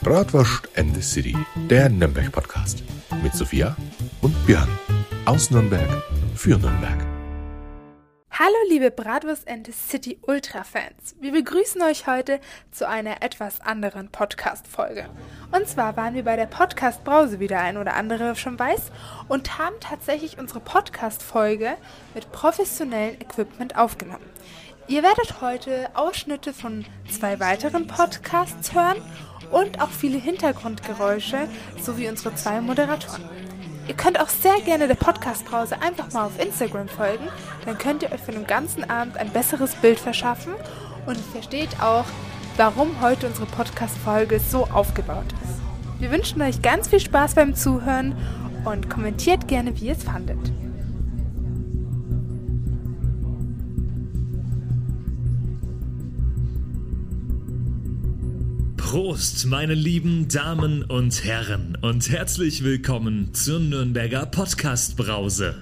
Bratwurst and the City, der Nürnberg-Podcast. Mit Sophia und Björn. Aus Nürnberg für Nürnberg. Hallo liebe Bratwurst and the City Ultra-Fans. Wir begrüßen euch heute zu einer etwas anderen Podcast-Folge. Und zwar waren wir bei der Podcast-Brause, wie der ein oder andere schon weiß, und haben tatsächlich unsere Podcast-Folge mit professionellem Equipment aufgenommen. Ihr werdet heute Ausschnitte von zwei weiteren Podcasts hören und auch viele Hintergrundgeräusche sowie unsere zwei Moderatoren. Ihr könnt auch sehr gerne der Podcast-Brause einfach mal auf Instagram folgen, dann könnt ihr euch für den ganzen Abend ein besseres Bild verschaffen und versteht auch, warum heute unsere Podcast-Folge so aufgebaut ist. Wir wünschen euch ganz viel Spaß beim Zuhören und kommentiert gerne, wie ihr es fandet. Prost, meine lieben Damen und Herren, und herzlich willkommen zur Nürnberger Podcast-Brause.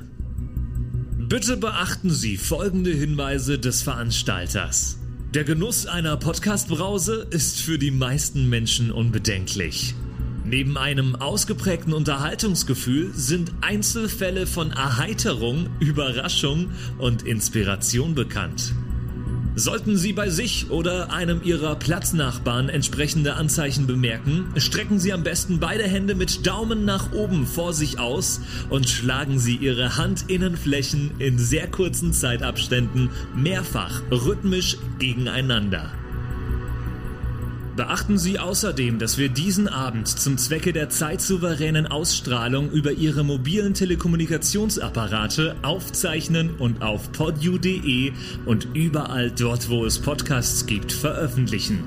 Bitte beachten Sie folgende Hinweise des Veranstalters. Der Genuss einer Podcast-Brause ist für die meisten Menschen unbedenklich. Neben einem ausgeprägten Unterhaltungsgefühl sind Einzelfälle von Erheiterung, Überraschung und Inspiration bekannt. Sollten Sie bei sich oder einem Ihrer Platznachbarn entsprechende Anzeichen bemerken, strecken Sie am besten beide Hände mit Daumen nach oben vor sich aus und schlagen Sie Ihre Handinnenflächen in sehr kurzen Zeitabständen mehrfach rhythmisch gegeneinander. Beachten Sie außerdem, dass wir diesen Abend zum Zwecke der zeitsouveränen Ausstrahlung über Ihre mobilen Telekommunikationsapparate aufzeichnen und auf podu.de und überall dort, wo es Podcasts gibt, veröffentlichen.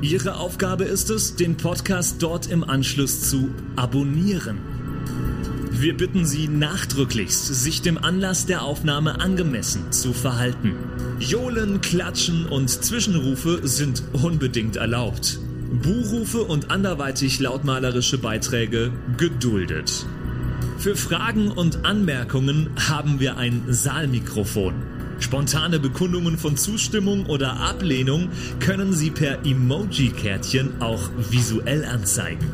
Ihre Aufgabe ist es, den Podcast dort im Anschluss zu abonnieren. Wir bitten Sie nachdrücklichst, sich dem Anlass der Aufnahme angemessen zu verhalten. Johlen, Klatschen und Zwischenrufe sind unbedingt erlaubt. Buhrufe und anderweitig lautmalerische Beiträge geduldet. Für Fragen und Anmerkungen haben wir ein Saalmikrofon. Spontane Bekundungen von Zustimmung oder Ablehnung können Sie per Emoji-Kärtchen auch visuell anzeigen.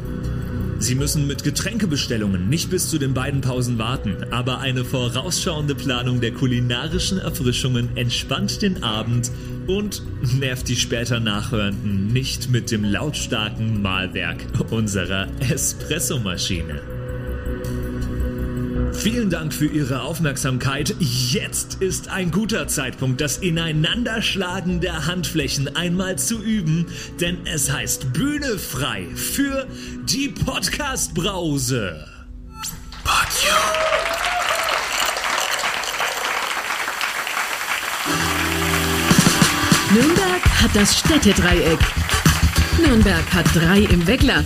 Sie müssen mit Getränkebestellungen nicht bis zu den beiden Pausen warten, aber eine vorausschauende Planung der kulinarischen Erfrischungen entspannt den Abend und nervt die später Nachhörenden nicht mit dem lautstarken Mahlwerk unserer Espressomaschine. Vielen Dank für Ihre Aufmerksamkeit. Jetzt ist ein guter Zeitpunkt, das Ineinanderschlagen der Handflächen einmal zu üben, denn es heißt Bühne frei für die Podcast-Brause. Nürnberg hat das Städtedreieck. Nürnberg hat drei im Weckler.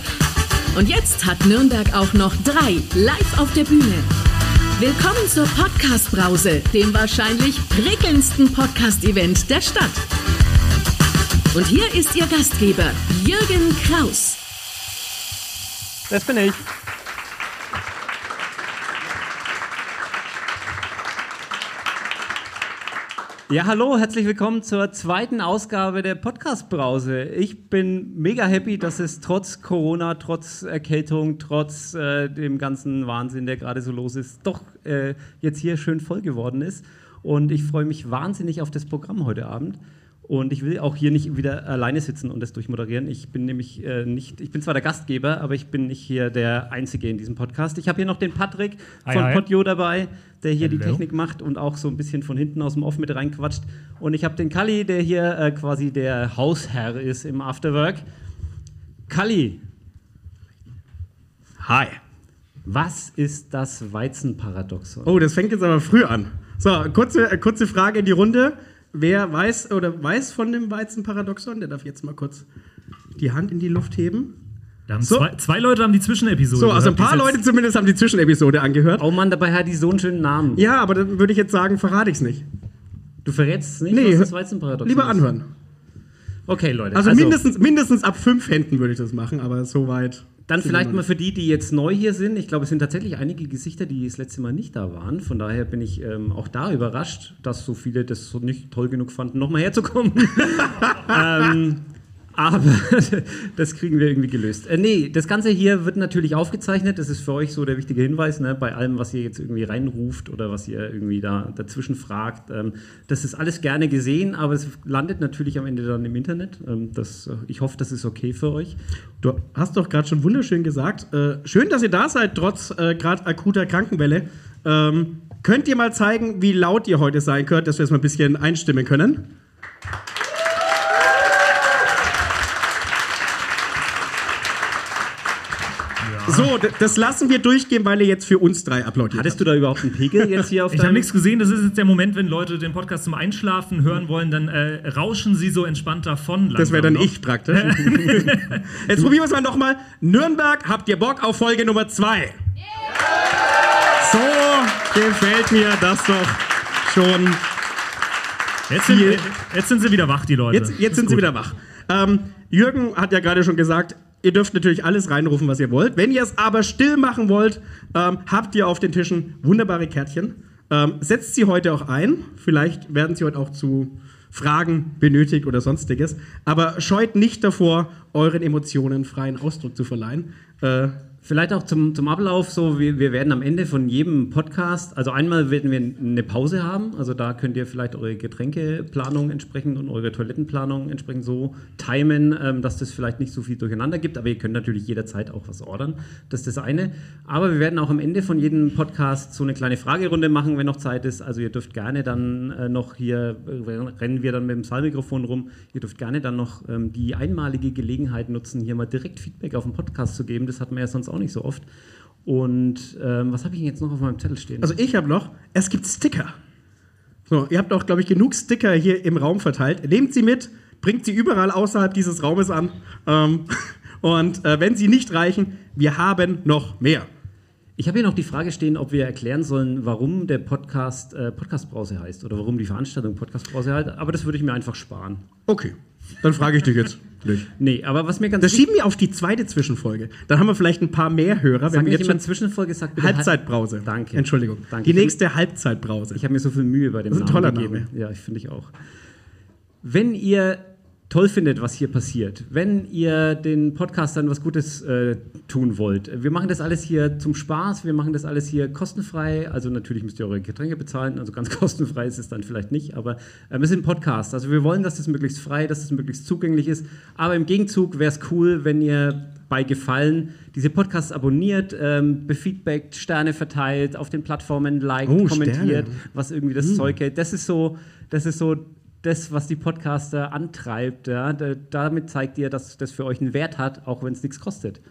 Und jetzt hat Nürnberg auch noch drei live auf der Bühne. Willkommen zur Podcast-Brause, dem wahrscheinlich prickelndsten Podcast-Event der Stadt. Und hier ist Ihr Gastgeber, Jürgen Kraus. Das bin ich. Ja, hallo, herzlich willkommen zur zweiten Ausgabe der Podcast-Brause. Ich bin mega happy, dass es trotz Corona, trotz Erkältung, trotz äh, dem ganzen Wahnsinn, der gerade so los ist, doch äh, jetzt hier schön voll geworden ist. Und ich freue mich wahnsinnig auf das Programm heute Abend. Und ich will auch hier nicht wieder alleine sitzen und das durchmoderieren. Ich bin nämlich äh, nicht, ich bin zwar der Gastgeber, aber ich bin nicht hier der Einzige in diesem Podcast. Ich habe hier noch den Patrick Hi, von hi. Podio dabei, der hier die Hello. Technik macht und auch so ein bisschen von hinten aus dem Off mit reinquatscht. Und ich habe den Kalli, der hier äh, quasi der Hausherr ist im Afterwork. Kalli. Hi. Was ist das Weizenparadoxon? Oh, das fängt jetzt aber früh an. So, kurze, äh, kurze Frage in die Runde. Wer weiß oder weiß von dem Weizenparadoxon? Der darf jetzt mal kurz die Hand in die Luft heben. So. zwei, zwei Leute haben die Zwischenepisode. So, also ein paar Leute zumindest haben die Zwischenepisode angehört. Oh Mann, dabei hat die so einen schönen Namen. Ja, aber dann würde ich jetzt sagen, verrate ich es nicht. Du verrätst es nicht, Nee, was das Weizenparadoxon Lieber ist. anhören. Okay, Leute. Also, mindestens, mindestens ab fünf Händen würde ich das machen, aber soweit. Dann vielleicht mal für die, die jetzt neu hier sind. Ich glaube, es sind tatsächlich einige Gesichter, die das letzte Mal nicht da waren. Von daher bin ich ähm, auch da überrascht, dass so viele das so nicht toll genug fanden, nochmal herzukommen. ähm, Aber das kriegen wir irgendwie gelöst. Äh, nee, das Ganze hier wird natürlich aufgezeichnet. Das ist für euch so der wichtige Hinweis, ne? bei allem, was ihr jetzt irgendwie reinruft oder was ihr irgendwie da dazwischen fragt. Ähm, das ist alles gerne gesehen, aber es landet natürlich am Ende dann im Internet. Ähm, das, äh, ich hoffe, das ist okay für euch. Du hast doch gerade schon wunderschön gesagt. Äh, schön, dass ihr da seid, trotz äh, gerade akuter Krankenwelle. Ähm, könnt ihr mal zeigen, wie laut ihr heute sein könnt, dass wir es mal ein bisschen einstimmen können? So, das lassen wir durchgehen, weil ihr jetzt für uns drei applaudiert Hattest du da überhaupt einen Pegel jetzt hier auf Ich habe deinem... nichts gesehen. Das ist jetzt der Moment, wenn Leute den Podcast zum Einschlafen hören wollen, dann äh, rauschen sie so entspannt davon. Das wäre dann langsam ich praktisch. Jetzt probieren wir es mal nochmal. Nürnberg, habt ihr Bock auf Folge Nummer zwei? So gefällt mir das doch schon. noch. Jetzt sind, jetzt sind sie wieder wach, die Leute. Jetzt, jetzt sind sie gut. wieder wach. Ähm, Jürgen hat ja gerade schon gesagt, ihr dürft natürlich alles reinrufen, was ihr wollt. Wenn ihr es aber still machen wollt, ähm, habt ihr auf den Tischen wunderbare Kärtchen. Ähm, setzt sie heute auch ein. Vielleicht werden sie heute auch zu Fragen benötigt oder sonstiges. Aber scheut nicht davor, euren Emotionen freien Ausdruck zu verleihen. Äh, Vielleicht auch zum, zum Ablauf, so wir, wir werden am Ende von jedem Podcast, also einmal werden wir eine Pause haben, also da könnt ihr vielleicht eure Getränkeplanung entsprechend und eure Toilettenplanung entsprechend so timen, ähm, dass das vielleicht nicht so viel durcheinander gibt, aber ihr könnt natürlich jederzeit auch was ordern, das ist das eine. Aber wir werden auch am Ende von jedem Podcast so eine kleine Fragerunde machen, wenn noch Zeit ist, also ihr dürft gerne dann äh, noch hier, äh, rennen wir dann mit dem Saalmikrofon rum, ihr dürft gerne dann noch ähm, die einmalige Gelegenheit nutzen, hier mal direkt Feedback auf den Podcast zu geben, das hat man ja sonst auch nicht so oft. Und ähm, was habe ich denn jetzt noch auf meinem Zettel stehen? Also ich habe noch, es gibt Sticker. So, ihr habt auch, glaube ich, genug Sticker hier im Raum verteilt. Nehmt sie mit, bringt sie überall außerhalb dieses Raumes an. Ähm, und äh, wenn sie nicht reichen, wir haben noch mehr. ich habe hier noch die Frage stehen, ob wir erklären sollen, warum der Podcast äh, Podcastbrause heißt oder warum die Veranstaltung Podcastbrause heißt. Aber das würde ich mir einfach sparen. Okay, dann frage ich dich jetzt nicht. Nee, aber was mir ganz Das schieben wir auf die zweite Zwischenfolge. Dann haben wir vielleicht ein paar mehr Hörer. Sag Wenn wir jetzt schon Zwischenfolge sagt, Halbzeitbrause. Danke. Entschuldigung. Danke. Die nächste Halbzeitbrause. Ich habe mir so viel Mühe bei dem Das ist ein Namen toller gegeben. Ja, ich finde ich auch. Wenn ihr toll findet, was hier passiert, wenn ihr den Podcastern was Gutes äh, tun wollt, wir machen das alles hier zum Spaß, wir machen das alles hier kostenfrei, also natürlich müsst ihr eure Getränke bezahlen, also ganz kostenfrei ist es dann vielleicht nicht, aber äh, wir sind ein Podcast, also wir wollen, dass das möglichst frei, dass das möglichst zugänglich ist, aber im Gegenzug wäre es cool, wenn ihr bei Gefallen diese Podcasts abonniert, ähm, befeedbackt, Sterne verteilt, auf den Plattformen liked, Oh, kommentiert, Sterne. was irgendwie das Zeug hält. Das ist so, das ist so das, was die Podcaster antreibt. Ja? Da, damit zeigt ihr, dass das für euch einen Wert hat, auch wenn es nichts kostet.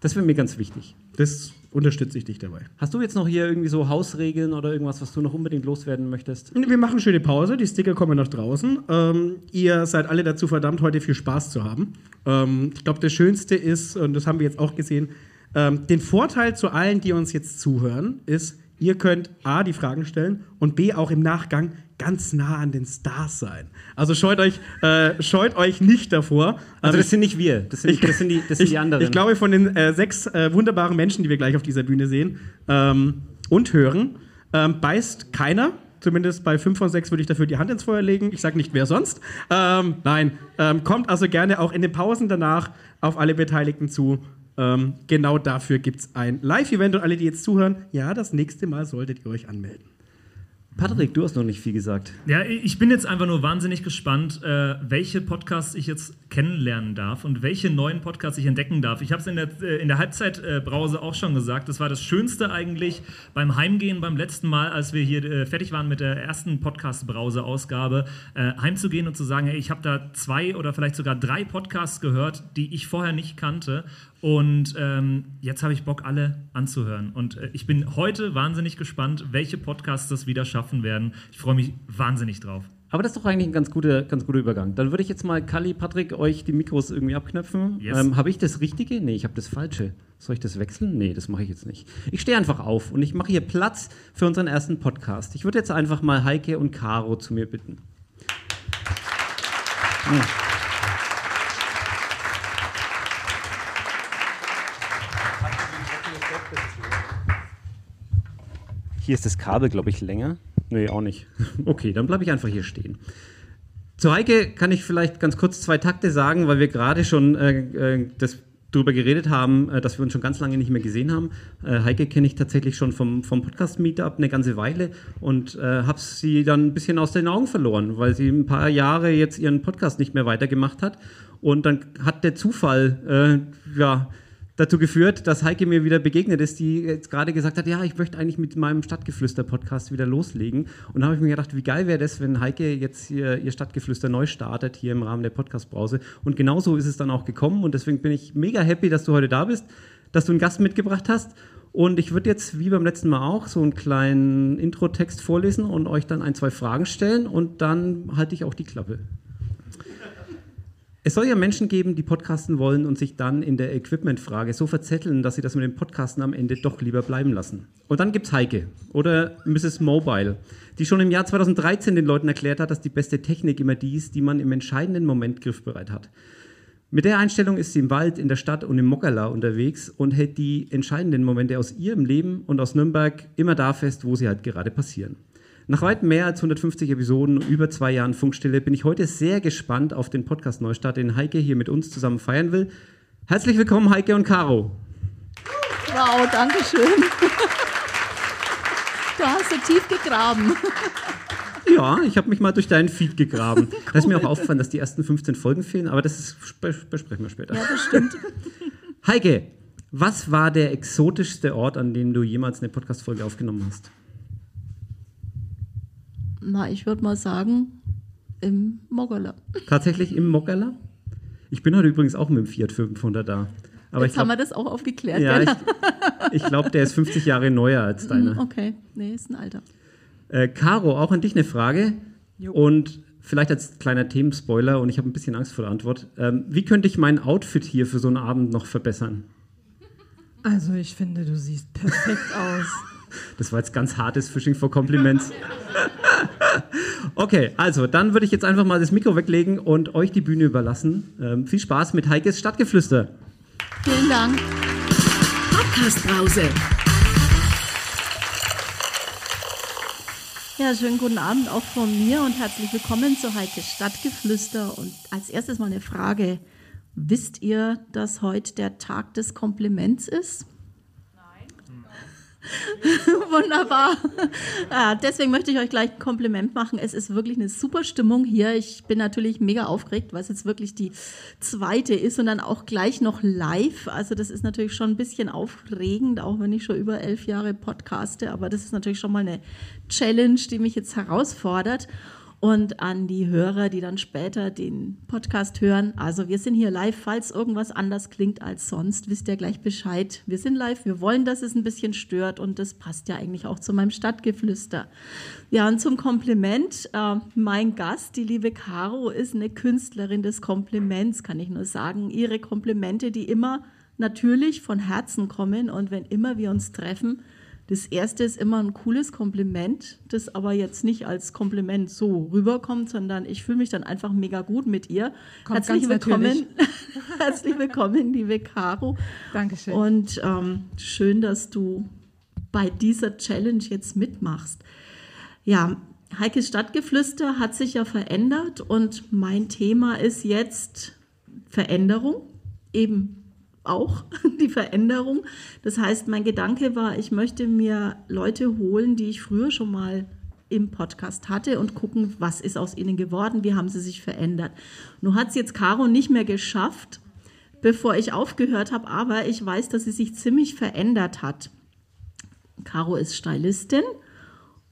Das wäre mir ganz wichtig. Das unterstütze ich dich dabei. Hast du jetzt noch hier irgendwie so Hausregeln oder irgendwas, was du noch unbedingt loswerden möchtest? Wir machen schöne Pause, die Sticker kommen nach draußen. Ähm, ihr seid alle dazu verdammt, heute viel Spaß zu haben. Ähm, ich glaube, das Schönste ist, und das haben wir jetzt auch gesehen, ähm, den Vorteil zu allen, die uns jetzt zuhören, ist, ihr könnt A, die Fragen stellen und B, auch im Nachgang ganz nah an den Stars sein. Also scheut euch, äh, scheut euch nicht davor. Also das sind nicht wir, das sind, das sind, die, das sind ich, die anderen. Ich glaube, von den äh, sechs äh, wunderbaren Menschen, die wir gleich auf dieser Bühne sehen ähm, und hören, ähm, beißt keiner. Zumindest bei fünf von sechs würde ich dafür die Hand ins Feuer legen. Ich sage nicht, wer sonst. Ähm, nein, ähm, kommt also gerne auch in den Pausen danach auf alle Beteiligten zu. Ähm, genau dafür gibt es ein Live-Event und alle, die jetzt zuhören, ja, das nächste Mal solltet ihr euch anmelden. Patrick, du hast noch nicht viel gesagt. Ja, ich bin jetzt einfach nur wahnsinnig gespannt, äh, welche Podcasts ich jetzt kennenlernen darf und welche neuen Podcasts ich entdecken darf. Ich habe es in der, äh, in der Halbzeitbrause auch schon gesagt. Das war das Schönste eigentlich beim Heimgehen beim letzten Mal, als wir hier äh, fertig waren mit der ersten Podcast-Brause-Ausgabe, heimzugehen und zu sagen, hey, ich habe da zwei oder vielleicht sogar drei Podcasts gehört, die ich vorher nicht kannte. Und ähm, jetzt habe ich Bock, alle anzuhören. Und äh, ich bin heute wahnsinnig gespannt, welche Podcasts das wieder schaffen werden. Ich freue mich wahnsinnig drauf. Aber das ist doch eigentlich ein ganz guter, ganz guter Übergang. Dann würde ich jetzt mal, Kali, Patrick, euch die Mikros irgendwie abknöpfen. Yes. Ähm, habe ich das Richtige? Nee, ich habe das Falsche. Soll ich das wechseln? Nee, das mache ich jetzt nicht. Ich stehe einfach auf und ich mache hier Platz für unseren ersten Podcast. Ich würde jetzt einfach mal Heike und Caro zu mir bitten. Hier ist das Kabel, glaube ich, länger. Nee, auch nicht. Okay, dann bleibe ich einfach hier stehen. Zu Heike kann ich vielleicht ganz kurz zwei Takte sagen, weil wir gerade schon äh, äh, das darüber geredet haben, äh, dass wir uns schon ganz lange nicht mehr gesehen haben. Äh, Heike kenne ich tatsächlich schon vom, vom Podcast-Meetup eine ganze Weile und äh, habe sie dann ein bisschen aus den Augen verloren, weil sie ein paar Jahre jetzt ihren Podcast nicht mehr weitergemacht hat. Und dann hat der Zufall, äh, ja, dazu geführt, dass Heike mir wieder begegnet ist, die jetzt gerade gesagt hat, ja, ich möchte eigentlich mit meinem Stadtgeflüster-Podcast wieder loslegen. Und da habe ich mir gedacht, wie geil wäre das, wenn Heike jetzt hier ihr Stadtgeflüster neu startet, hier im Rahmen der Podcast-Brause. Und genauso ist es dann auch gekommen. Und deswegen bin ich mega happy, dass du heute da bist, dass du einen Gast mitgebracht hast. Und ich würde jetzt, wie beim letzten Mal auch, so einen kleinen Intro-Text vorlesen und euch dann ein, zwei Fragen stellen. Und dann halte ich auch die Klappe. Es soll ja Menschen geben, die podcasten wollen und sich dann in der Equipment-Frage so verzetteln, dass sie das mit dem Podcasten am Ende doch lieber bleiben lassen. Und dann gibt es Heike oder Mrs. Mobile, die schon im Jahr 2013 den Leuten erklärt hat, dass die beste Technik immer die ist, die man im entscheidenden Moment griffbereit hat. Mit der Einstellung ist sie im Wald, in der Stadt und im Mokala unterwegs und hält die entscheidenden Momente aus ihrem Leben und aus Nürnberg immer da fest, wo sie halt gerade passieren. Nach weit mehr als 150 Episoden und über zwei Jahren Funkstille bin ich heute sehr gespannt auf den Podcast Neustart, den Heike hier mit uns zusammen feiern will. Herzlich willkommen, Heike und Caro. Wow, danke schön. Du hast so tief gegraben. Ja, ich habe mich mal durch deinen Feed gegraben. cool. Da ist mir auch aufgefallen, dass die ersten 15 Folgen fehlen, aber das ist, besprechen wir später. Ja, das stimmt. Heike, was war der exotischste Ort, an dem du jemals eine Podcast-Folge aufgenommen hast? Na, ich würde mal sagen, im Moggerla. Tatsächlich im Moggerla? Ich bin heute übrigens auch mit dem Fiat 500 da. Aber Jetzt glaub, haben wir das auch aufgeklärt. Ja, ich, ich glaube, der ist 50 Jahre neuer als deiner. Mm, okay, nee, ist ein Alter. Äh, Caro, auch an dich eine Frage. Jo. Und vielleicht als kleiner Themenspoiler, und ich habe ein bisschen Angst vor der Antwort. Ähm, wie könnte ich mein Outfit hier für so einen Abend noch verbessern? Also, ich finde, du siehst perfekt aus. Das war jetzt ganz hartes Fishing for Compliments. okay, also dann würde ich jetzt einfach mal das Mikro weglegen und euch die Bühne überlassen. Ähm, viel Spaß mit Heikes Stadtgeflüster. Vielen Dank. Podcast Brause. Ja, schönen guten Abend auch von mir und herzlich willkommen zu Heikes Stadtgeflüster. Und als erstes mal eine Frage. Wisst ihr, dass heute der Tag des Kompliments ist? Wunderbar. Ja, deswegen möchte ich euch gleich ein Kompliment machen. Es ist wirklich eine super Stimmung hier. Ich bin natürlich mega aufgeregt, weil es jetzt wirklich die zweite ist und dann auch gleich noch live. Also das ist natürlich schon ein bisschen aufregend, auch wenn ich schon über elf Jahre podcaste. Aber das ist natürlich schon mal eine Challenge, die mich jetzt herausfordert und an die Hörer, die dann später den Podcast hören. Also wir sind hier live, falls irgendwas anders klingt als sonst, wisst ihr gleich Bescheid. Wir sind live, wir wollen, dass es ein bisschen stört und das passt ja eigentlich auch zu meinem Stadtgeflüster. Ja, und zum Kompliment. Äh, mein Gast, die liebe Caro, ist eine Künstlerin des Kompliments, kann ich nur sagen. Ihre Komplimente, die immer natürlich von Herzen kommen und wenn immer wir uns treffen, das erste ist immer ein cooles Kompliment, das aber jetzt nicht als Kompliment so rüberkommt, sondern ich fühle mich dann einfach mega gut mit ihr. Kommt herzlich willkommen, herzlich willkommen, liebe Caro. Dankeschön. Und ähm, schön, dass du bei dieser Challenge jetzt mitmachst. Ja, Heikes Stadtgeflüster hat sich ja verändert und mein Thema ist jetzt Veränderung, eben auch die Veränderung. Das heißt, mein Gedanke war, ich möchte mir Leute holen, die ich früher schon mal im Podcast hatte und gucken, was ist aus ihnen geworden, wie haben sie sich verändert. Nun hat es jetzt Caro nicht mehr geschafft, bevor ich aufgehört habe, aber ich weiß, dass sie sich ziemlich verändert hat. Caro ist Stylistin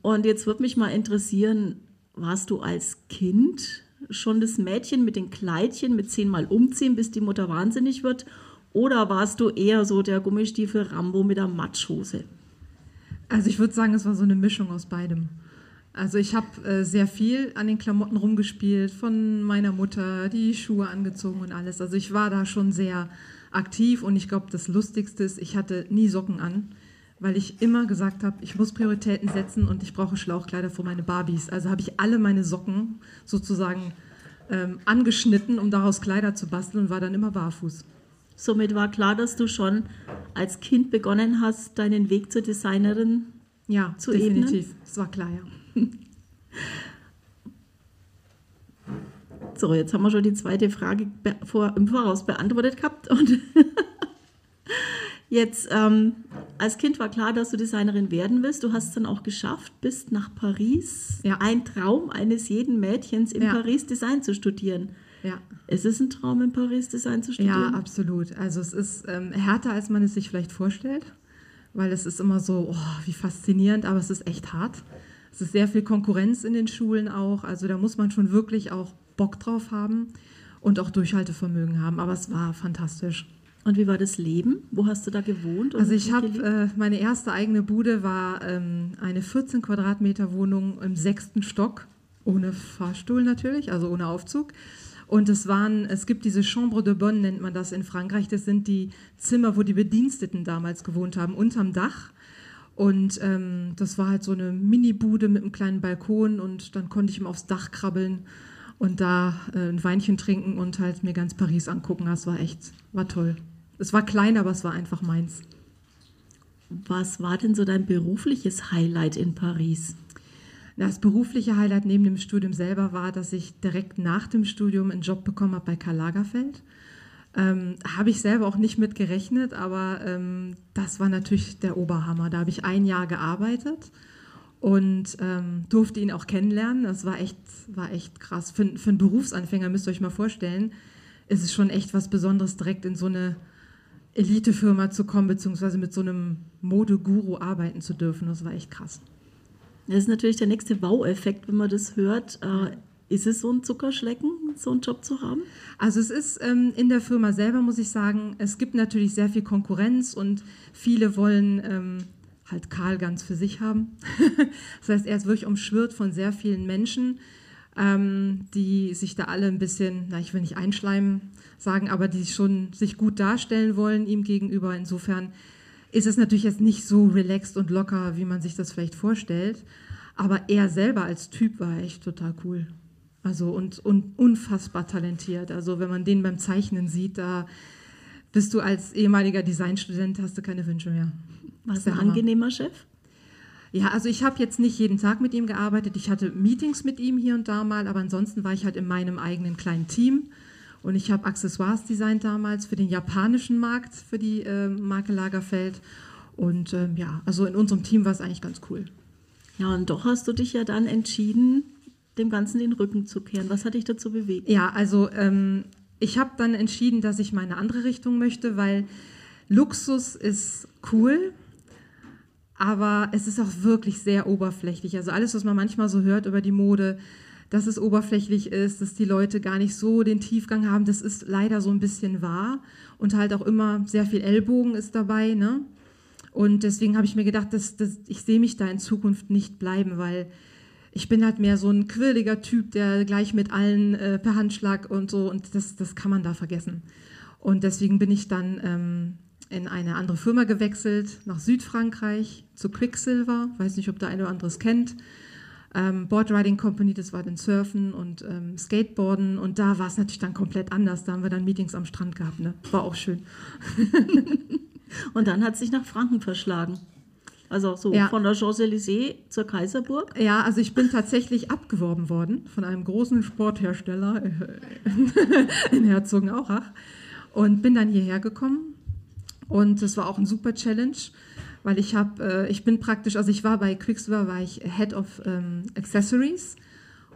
und jetzt würde mich mal interessieren, warst du als Kind schon das Mädchen mit den Kleidchen mit zehnmal umziehen, bis die Mutter wahnsinnig wird? Oder warst du eher so der Gummistiefel Rambo mit der Matschhose? Also ich würde sagen, es war so eine Mischung aus beidem. Also ich habe äh, sehr viel an den Klamotten rumgespielt, von meiner Mutter, die Schuhe angezogen und alles. Also ich war da schon sehr aktiv und ich glaube, das Lustigste ist, ich hatte nie Socken an, weil ich immer gesagt habe, ich muss Prioritäten setzen und ich brauche Schlauchkleider für meine Barbies. Also habe ich alle meine Socken sozusagen ähm, angeschnitten, um daraus Kleider zu basteln und war dann immer barfuß. Somit war klar, dass du schon als Kind begonnen hast, deinen Weg zur Designerin ja, zu definitiv. Das war klar, ja. So, jetzt haben wir schon die zweite Frage vor, im Voraus beantwortet gehabt. Und jetzt, ähm, als Kind war klar, dass du Designerin werden willst. Du hast es dann auch geschafft, bist nach Paris. Ja. Ein Traum eines jeden Mädchens, in Ja. Paris Design zu studieren. Ja. Ist es ein Traum, in Paris Design zu studieren? Ja, absolut. Also es ist ähm, härter, als man es sich vielleicht vorstellt, weil es ist immer so, oh, wie faszinierend, aber es ist echt hart. Es ist sehr viel Konkurrenz in den Schulen auch, also da muss man schon wirklich auch Bock drauf haben und auch Durchhaltevermögen haben, aber es war fantastisch. Und wie war das Leben? Wo hast du da gewohnt? Also ich habe äh, meine erste eigene Bude war ähm, eine 14 Quadratmeter Wohnung im sechsten Stock ohne Fahrstuhl natürlich, also ohne Aufzug. Und es waren, es gibt diese Chambre de Bonne nennt man das in Frankreich. Das sind die Zimmer, wo die Bediensteten damals gewohnt haben, unterm Dach. Und ähm, das war halt so eine Mini-Bude mit einem kleinen Balkon und dann konnte ich immer aufs Dach krabbeln und da äh, ein Weinchen trinken und halt mir ganz Paris angucken. Das war echt, war toll. Es war klein, aber es war einfach meins. Was war denn so dein berufliches Highlight in Paris? Das berufliche Highlight neben dem Studium selber war, dass ich direkt nach dem Studium einen Job bekommen habe bei Karl Lagerfeld. Ähm, habe ich selber auch nicht mit gerechnet, aber ähm, das war natürlich der Oberhammer. Da habe ich ein Jahr gearbeitet und ähm, durfte ihn auch kennenlernen. Das war echt, war echt krass. Für, für einen Berufsanfänger müsst ihr euch mal vorstellen, ist es schon echt was Besonderes, direkt in so eine Elitefirma zu kommen, beziehungsweise mit so einem Modeguru arbeiten zu dürfen. Das war echt krass. Das ist natürlich der nächste Wow-Effekt, wenn man das hört. Äh, ist es so ein Zuckerschlecken, so einen Job zu haben? Also es ist ähm, in der Firma selber, muss ich sagen, es gibt natürlich sehr viel Konkurrenz und viele wollen ähm, halt Karl ganz für sich haben. das heißt, er ist wirklich umschwirrt von sehr vielen Menschen, ähm, die sich da alle ein bisschen, na ich will nicht einschleimen sagen, aber die schon sich gut darstellen wollen ihm gegenüber. Insofern ist es natürlich jetzt nicht so relaxed und locker, wie man sich das vielleicht vorstellt. Aber er selber als Typ war echt total cool. Also und, und unfassbar talentiert. Also wenn man den beim Zeichnen sieht, da bist du als ehemaliger Designstudent, hast du keine Wünsche mehr. War es ein Hammer. angenehmer Chef? Ja, also ich habe jetzt nicht jeden Tag mit ihm gearbeitet. Ich hatte Meetings mit ihm hier und da mal, aber ansonsten war ich halt in meinem eigenen kleinen Team. Und ich habe Accessoires designt damals für den japanischen Markt, für die äh, Marke Lagerfeld. Und ähm, ja, also in unserem Team war es eigentlich ganz cool. Ja, und doch hast du dich ja dann entschieden, dem Ganzen den Rücken zu kehren. Was hat dich dazu bewegt? Ja, also ähm, ich habe dann entschieden, dass ich mal in eine andere Richtung möchte, weil Luxus ist cool, aber es ist auch wirklich sehr oberflächlich. Also alles, was man manchmal so hört über die Mode, dass es oberflächlich ist, dass die Leute gar nicht so den Tiefgang haben, das ist leider so ein bisschen wahr. Und halt auch immer sehr viel Ellbogen ist dabei. Ne? Und deswegen habe ich mir gedacht, dass, dass ich sehe mich da in Zukunft nicht bleiben, weil ich bin halt mehr so ein quirliger Typ, der gleich mit allen äh, per Handschlag und so, und das, das kann man da vergessen. Und deswegen bin ich dann ähm, in eine andere Firma gewechselt, nach Südfrankreich, zu Quicksilver, weiß nicht, ob der eine oder andere es kennt. Ähm, Board Riding Company, das war dann Surfen und ähm, Skateboarden und da war es natürlich dann komplett anders. Da haben wir dann Meetings am Strand gehabt, ne? War auch schön. Und dann hat es sich nach Franken verschlagen. Also so Ja. von der Champs-Élysées zur Kaiserburg. Ja, also ich bin tatsächlich abgeworben worden von einem großen Sporthersteller äh, in Herzogenaurach und bin dann hierher gekommen und das war auch ein super Challenge, weil ich habe, äh, ich bin praktisch, also ich war bei Quicksilver, war ich Head of ähm, Accessories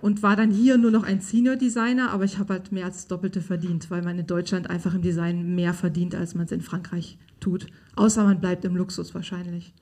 und war dann hier nur noch ein Senior Designer, aber ich habe halt mehr als Doppelte verdient, weil man in Deutschland einfach im Design mehr verdient, als man es in Frankreich tut. Außer man bleibt im Luxus wahrscheinlich.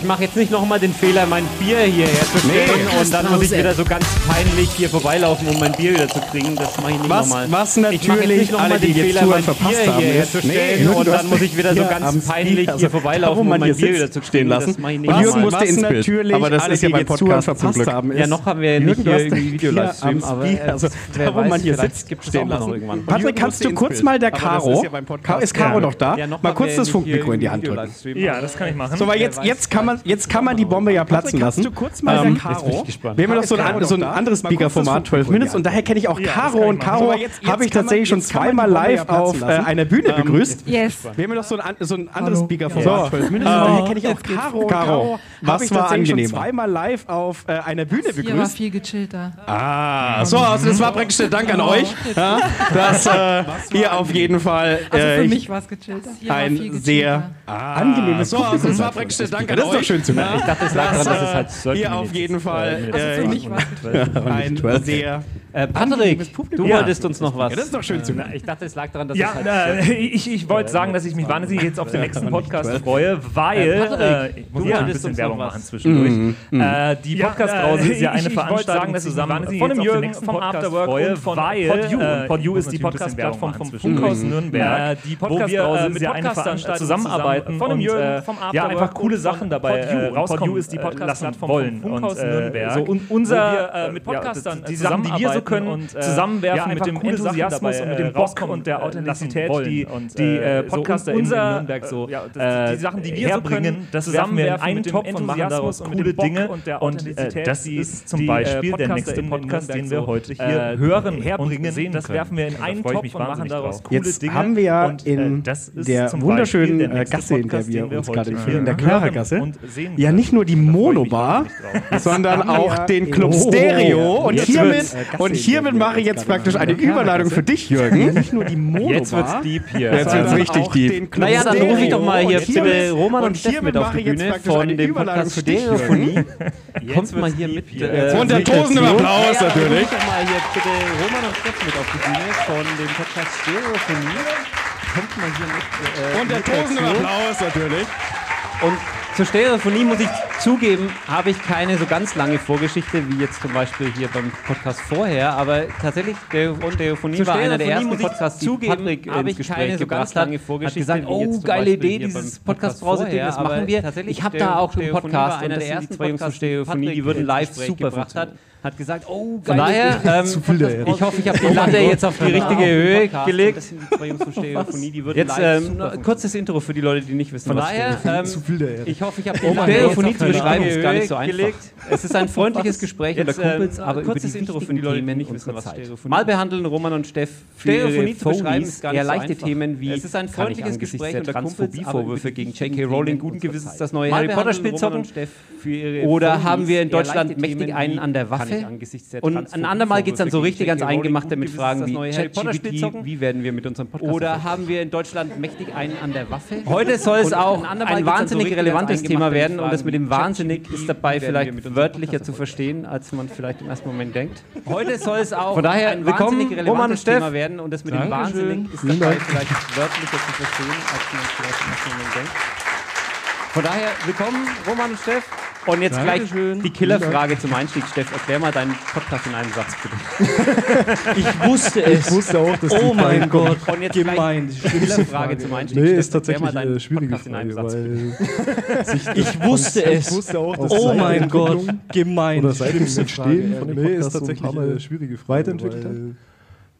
ich mache jetzt nicht nochmal den Fehler, mein Bier hierher zu stellen nee. und dann muss ich wieder so ganz peinlich hier vorbeilaufen, um mein Bier wieder zu kriegen. Das mache ich nicht nochmal. Was natürlich ich mache jetzt nicht nochmal den Fehler, mein verpasst Bier haben, hierher zu stellen nee, und dann muss ich wieder so ganz peinlich hier also, vorbeilaufen, um mein Bier wieder zu stehen lassen. Und Jürgen musste ins Bild. Aber das ist ja beim Podcast verpasst haben. Ja, noch haben wir ja nicht irgendwie Videolivestream, aber da, äh, also, wo man hier sitzt, gibt stehen lassen. Patrick, kannst du kurz mal der Caro, ist Caro noch da? Mal kurz das Funkmikro in die Hand drücken. Ja, das kann ich machen. So, aber jetzt, jetzt kann man man, jetzt kann man die Bombe ja platzen lassen. Du kurz mal ähm, gespannt. Wir haben ja noch so ein, so ein anderes Speaker-Format, 12 Minutes, und daher kenne ich auch Caro. Und Caro habe ich tatsächlich schon zweimal live auf äh, einer Bühne begrüßt. Yes. Wir haben ja noch so ein anderes Speaker-Format, 12 Minutes, und daher kenne ich auch Caro. Caro, was war angenehm? schon zweimal live auf einer Bühne begrüßt. war viel gechillter. Ah, so, also das war praktisch der Dank an euch, dass äh, ihr auf jeden Fall... Also für äh, mich war es gechillter. Ein sehr ah, angenehmes so, also das war praktisch der Dank an euch doch schön zu machen. Ich dachte, es lag daran, dass es halt sollte. Äh, hier auf jeden äh, Fall äh, ein sehr. Äh, Patrick, du wolltest uns noch was. Das ist doch schön zu merken. Ich dachte, es lag daran, dass es halt ich, ich wollte sagen, dass ich mich wahnsinnig jetzt auf den nächsten Podcast freue, äh, weil. Äh, ich muss ja ein bisschen Werbung machen zwischendurch. Mhm, mhm. Äh, die Podcast-Drause ist ja eine ich, Veranstaltung, ich zusammen von dem Jürgen, vom Afterwork freue, und von Pod PodU ist die Podcast-Plattform vom Funkhaus Nürnberg. Die Podcast-Drause ist ja eine Veranstaltung zusammenarbeiten. Von dem Jürgen, vom Afterwork. Ja, einfach coole Sachen dabei bei äh, Podu ist die Podcast-Plattform von Funkhaus und, Nürnberg. So un unser, wir, mit äh, Podcastern ja, die Sachen, die wir so können, und, zusammenwerfen mit dem Enthusiasmus dabei, und mit dem Bock und der Authentizität, die, die Podcaster in Nürnberg so die Sachen, die wir so können, zusammenwerfen einen Topf und machen daraus coole Dinge und der Authentizität, das ist zum äh, Beispiel der nächste Podcast, den wir heute hier hören, herbringen, sehen das werfen wir in einen Topf und machen daraus coole Jetzt Dinge. haben wir ja äh, in der wunderschönen Gasse, in der wir uns gerade befinden, in der Knarrgasse, sehen Ja, nicht nur die Monobar, sondern auch den oh. Club Stereo. Und, hiermit, und hiermit mache ich jetzt praktisch eine Überleitung für dich, Jürgen. Mhm. Nicht nur die Monobar. Jetzt wird's deep hier. Jetzt wird's richtig deep. Naja, dann rufe ich doch mal hier bitte Roman und Steff mit auf die Bühne von dem Podcast Stereophonie. Kommt mal hier mit. Äh, und der tosende Applaus natürlich. Ich doch mal hier bitte Roman und Steff mit auf die Bühne von dem Podcast Stereophonie. Kommt mal hier mit. Und der tosende Applaus natürlich. Und zur Stereophonie muss ich zugeben, habe ich keine so ganz lange Vorgeschichte, wie jetzt zum Beispiel hier beim Podcast vorher, aber tatsächlich, Stereophonie war einer der ersten Podcasts, die zugeben, Patrick äh, habe ich Gespräch keine so ganz lange Vorgeschichte. Hat gesagt, oh, geile Idee, dieses podcast vorher, ding das machen wir. Ich habe da auch einen Podcast, einer der ersten die zwei Jungs von Stereophonie, die würden live super gebracht hat hat gesagt, oh, geil. Von daher, ähm, ich hoffe, ich habe die Latte jetzt auf die genau. richtige Höhe genau. Podcast. gelegt. Das zwei jetzt ähm, kurzes Intro für die Leute, die nicht wissen, Von daher, ähm, zu viel der ich hoffe, ich habe oh die oh Stereophonie zu beschreiben, ist gar nicht so. Gelegt. Es ist ein freundliches Gespräch jetzt, unter ähm, Kumpels, aber kurzes Intro für die Leute, die nicht wissen, was Stereophonie Mal behandeln Roman und Steff für Stereophonie zu eher leichte Themen wie Es ist ein freundliches Gespräch unter Kumpels, Vorwürfe gegen J.K. Rowling. Guten Gewissens das neue Harry Potter Spiel zocken oder haben wir in Deutschland mächtig einen an der Waffe okay. nicht Und ein andermal geht es dann so richtig ans Eingemachte mit Fragen wie ChatGPT, wie werden wir mit unserem Podcast Oder haben wir in Deutschland mächtig einen an der Waffe? Heute soll es auch ein wahnsinnig relevantes Thema werden und das mit dem wahnsinnig ist dabei vielleicht wörtlicher zu verstehen, als man vielleicht im ersten Moment denkt. Heute soll es auch Von daher, ein wahnsinnig relevantes Thema werden und das mit dem wahnsinnig ist dabei vielleicht wörtlicher zu verstehen, als man vielleicht im ersten Moment denkt. Von daher, willkommen Roman und Steff. Und jetzt Dankeschön. gleich die Killerfrage zum Einstieg, Steff. Erklär mal deinen Podcast in einem Satz, bitte. Ich wusste es. Ich wusste auch, dass Oh mein Gott, Und jetzt gemein. Die Killerfrage zum Einstieg. Nee, ist tatsächlich äh, eine schwierige Podcast Frage, in einem Satz. ich wusste es. Ich wusste auch, dass oh mein Gott, gemein. Oder seit dem Entstehen von dem nee, Podcast ist tatsächlich so eine äh, schwierige Frage, weiterentwickelt hat.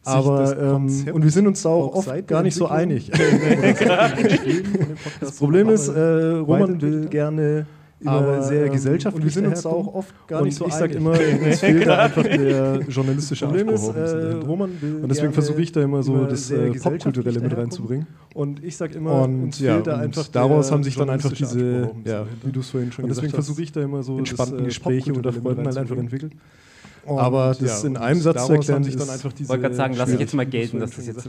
Aber ähm, und wir sind uns da auch oft gar nicht so einig. das Problem ist, äh, Roman will gerne aber, sehr ähm, gesellschaftlich und wir sind uns da auch oft gar nicht und so ich sag einig. immer, uns fehlt da einfach der journalistische Problem Anspruch. ist, äh. Roman und deswegen versuche ich da immer so das äh, Popkulturelle mit reinzubringen. Und ich sag immer, Und uns ja, fehlt da und einfach daraus haben sich dann einfach diese, ja, wie du es vorhin schon Und gesagt deswegen hast, versuche ich da immer so entspannten das, äh, Gespräche unter Freunden halt einfach und aber das ja, in einem Satz erklären, sich dann einfach diese. Ich Wollte gerade sagen, lass ich jetzt mal gelten, dass das jetzt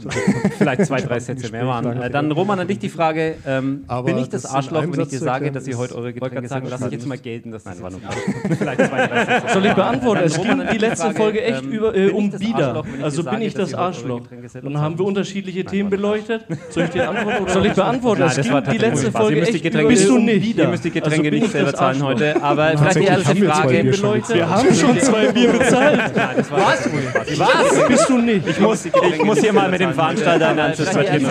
vielleicht zwei, drei Sätze mehr waren. Äh, dann Roman an dich die Frage: ähm, Bin ich das, das Arschloch, wenn ich dir sage, dass ihr heute eure Getränke sagen, lass ich jetzt mal gelten, dass das Nein, war nur vielleicht zwei, drei Soll ich beantworten? Es ging die letzte Folge echt um Bieder. Also bin ich das Arschloch? Dann haben wir unterschiedliche Themen beleuchtet. Soll ich dir antworten? Soll ich beantworten? Es ging die letzte Folge echt über Bist du nicht? Ihr müsst die Getränke nicht selber zahlen heute, aber vielleicht die erste Frage beleuchtet. Wir haben schon zwei Bier außerhalb. Nein, das war Was? Was? Bist du nicht? Ich muss, ich muss hier mal mit dem Veranstalter in Anschluss reden.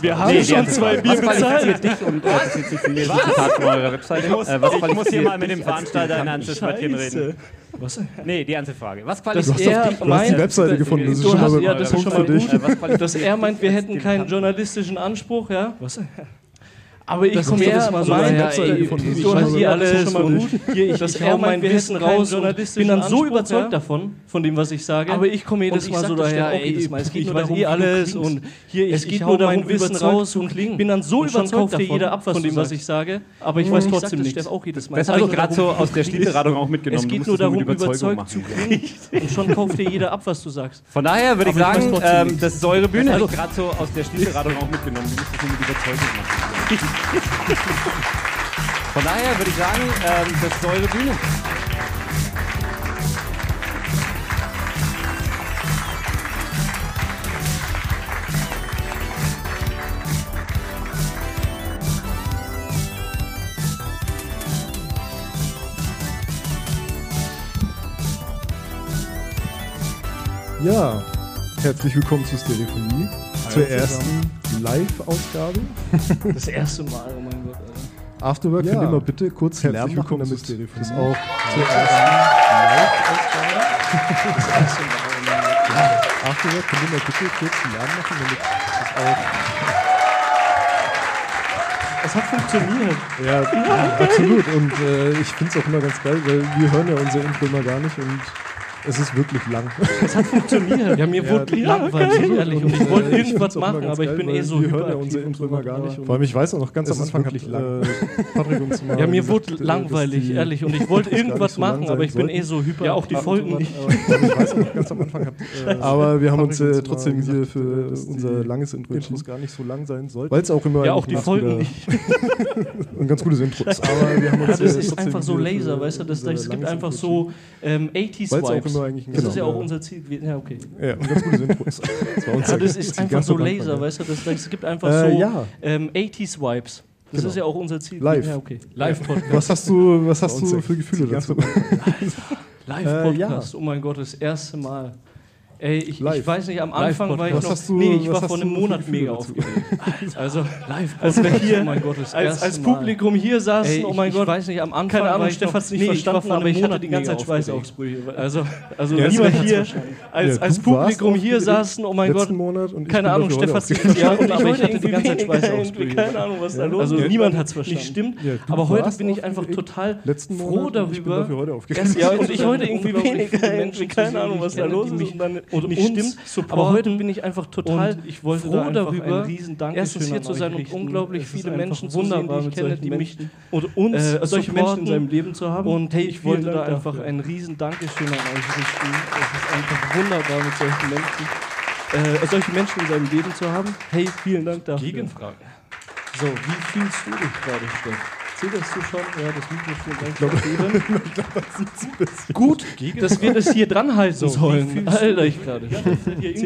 Wir haben nee, schon zwei Bier bezahlt. dich und bezieht sich für jedes Zitat von. Ich muss, äh, was ich muss hier mal mit dem Veranstalter in Anschluss reden. Was? Nee, die ganze Frage. Was qualifiziert er dich, du hast die Webseite gefunden, das ist schon mal ein Punkt für dich. Dass er meint, wir hätten keinen journalistischen Anspruch, ja? Was? Aber ich komme her, mal so mein, ja, ey, gefunden. Du hast hier alles schon. Hier, ich, ich hau mein Wissen raus und bin dann so Anspruch, überzeugt ja? davon, von dem, was ich sage. Aber ich komme jedes Mal so daher, ich weiß eh alles und hier, ich, es nur mein Wissen raus und klingen. bin dann so überzeugt davon, von dem, was ich sage. Aber ich mhm. weiß trotzdem nicht. Das. Das habe also ich gerade so aus der Stilberatung auch mitgenommen. Es geht nur darum, überzeugt zu klingen. Und schon kauft dir jeder ab, was du sagst. Von daher würde ich sagen, das ist eure Bühne. Das habe ich gerade so aus der Stilberatung auch mitgenommen. Du musst das nur mit Überzeugung machen. Von daher würde ich sagen, ähm, das ist eure Bühne. Ja, herzlich willkommen zu Stereophonie, zur ersten Live-Ausgabe. Das erste Mal, oh mein Gott. Alter. Afterwork, ja. immer bitte kurz herzlich willkommen, damit das ist auch zur ersten Live-Ausgabe. Das erste Mal, oh mein Gott. Ja. Afterwork, können wir bitte kurz Lärm machen, damit das auch... Es hat funktioniert. Ja, ja absolut. Und äh, ich finde es auch immer ganz geil, weil wir hören ja unser Info immer gar nicht und es ist wirklich lang. Es hat funktioniert. Wir haben ja, wirklich ja, langweilig, ehrlich. Und ich wollte äh, äh irgendwas machen, aber ich bin eh so hören ja unsere Intro immer gar nicht. Vor allem, ich weiß auch noch ganz am Anfang hat äh, lang. Ja, mir wurde langweilig, ehrlich. Und ich wollte irgendwas machen, aber ich bin eh so hyper. Ja, auch die Folgen nicht. Ich weiß auch noch ganz am Anfang. Aber wir haben uns äh, trotzdem hier für unser langes Intro entschieden. muss gar nicht so lang sein sollte. Weil es auch immer... Ja, auch die Folgen nicht. Ein ganz gutes Intro. Aber wir haben uns... Das ist einfach so Laser, weißt du? Es gibt einfach so ähm, 80s-Vibes. Genau. Intro eigentlich genau. ein äh, ähm, Das genau. ist ja auch unser Ziel gewesen. Ja, okay. Ja, und ganz gutes Intro ist. Das war unser, Aber das ist einfach so Laser, weißt du? Es gibt einfach äh, so ja. ähm, 80s-Vibes. Das genau. ist ja auch unser Ziel. Live. Ja, okay. Live-Podcast. Was hast du, was hast du für Gefühle dazu? Live-Podcast, äh, ja. oh mein Gott, das erste Mal. Ey, ich, ich, weiß nicht, am Anfang war ich noch. Du, nee, ich war vor einem Monat mega aufgeregt. also, live als wir hier, oh mein Gott, das als, als Publikum hier saßen, Ey, oh mein Gott. Ich weiß nicht, am Anfang. Keine Ahnung, Stefan hat es nicht nee, verstanden, ich war aber ich hatte die ganze Zeit Schweißausbrüche. Also, also ja, niemand hier, als, ja, Publikum hier saßen, oh mein Gott. Monat und keine Ahnung, Stefan hat es nicht verstanden, aber ich hatte die ganze Zeit Schweißausbrüche. Keine Ahnung, was da los ist. Also, niemand hat es verstanden. Nicht stimmt, aber heute bin ich einfach total froh darüber. Ja, und ich heute irgendwie weniger Menschen. Keine Ahnung, was da los ist und nicht stimmt. Supporten. Aber heute bin ich einfach total und ich wollte froh da darüber, erstens hier zu sein und unglaublich viele Menschen zu sehen, die ich kenne, die mich oder uns äh, solche Menschen in seinem Leben zu haben. Und hey, ich wollte da einfach ein riesen Dankeschön an euch richten. Es ist einfach wunderbar mit solchen Menschen, äh, solche Menschen in seinem Leben zu haben. Hey, vielen Dank dafür. Gegenfrage. So, wie fühlst du dich gerade, Steff? Zitterst du schon? Ja, das Mikrofon gleich glaub, Gut, dass wir das hier dran halten sollen. Alter, ich gerade. Ja,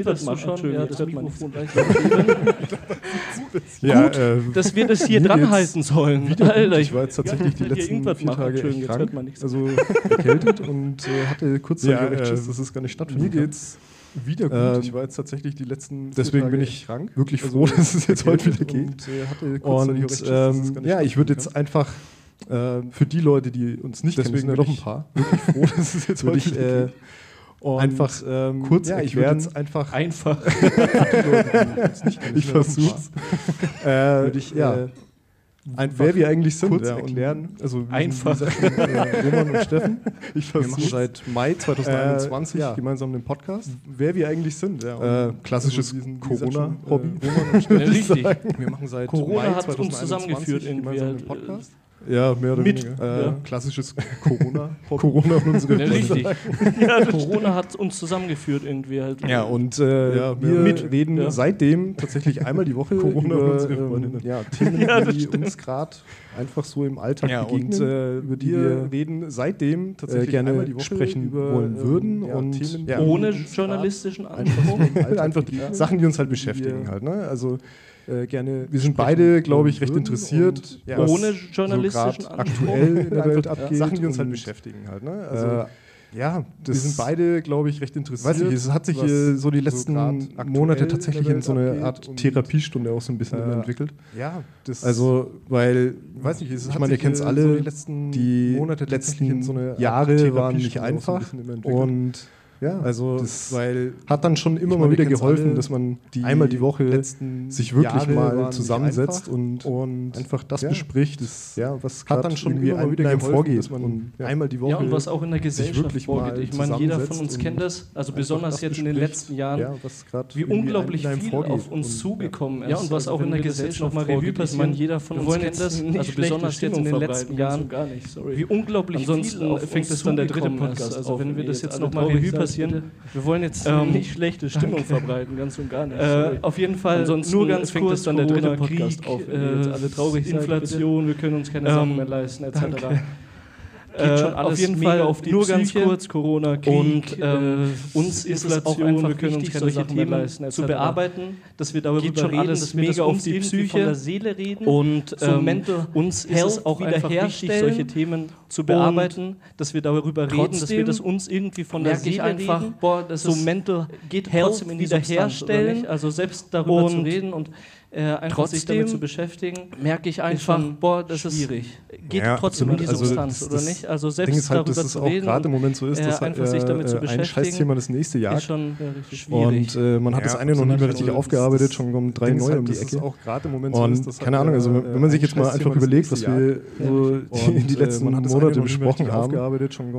das mal schon. Ja, das Mikrofon gleich ja, Gut, dass wir das hier dran halten sollen. Alter, ich war jetzt tatsächlich ja, die letzten vier Tage schön, echt krank, also erkältet und äh, hatte kurzzeitig ja, äh, das ist gar nicht stattfindet. Mir geht's wieder gut. Ähm, ich war jetzt tatsächlich die letzten. Deswegen bin ich krank. wirklich also froh, dass es jetzt heute wieder geht. Und, äh, und ähm, ja, ich würde jetzt einfach äh, für die Leute, die uns nicht deswegen kennen, deswegen noch ein paar, wirklich froh, dass es jetzt heute ich, wieder äh, geht. Und einfach ähm, kurz ja, werde es einfach. Einfach. ich versuche. äh, ich, ja. Äh, einfach wer wir eigentlich sind ja, und äh, lernen. Also einfach. Gesagt, äh, Roman und Steffen. Ich wir machen seit Mai 2021 äh, ja. gemeinsam den Podcast. Wer wir eigentlich sind. Ja, äh, klassisches also Corona-Hobby. Roman und Steffen. richtig. Wir machen seit Corona Mai 2021 uns zusammengeführt gemeinsam den äh, Podcast. Ja, mehr oder Mit, weniger. Äh, ja. Klassisches Corona. Corona und unsere ja, richtig. ja, Corona hat uns zusammengeführt irgendwie halt. Ja, und äh, ja, wir mit, reden ja. seitdem tatsächlich einmal die Woche Corona über, und unsere ähm, Freundinnen. Ja, Themen, die stimmt. uns gerade einfach so im Alltag ja, begegnen, und, äh, über die wir reden seitdem tatsächlich gerne einmal die Woche sprechen über, wollen ähm, würden und Themen, ohne journalistischen Anspruch. einfach, einfach die Sachen, die uns halt beschäftigen halt. Ne? Also äh, gerne. Wir sind beide, glaube ich, recht interessiert. Ja, ohne journalistischen so aktuell in der Welt abgeht. Sachen, die uns halt beschäftigen halt. Ne? Äh, also, äh, ja, wir sind beide, glaube ich, recht interessiert. Weiß nicht, es hat sich äh, so die letzten so Monate tatsächlich in so eine Art Therapiestunde auch so ein bisschen äh, entwickelt. Ja, das also weil, weiß nicht, ich meine, ihr kennt es äh, alle, so die letzten die Monate, letzten so Jahre waren nicht einfach und ja, also weil hat dann schon immer mal wieder geholfen, dass man die einmal die Woche sich wirklich Jahre mal zusammensetzt und, und, einfach das ja, bespricht, das, ja, was hat dann schon immer mal wieder geholfen, vorgeht, dass man und, ja. einmal die Woche ja, und was auch in der Gesellschaft vorgeht. Ich meine, jeder von uns kennt das, also besonders jetzt in den letzten Jahren, ja, wie unglaublich viel auf uns zugekommen ist. Ja, und was also auch in der Gesellschaft mal Revue passiert. meine, jeder von uns kennt also also das, also besonders jetzt in den letzten Jahren, wie unglaublich viel Ansonsten fängt es dann der dritte Podcast. Also wenn wir das jetzt nochmal Revue passieren passieren. Bitte. Wir wollen jetzt ähm, nicht schlechte Stimmung danke. verbreiten, ganz und gar nicht. Äh, auf jeden Fall, Ansonsten nur ganz fängt kurz, dann der dritte Podcast Krieg, auf. Wenn äh, jetzt alle äh, traurig Inflation, seid, wir können uns keine ähm, Sachen mehr leisten, etc. Danke. Äh, schon alles auf jeden mega Fall auf die nur Psyche. ganz kurz Corona, Krieg, und äh, ähm, uns ist es auch einfach wir können wichtig, uns solche Themen leisten, zu bearbeiten, dass wir darüber Geht schon reden, alles dass wir mega das auf die Psyche von der Seele reden und ähm, so uns ist es auch einfach wichtig, solche Themen zu bearbeiten, dass wir darüber reden, dass wir das uns irgendwie von der Seele einfach reden, boah, das so Mental Health wiederherstellen, also selbst darüber und zu reden und äh, trotzdem damit zu beschäftigen, merke ich einfach, boah, das schwierig. ist geht ja, trotzdem absolut. um die also Substanz, also, oder nicht? Also selbst Ding ist halt, darüber dass zu reden, gerade im Moment so ist, äh, dass äh, einfach äh, sich damit äh, zu äh, beschäftigen, ein Scheißthema das nächste Jahr ist schon ja, schwierig. Und äh, man hat ja, das eine noch nicht mehr richtig aufgearbeitet, schon kommen drei Ding neue halt, um die Ecke. Auch gerade im Moment so und ist, dass keine Ahnung, also wenn man sich jetzt mal einfach überlegt, was wir so die letzten Monate besprochen haben,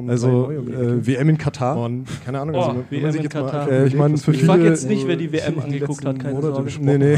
also WM in Katar, keine Ahnung, also oh, wenn man sich jetzt mal, ich meine. Ich frage jetzt nicht, wer die WM angeguckt hat, keine Sorge. Nee, nee.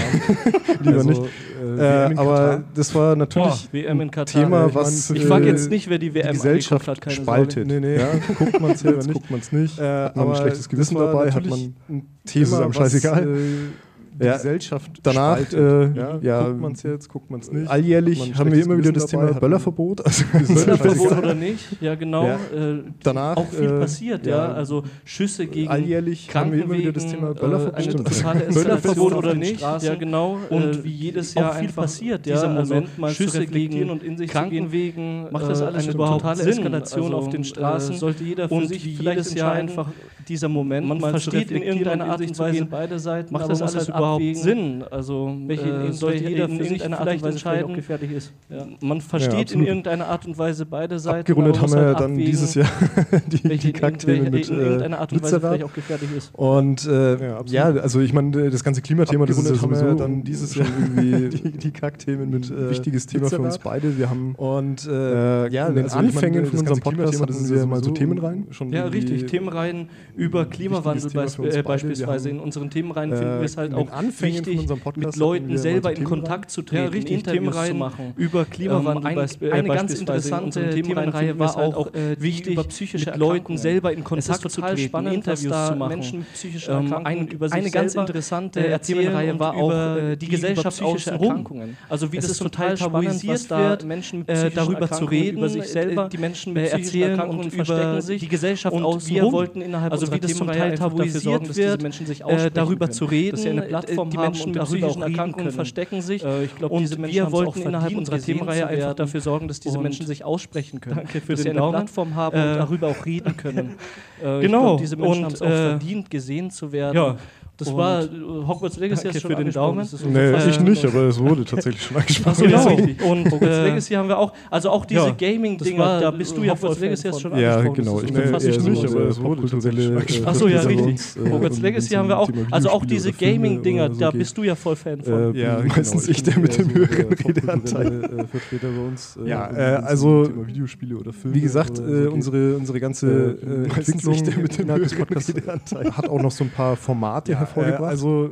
Lieber also, nicht. Äh, äh aber das war natürlich Boah, ein Katar, Thema, was. Ich äh, frage jetzt nicht, wer die WM die Gesellschaft hat, keine spaltet. Nee, nee. Ja, guckt man es nicht. Guckt man es nicht. Äh, hat man ein äh, schlechtes Gewissen dabei? Hat man ein Thema, ist es einem scheißegal? Äh, die ja. Gesellschaft Danach. Äh, ja, ja, guckt man es jetzt, guckt man es nicht. Alljährlich haben wir immer wieder das dabei, Thema Böllerverbot. Also Böllerverbot oder nicht, ja genau. Ja. Äh, Danach, auch viel äh, passiert, ja. Also Schüsse gegen Alljährlich haben wir immer wieder das Thema äh, Böllerverbot. totale Eskalation oder nicht, ja genau. Äh, und wie jedes Jahr viel passiert, ja. Dieser Moment mal Schüsse gegen und in sich Krankenwegen, macht äh, das alles überhaupt totale Eskalation auf also, den Straßen. Sollte jeder für sich vielleicht jedes Jahr einfach dieser Moment man versteht in irgendeiner Art und Weise beide Seiten, macht das alles überhaupt überhaupt wegen, Sinn? Also äh, sollte jeder für sich in vielleicht Weise entscheiden, gefährlich ist. Ja. Man versteht ja, in irgendeiner Art und Weise beide Seiten. Abgerundet haben wir halt dann abwägen, dieses Jahr die, die Kackthemen mit äh, in irgendeiner Art und Weise vielleicht auch gefährlich ist. Und äh, ja, also ich meine, äh, das ganze Klimathema, das ist ja sowieso dann dieses Jahr irgendwie die, die Kackthemen mit äh, wichtiges Thema für uns beide. Wir haben und äh, äh ja, in den also Anfängen von unserem Podcast hatten wir mal so Themen rein. Ja, richtig, Themenreihen über Klimawandel beispielsweise. In unseren Themenreihen finden wir es halt auch Anfängen wichtig, von unserem Podcast mit Leuten selber in Kontakt zu treten, ja, richtig, Interviews zu machen. Über ähm, Klimawandel ähm, ein, äh, eine ganz interessante in Themenreihe war halt auch äh, wichtig, über psychische mit Leuten selber in Kontakt zu treten, spannend, Interviews zu machen. Menschen psychische ähm, Erkrankungen ähm, ein, über eine ganz interessante äh, Themenreihe war auch äh, die, die Gesellschaft außenrum. Also wie es das total tabuisiert wird, Menschen äh, darüber zu reden, über sich äh, selber, die Menschen mit erzählen und über die Gesellschaft außenrum. Also wie das zum Teil tabuisiert wird, darüber zu reden, dass sie eine Plattform die haben Menschen und mit psychischen Erkrankungen verstecken sich. Äh, ich glaub, und diese Menschen wir wollten innerhalb unserer Themenreihe einfach dafür sorgen, dass diese Und Menschen sich aussprechen können. Danke für dass sie den eine Daumen. Plattform haben Äh, und darüber auch reden können. Äh, genau. glaub, diese Menschen und haben's auch äh, verdient, gesehen zu werden. Ja, das und war äh, Hogwarts Legacy danke hast du schon für den angesprochen, Daumen. das ist Nee, unser ich Fall. nicht, aber es wurde tatsächlich schon angesprochen. Achso, genau. richtig. Und Hogwarts äh, Legacy haben wir auch. Also auch diese ja, Gaming-Dinger, da bist du ja Hogwarts voll Legacy Fan hast schon Ja, angesprochen. genau. Das ist Nee, schon fast so nicht, aber es popkulturelle äh, Ach so, ja, Sachen richtig. äh, Hogwarts Legacy haben wir auch. Also auch diese Gaming-Dinger, da bist du ja voll Fan von. Äh, Ja, meistens genau. ich, der mit dem höheren Redeanteil. Äh, Vertreter bei uns. Äh, Ja, äh, also, Videospiele oder Filme. Wie gesagt, äh, unsere, unsere ganze Äh, äh, meistens Entwicklung ich, der mit dem innerhalb des höheren Podcasts Redeanteil. hat auch noch so ein paar Formate ja, äh, hervorgebracht. also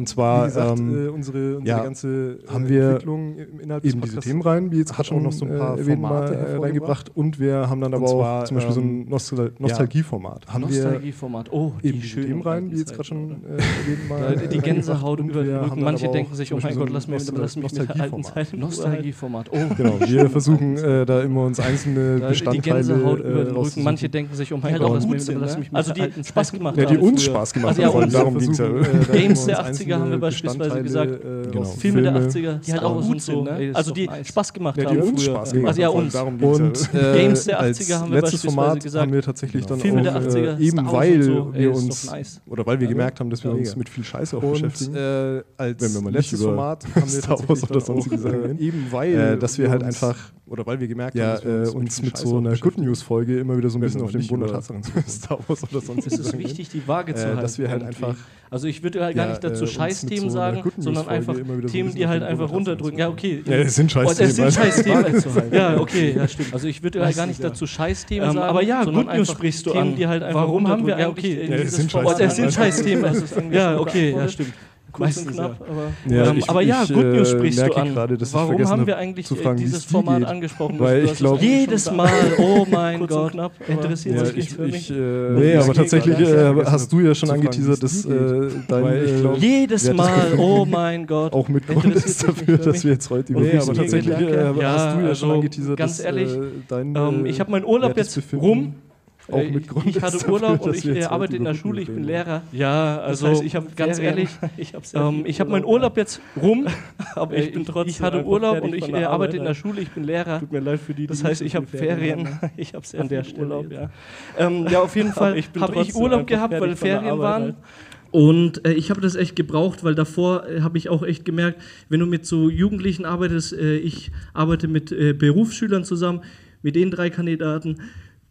Und zwar wie gesagt, ähm, äh, unsere, unsere ja, ganze äh, haben wir Entwicklung im- innerhalb des eben diese Podcasts Themenreihen, wie jetzt hat gerade schon auch noch so ein paar äh, Formate mal, äh, reingebracht. Und wir haben dann aber Und auch zwar, zum Beispiel so ähm, ein Nostal Nostalgieformat. Haben Nostalgieformat. Oh, wir die eben diese schönen Themenreihen, alten wie jetzt gerade schon äh, erwähnt, mal äh, Die. Gänsehaut Und über den Rücken. haben Manche denken sich, oh mein Gott, lass mich, mit der alten Nostalgieformat. Zeit. Nostalgieformat. Oh. Genau, wir versuchen äh, da immer uns einzelne Bestandteile die Gänsehaut äh, über den Rücken. Manche denken sich, oh mein Gott, lass mich, gut sind, lass ne? mich mit Also der die alten Spaß Zeit gemacht Ja, die uns Spaß gemacht also, haben, ja, darum ja, versuchen, äh, da Games haben der uns 80er haben wir beispielsweise gesagt. Äh, Genau. genau, Filme der Filme, 80er, die halt auch gut sind. so, Ne? ist Also die nice. Spaß gemacht Ja, die haben uns früher. Spaß gemacht Also ja, uns. darum. Und Äh, Games der als 80er haben wir beispielsweise Format gesagt. haben wir tatsächlich dann Filme auch, der 80er, äh, eben weil so, wir uns nice. oder weil wir Also, gemerkt haben, dass wir uns mit viel Scheiße auch beschäftigen. äh, als wenn wir mal letztes Format haben wir tatsächlich oder auch, äh, eben weil äh, dass wir halt uns- einfach oder weil wir gemerkt ja, haben, dass wir uns äh, mit so einer Good. News Folge immer wieder so ein bisschen auf den Boden der Tatsachen zu Star Wars oder sonst Es ist wichtig, die Waage zu halten. dass wir halt einfach Also ich würde halt gar nicht dazu Scheißthemen so sagen, sondern einfach Themen, die halt einfach runterdrücken. Ja, okay. Ja, es sind Oh, sind Scheißthemen, Scheißthemen. Waage zu halten. Ja, okay, ja, stimmt. Also ich würde halt gar nicht ja. dazu Scheißthemen Ähm, sagen, aber ja, Good News sprichst du Themen, an. die halt einfach Warum haben wir. Ja, okay. es sind Scheißthemen. Es sind Scheißthemen. Ja, okay, ja, stimmt. Kurz und Meistens, knapp, ja. aber, Ja, ähm, ich- aber ja, ich, Good News äh, sprichst du an. gerade, dass ich Warum haben wir eigentlich zu äh, fragen, dieses Format geht. angesprochen? Weil ich hast es glaub- eigentlich Jedes schon Mal, oh mein Kurz Gott, und knapp, interessiert ja, sich ich, nicht für ich, mich. äh, nee, aber tatsächlich äh, hast du ja schon angeteasert, dass äh, dein Weil ich glaub, äh, Jedes Mal, oh mein Gott. auch mit Grund ist dafür, dass wir jetzt heute über Nee, aber tatsächlich, äh, hast du ja schon also, angeteasert, ganz dass ehrlich, äh, dein ähm, äh, ich habe meinen Urlaub jetzt rum. Auch Äh, mit Grund ich hatte dafür, Urlaub und ich äh, arbeite in der Schule, ich bin. Lehrer. Ja, Das also heißt, ich habe ganz Ferien. ehrlich, ich habe ähm, habe meinen Urlaub, jetzt rum, aber Äh, ich bin trotzdem ich hatte Urlaub und ich arbeite in der Schule, ich bin Lehrer. Tut mir leid für die, die Das heißt, ich habe Ferien haben. ich habe sehr An der viel Stelle Urlaub, ja. Ähm, ja, auf jeden Fall habe ich Urlaub gehabt, weil Ferien waren. Und äh, ich habe das echt gebraucht, weil davor äh, habe ich auch echt gemerkt, wenn du mit so Jugendlichen arbeitest, äh, ich arbeite mit äh, Berufsschülern zusammen, mit den drei Kandidaten,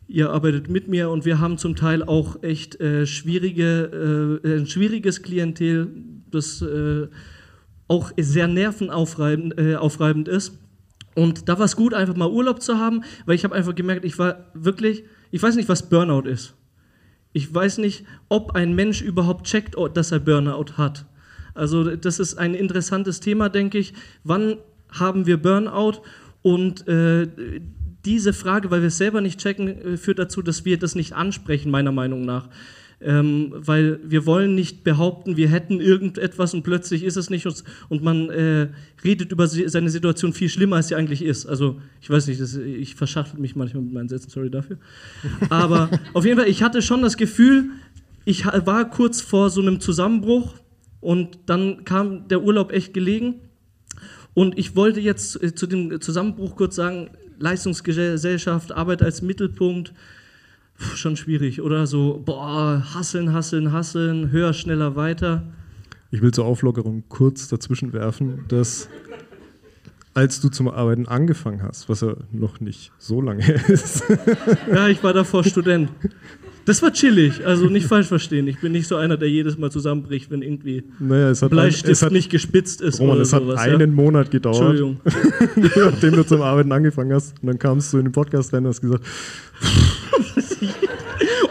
ihr arbeitet mit mir und wir haben zum Teil auch echt äh, schwierige, äh, ein schwieriges Klientel, das äh, auch sehr nervenaufreibend äh, aufreibend ist. Und da war es gut, einfach mal Urlaub zu haben, weil ich habe einfach gemerkt, ich war wirklich, ich weiß nicht, was Burnout ist. Ich weiß nicht, ob ein Mensch überhaupt checkt, oh, dass er Burnout hat. Also das ist ein interessantes Thema, denke ich. Wann haben wir Burnout? Und äh, diese Frage, weil wir es selber nicht checken, äh, führt dazu, dass wir das nicht ansprechen, meiner Meinung nach. Ähm, weil wir wollen nicht behaupten, wir hätten irgendetwas und plötzlich ist es nicht und, und man äh, redet über seine Situation viel schlimmer, als sie eigentlich ist. Also ich weiß nicht, das, ich verschachtel mich manchmal mit meinen Sätzen, sorry dafür. Aber auf jeden Fall, ich hatte schon das Gefühl, ich war kurz vor so einem Zusammenbruch und dann kam der Urlaub echt gelegen. Und ich wollte jetzt äh, zu dem Zusammenbruch kurz sagen, Leistungsgesellschaft, Arbeit als Mittelpunkt, Puh, schon schwierig, oder? So, boah, hasseln, hasseln, hasseln, höher, schneller, weiter. Ich will zur Auflockerung kurz dazwischen werfen, dass als du zum Arbeiten angefangen hast, was ja noch nicht so lange ist, Ja, ich war davor Student. Das war chillig, also nicht falsch verstehen. Ich bin nicht so einer, der jedes Mal zusammenbricht, wenn irgendwie naja, es hat, Bleistift es hat nicht gespitzt ist Roman, oder es hat sowas. einen ja. Monat gedauert, Entschuldigung. nachdem du zum Arbeiten angefangen hast. Und dann kamst du in den Podcast rein und hast gesagt,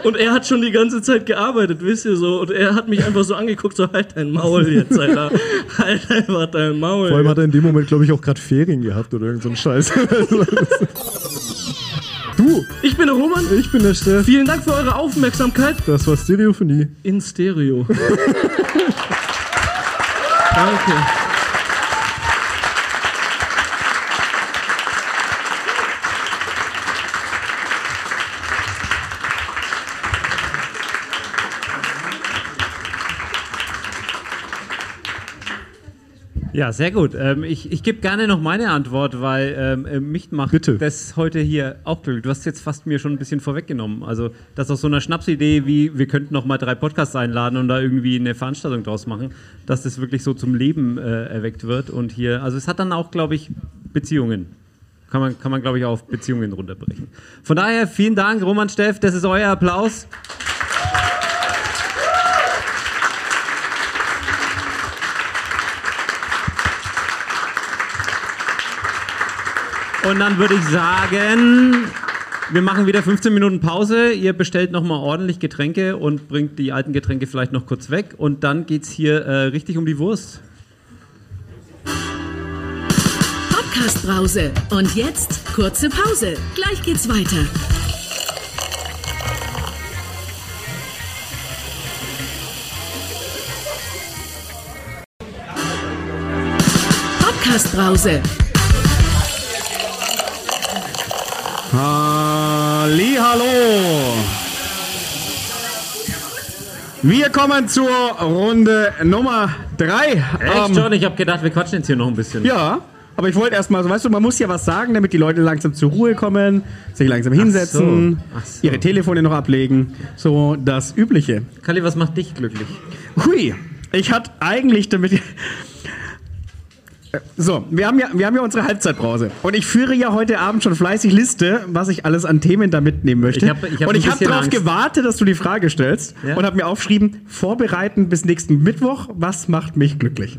Und er hat schon die ganze Zeit gearbeitet, wisst ihr so. Und er hat mich einfach so angeguckt, so halt dein Maul jetzt, Alter. halt einfach dein Maul. vor allem hat er in dem Moment, glaube ich, auch gerade Ferien gehabt oder irgend so ein Scheiß. du, ich bin der Roman. ich bin der Steff. Vielen Dank für eure Aufmerksamkeit. Das war Stereophonie. In Stereo. Danke. Ja, sehr gut. Ähm, ich ich gebe gerne noch meine Antwort, weil ähm, äh, mich macht Bitte. das heute hier auch glücklich. Du hast jetzt fast mir schon ein bisschen vorweggenommen. Also, das aus so einer Schnapsidee wie, wir könnten noch mal drei Podcasts einladen und da irgendwie eine Veranstaltung draus machen, dass das wirklich so zum Leben äh, erweckt wird. Und hier, also es hat dann auch, glaube ich, Beziehungen. Kann man, kann man glaube ich, auf Beziehungen runterbrechen. Von daher, vielen Dank, Roman Steff, das ist euer Applaus. Und dann würde ich sagen, wir machen wieder 15 Minuten Pause. Ihr bestellt nochmal ordentlich Getränke und bringt die alten Getränke vielleicht noch kurz weg. Und dann geht's hier äh, richtig um die Wurst. Podcast Brause. Und jetzt kurze Pause. Gleich geht's weiter. Podcast hallo. Wir kommen zur Runde Nummer 3. Echt schon? Ich habe gedacht, wir quatschen jetzt hier noch ein bisschen. Ja, aber ich wollte erstmal, so, weißt du, man muss ja was sagen, damit die Leute langsam zur Ruhe kommen, sich langsam hinsetzen, Ach so. ihre Telefone noch ablegen. So das Übliche. Kalli, was macht dich glücklich? Hui, ich hatte eigentlich damit. So, wir haben, ja, wir haben ja unsere Halbzeitbrause. Und ich führe ja heute Abend schon fleißig Liste, was ich alles an Themen da mitnehmen möchte. Ich hab- ich hab und ich habe darauf Angst. gewartet, dass du die Frage stellst Ja? und habe mir aufgeschrieben, vorbereiten bis nächsten Mittwoch, was macht mich glücklich?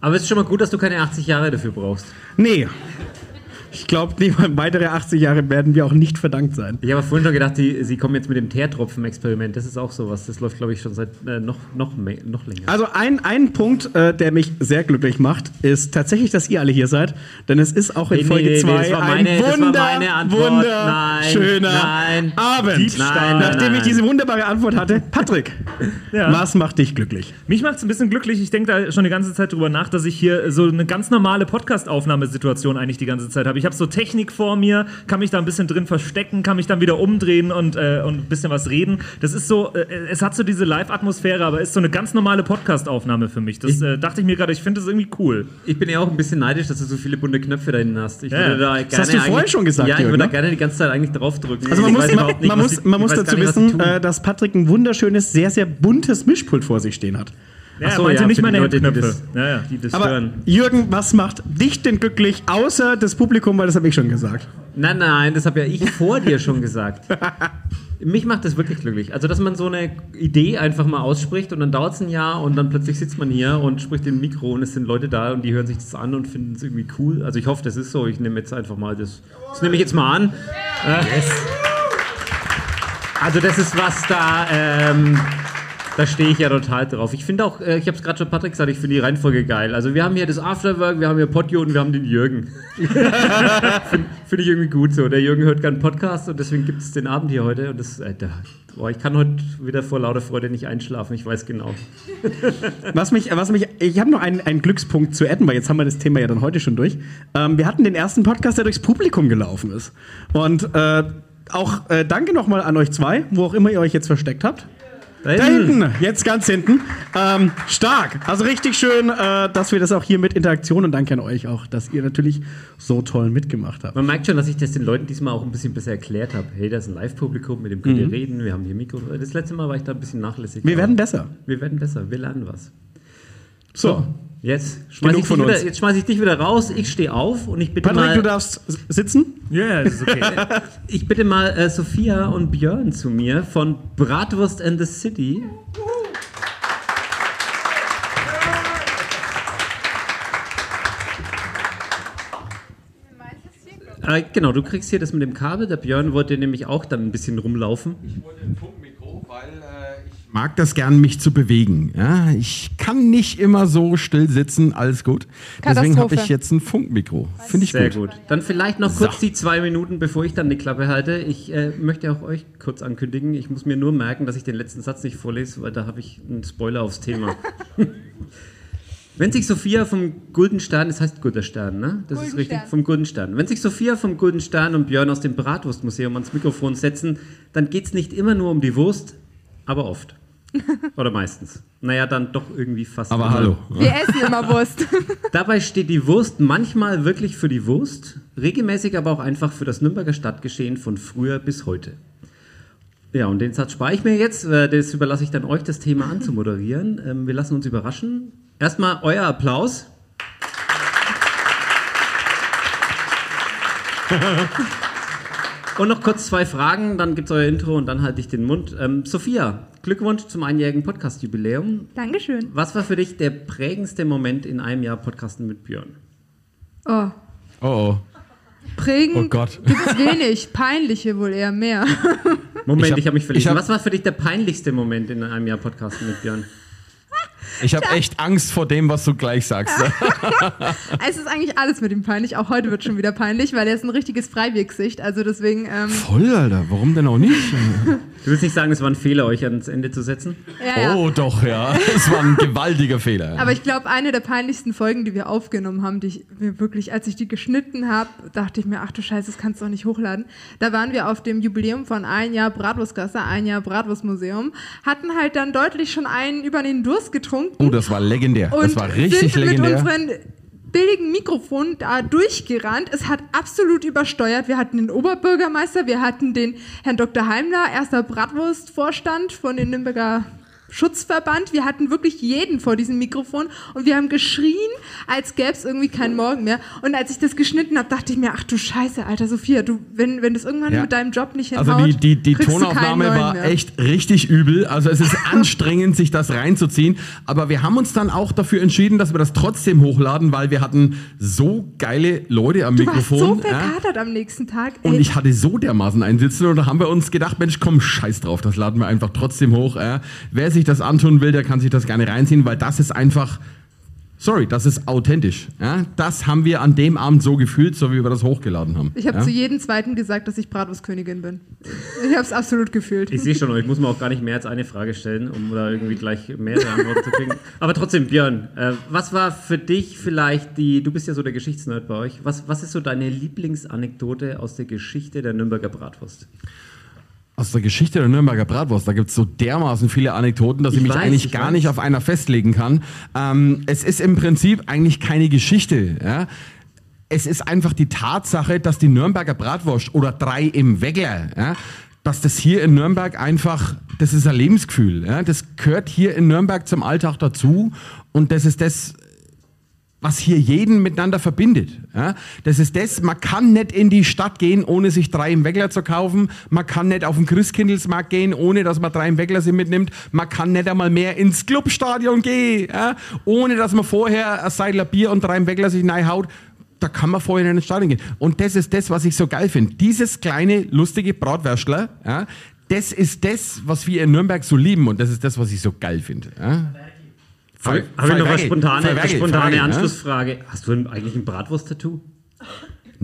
Aber es ist schon mal gut, dass du keine 80 Jahre dafür brauchst. Nee. Ich glaube, weitere 80 Jahre werden wir auch nicht verdankt sein. Ich habe vorhin schon gedacht, die, sie kommen jetzt mit dem Teertropfen-Experiment. Das ist auch sowas. Das läuft, glaube ich, schon seit äh, noch, noch, noch länger. Also ein, ein Punkt, äh, der mich sehr glücklich macht, ist tatsächlich, dass ihr alle hier seid. Denn es ist auch in Nee, Folge nee, nee, 2 das war ein meine- das war wunder, meine Antwort. wunderschöner Nein, nein. Abend. Diebstahl. Nachdem Nein, ich nein. diese wunderbare Antwort hatte. Patrick, Ja. was macht dich glücklich? Mich macht es ein bisschen glücklich. Ich denke da schon die ganze Zeit drüber nach, dass ich hier so eine ganz normale Podcast-Aufnahmesituation eigentlich die ganze Zeit habe. Ich habe so Technik vor mir, kann mich da ein bisschen drin verstecken, kann mich dann wieder umdrehen und, äh, und ein bisschen was reden. Das ist so, äh, es hat so diese Live-Atmosphäre, aber ist so eine ganz normale Podcast-Aufnahme für mich. Das äh, dachte ich mir gerade, ich finde das irgendwie cool. Ich bin ja auch ein bisschen neidisch, dass du so viele bunte Knöpfe da hinten hast. Ich würde da Das gerne hast du vorher schon gesagt, Ja, ich würde da ne? gerne die ganze Zeit eigentlich draufdrücken. Also man Ich muss, man, nicht, man muss, man muss dazu nicht, wissen, äh, dass Patrick ein wunderschönes, sehr, sehr buntes Mischpult vor sich stehen hat. Ja, Ach so, meinte ja, nicht die meine Leute, die Knöpfe. das- Ja, ja, die das Aber hören. Jürgen, was macht dich denn glücklich, außer das Publikum, weil das habe ich schon gesagt. Nein, nein, das habe ja ich vor dir schon gesagt. Mich macht das wirklich glücklich. Also, dass man so eine Idee einfach mal ausspricht und dann dauert es ein Jahr und dann plötzlich sitzt man hier und spricht in Mikro und es sind Leute da und die hören sich das an und finden es irgendwie cool. Also, ich hoffe, das ist so. Ich nehme jetzt einfach mal das. Das nehme ich jetzt mal an. Äh, Also, das ist was da. Ähm, da stehe ich ja total drauf. Ich finde auch, äh, ich habe es gerade schon Patrick gesagt, ich finde die Reihenfolge geil. Also wir haben hier das Afterwork, wir haben hier Podjo und wir haben den Jürgen. finde find ich irgendwie gut so. Der Jürgen hört gern Podcast und deswegen gibt es den Abend hier heute. Und das, äh, da, boah, ich kann heute wieder vor lauter Freude nicht einschlafen, ich weiß genau. Was mich, was mich, ich habe noch einen, einen Glückspunkt zu adden, weil jetzt haben wir das Thema ja dann heute schon durch. Ähm, wir hatten den ersten Podcast, der durchs Publikum gelaufen ist. Und äh, auch äh, danke nochmal an euch zwei, wo auch immer ihr euch jetzt versteckt habt. Da hinten, jetzt ganz hinten. Ähm, stark. Also richtig schön, äh, dass wir das auch hier mit Interaktion und danke an euch auch, dass ihr natürlich so toll mitgemacht habt. Man merkt schon, dass ich das den Leuten diesmal auch ein bisschen besser erklärt habe. Hey, das ist ein Live-Publikum, mit dem könnt ihr Mhm. reden, wir haben hier Mikro. Das letzte Mal war ich da ein bisschen nachlässig. Wir werden besser. Wir werden besser, wir lernen was. So. Jetzt schmeiß, Genug ich dich, von wieder, uns. jetzt schmeiß ich dich wieder raus, ich stehe auf und ich bitte Patrick, mal... du darfst sitzen. Ja, das ist okay. Ich bitte mal äh, Sophia und Björn zu mir von Bratwurst and the City. Äh, genau, du kriegst hier das mit dem Kabel. Der Björn wollte nämlich auch dann ein bisschen rumlaufen. Mag das gern, mich zu bewegen. Ja, ich kann nicht immer so still sitzen, alles gut. Deswegen habe ich jetzt ein Funkmikro. Finde ich Sehr gut. gut. Dann vielleicht noch kurz die zwei Minuten, bevor ich dann die Klappe halte. Ich äh, möchte auch euch kurz ankündigen. Ich muss mir nur merken, dass ich den letzten Satz nicht vorlese, weil da habe ich einen Spoiler aufs Thema. Wenn sich Sophia vom Gulden Stern, das heißt Guter Stern, ne? Das ist Gulden richtig, Stern. vom Gulden Stern. Wenn sich Sophia vom Gulden Stern und Björn aus dem Bratwurstmuseum ans Mikrofon setzen, dann geht es nicht immer nur um die Wurst, aber oft. Oder meistens. Naja, dann doch irgendwie fast. Aber immer. hallo. Wir essen immer Wurst. Dabei steht die Wurst manchmal wirklich für die Wurst, regelmäßig aber auch einfach für das Nürnberger Stadtgeschehen von früher bis heute. Ja, und den Satz spare ich mir jetzt. äh, Das überlasse ich dann euch, das Thema anzumoderieren. Ähm, Wir lassen uns überraschen. Erstmal euer Applaus. Und noch kurz zwei Fragen, dann gibt es euer Intro und dann halte ich den Mund. Ähm, Sophia, Glückwunsch zum einjährigen Podcast-Jubiläum. Dankeschön. Was war für dich der prägendste Moment in einem Jahr Podcasten mit Björn? Oh. Oh oh. Prägend Oh Gott. gibt's wenig, peinliche wohl eher mehr. Moment, Ich ich hab- habe mich verlesen. hab- Was war für dich der peinlichste Moment in einem Jahr Podcasten mit Björn? Ich habe echt Angst vor dem, was du gleich sagst. es ist eigentlich alles mit ihm peinlich. Auch heute wird schon wieder peinlich, weil er ist ein richtiges Freibiergesicht. Also deswegen. Ähm, Voll, Alter. Warum denn auch nicht? Du willst nicht sagen, es war ein Fehler, euch ans Ende zu setzen? Ja, ja. Oh, doch, ja. Es war ein gewaltiger Fehler. Aber ich glaube, eine der peinlichsten Folgen, die wir aufgenommen haben, die ich mir wirklich, als ich die geschnitten habe, dachte ich mir, ach du Scheiße, das kannst du doch nicht hochladen. Da waren wir auf dem Jubiläum von ein Jahr Bratwurstgasse, ein Jahr Bratwurstmuseum, hatten halt dann deutlich schon einen über den Durst getrunken. Oh, das war legendär. Das war richtig sind legendär. mit unseren billigen Mikrofon da durchgerannt. Es hat absolut übersteuert. Wir hatten den Oberbürgermeister, wir hatten den Herrn Dr. Heimler, erster Bratwurstvorstand von den Nürnberger Schutzverband. Wir hatten wirklich jeden vor diesem Mikrofon und wir haben geschrien, als gäbe es irgendwie keinen Morgen mehr. Und als ich das geschnitten habe, dachte ich mir, ach du Scheiße, Alter Sophia, du, wenn, wenn das irgendwann Ja. mit deinem Job nicht hinhaut, Also die, die, die Tonaufnahme war mehr. echt richtig übel. Also es ist anstrengend, sich das reinzuziehen. Aber wir haben uns dann auch dafür entschieden, dass wir das trotzdem hochladen, weil wir hatten so geile Leute am Du warst Mikrofon. so ja. verkatert am nächsten Tag. Und Ey, ich hatte so dermaßen einen Sitzen und da haben wir uns gedacht, Mensch, komm, scheiß drauf, das laden wir einfach trotzdem hoch. Äh. Wer sich das antun will, der kann sich das gerne reinziehen, weil das ist einfach, sorry, das ist authentisch. Ja. Das haben wir an dem Abend so gefühlt, so wie wir das hochgeladen haben. Ich habe ja. zu jedem Zweiten gesagt, dass ich Bratwurstkönigin bin. Ich habe es absolut gefühlt. Ich sehe schon, ich muss mir auch gar nicht mehr als eine Frage stellen, um da irgendwie gleich mehrere Antworten zu kriegen. Aber trotzdem, Björn, äh, was war für dich vielleicht die, du bist ja so der Geschichtsnerd bei euch, was, was ist so deine Lieblingsanekdote aus der Geschichte der Nürnberger Bratwurst? Aus der Geschichte der Nürnberger Bratwurst, da gibt es so dermaßen viele Anekdoten, dass ich, Ich mich weiß, eigentlich ich gar weiß. nicht auf einer festlegen kann. Ähm, es ist im Prinzip eigentlich keine Geschichte. Ja? Es ist einfach die Tatsache, dass die Nürnberger Bratwurst oder drei im Weggler, ja, dass das hier in Nürnberg einfach, das ist ein Lebensgefühl. Ja? Das gehört hier in Nürnberg zum Alltag dazu und das ist das, was hier jeden miteinander verbindet. Ja? Das ist das, man kann nicht in die Stadt gehen, ohne sich drei im Weggler zu kaufen. Man kann nicht auf den Christkindlesmarkt gehen, ohne dass man drei im Weggler sie mitnimmt. Man kann nicht einmal mehr ins Clubstadion gehen, ja? ohne dass man vorher ein Seidler Bier und drei im Weggler sich haut. Da kann man vorher in den Stadion gehen. Und das ist das, was ich so geil finde. Dieses kleine, lustige Bratwürstler, ja, das ist das, was wir in Nürnberg so lieben. Und das ist das, was ich so geil finde. Ja? Habe ich noch eine spontane, eine verwergel, spontane verwergel, ja? Anschlussfrage. Hast du eigentlich ein Bratwurst-Tattoo?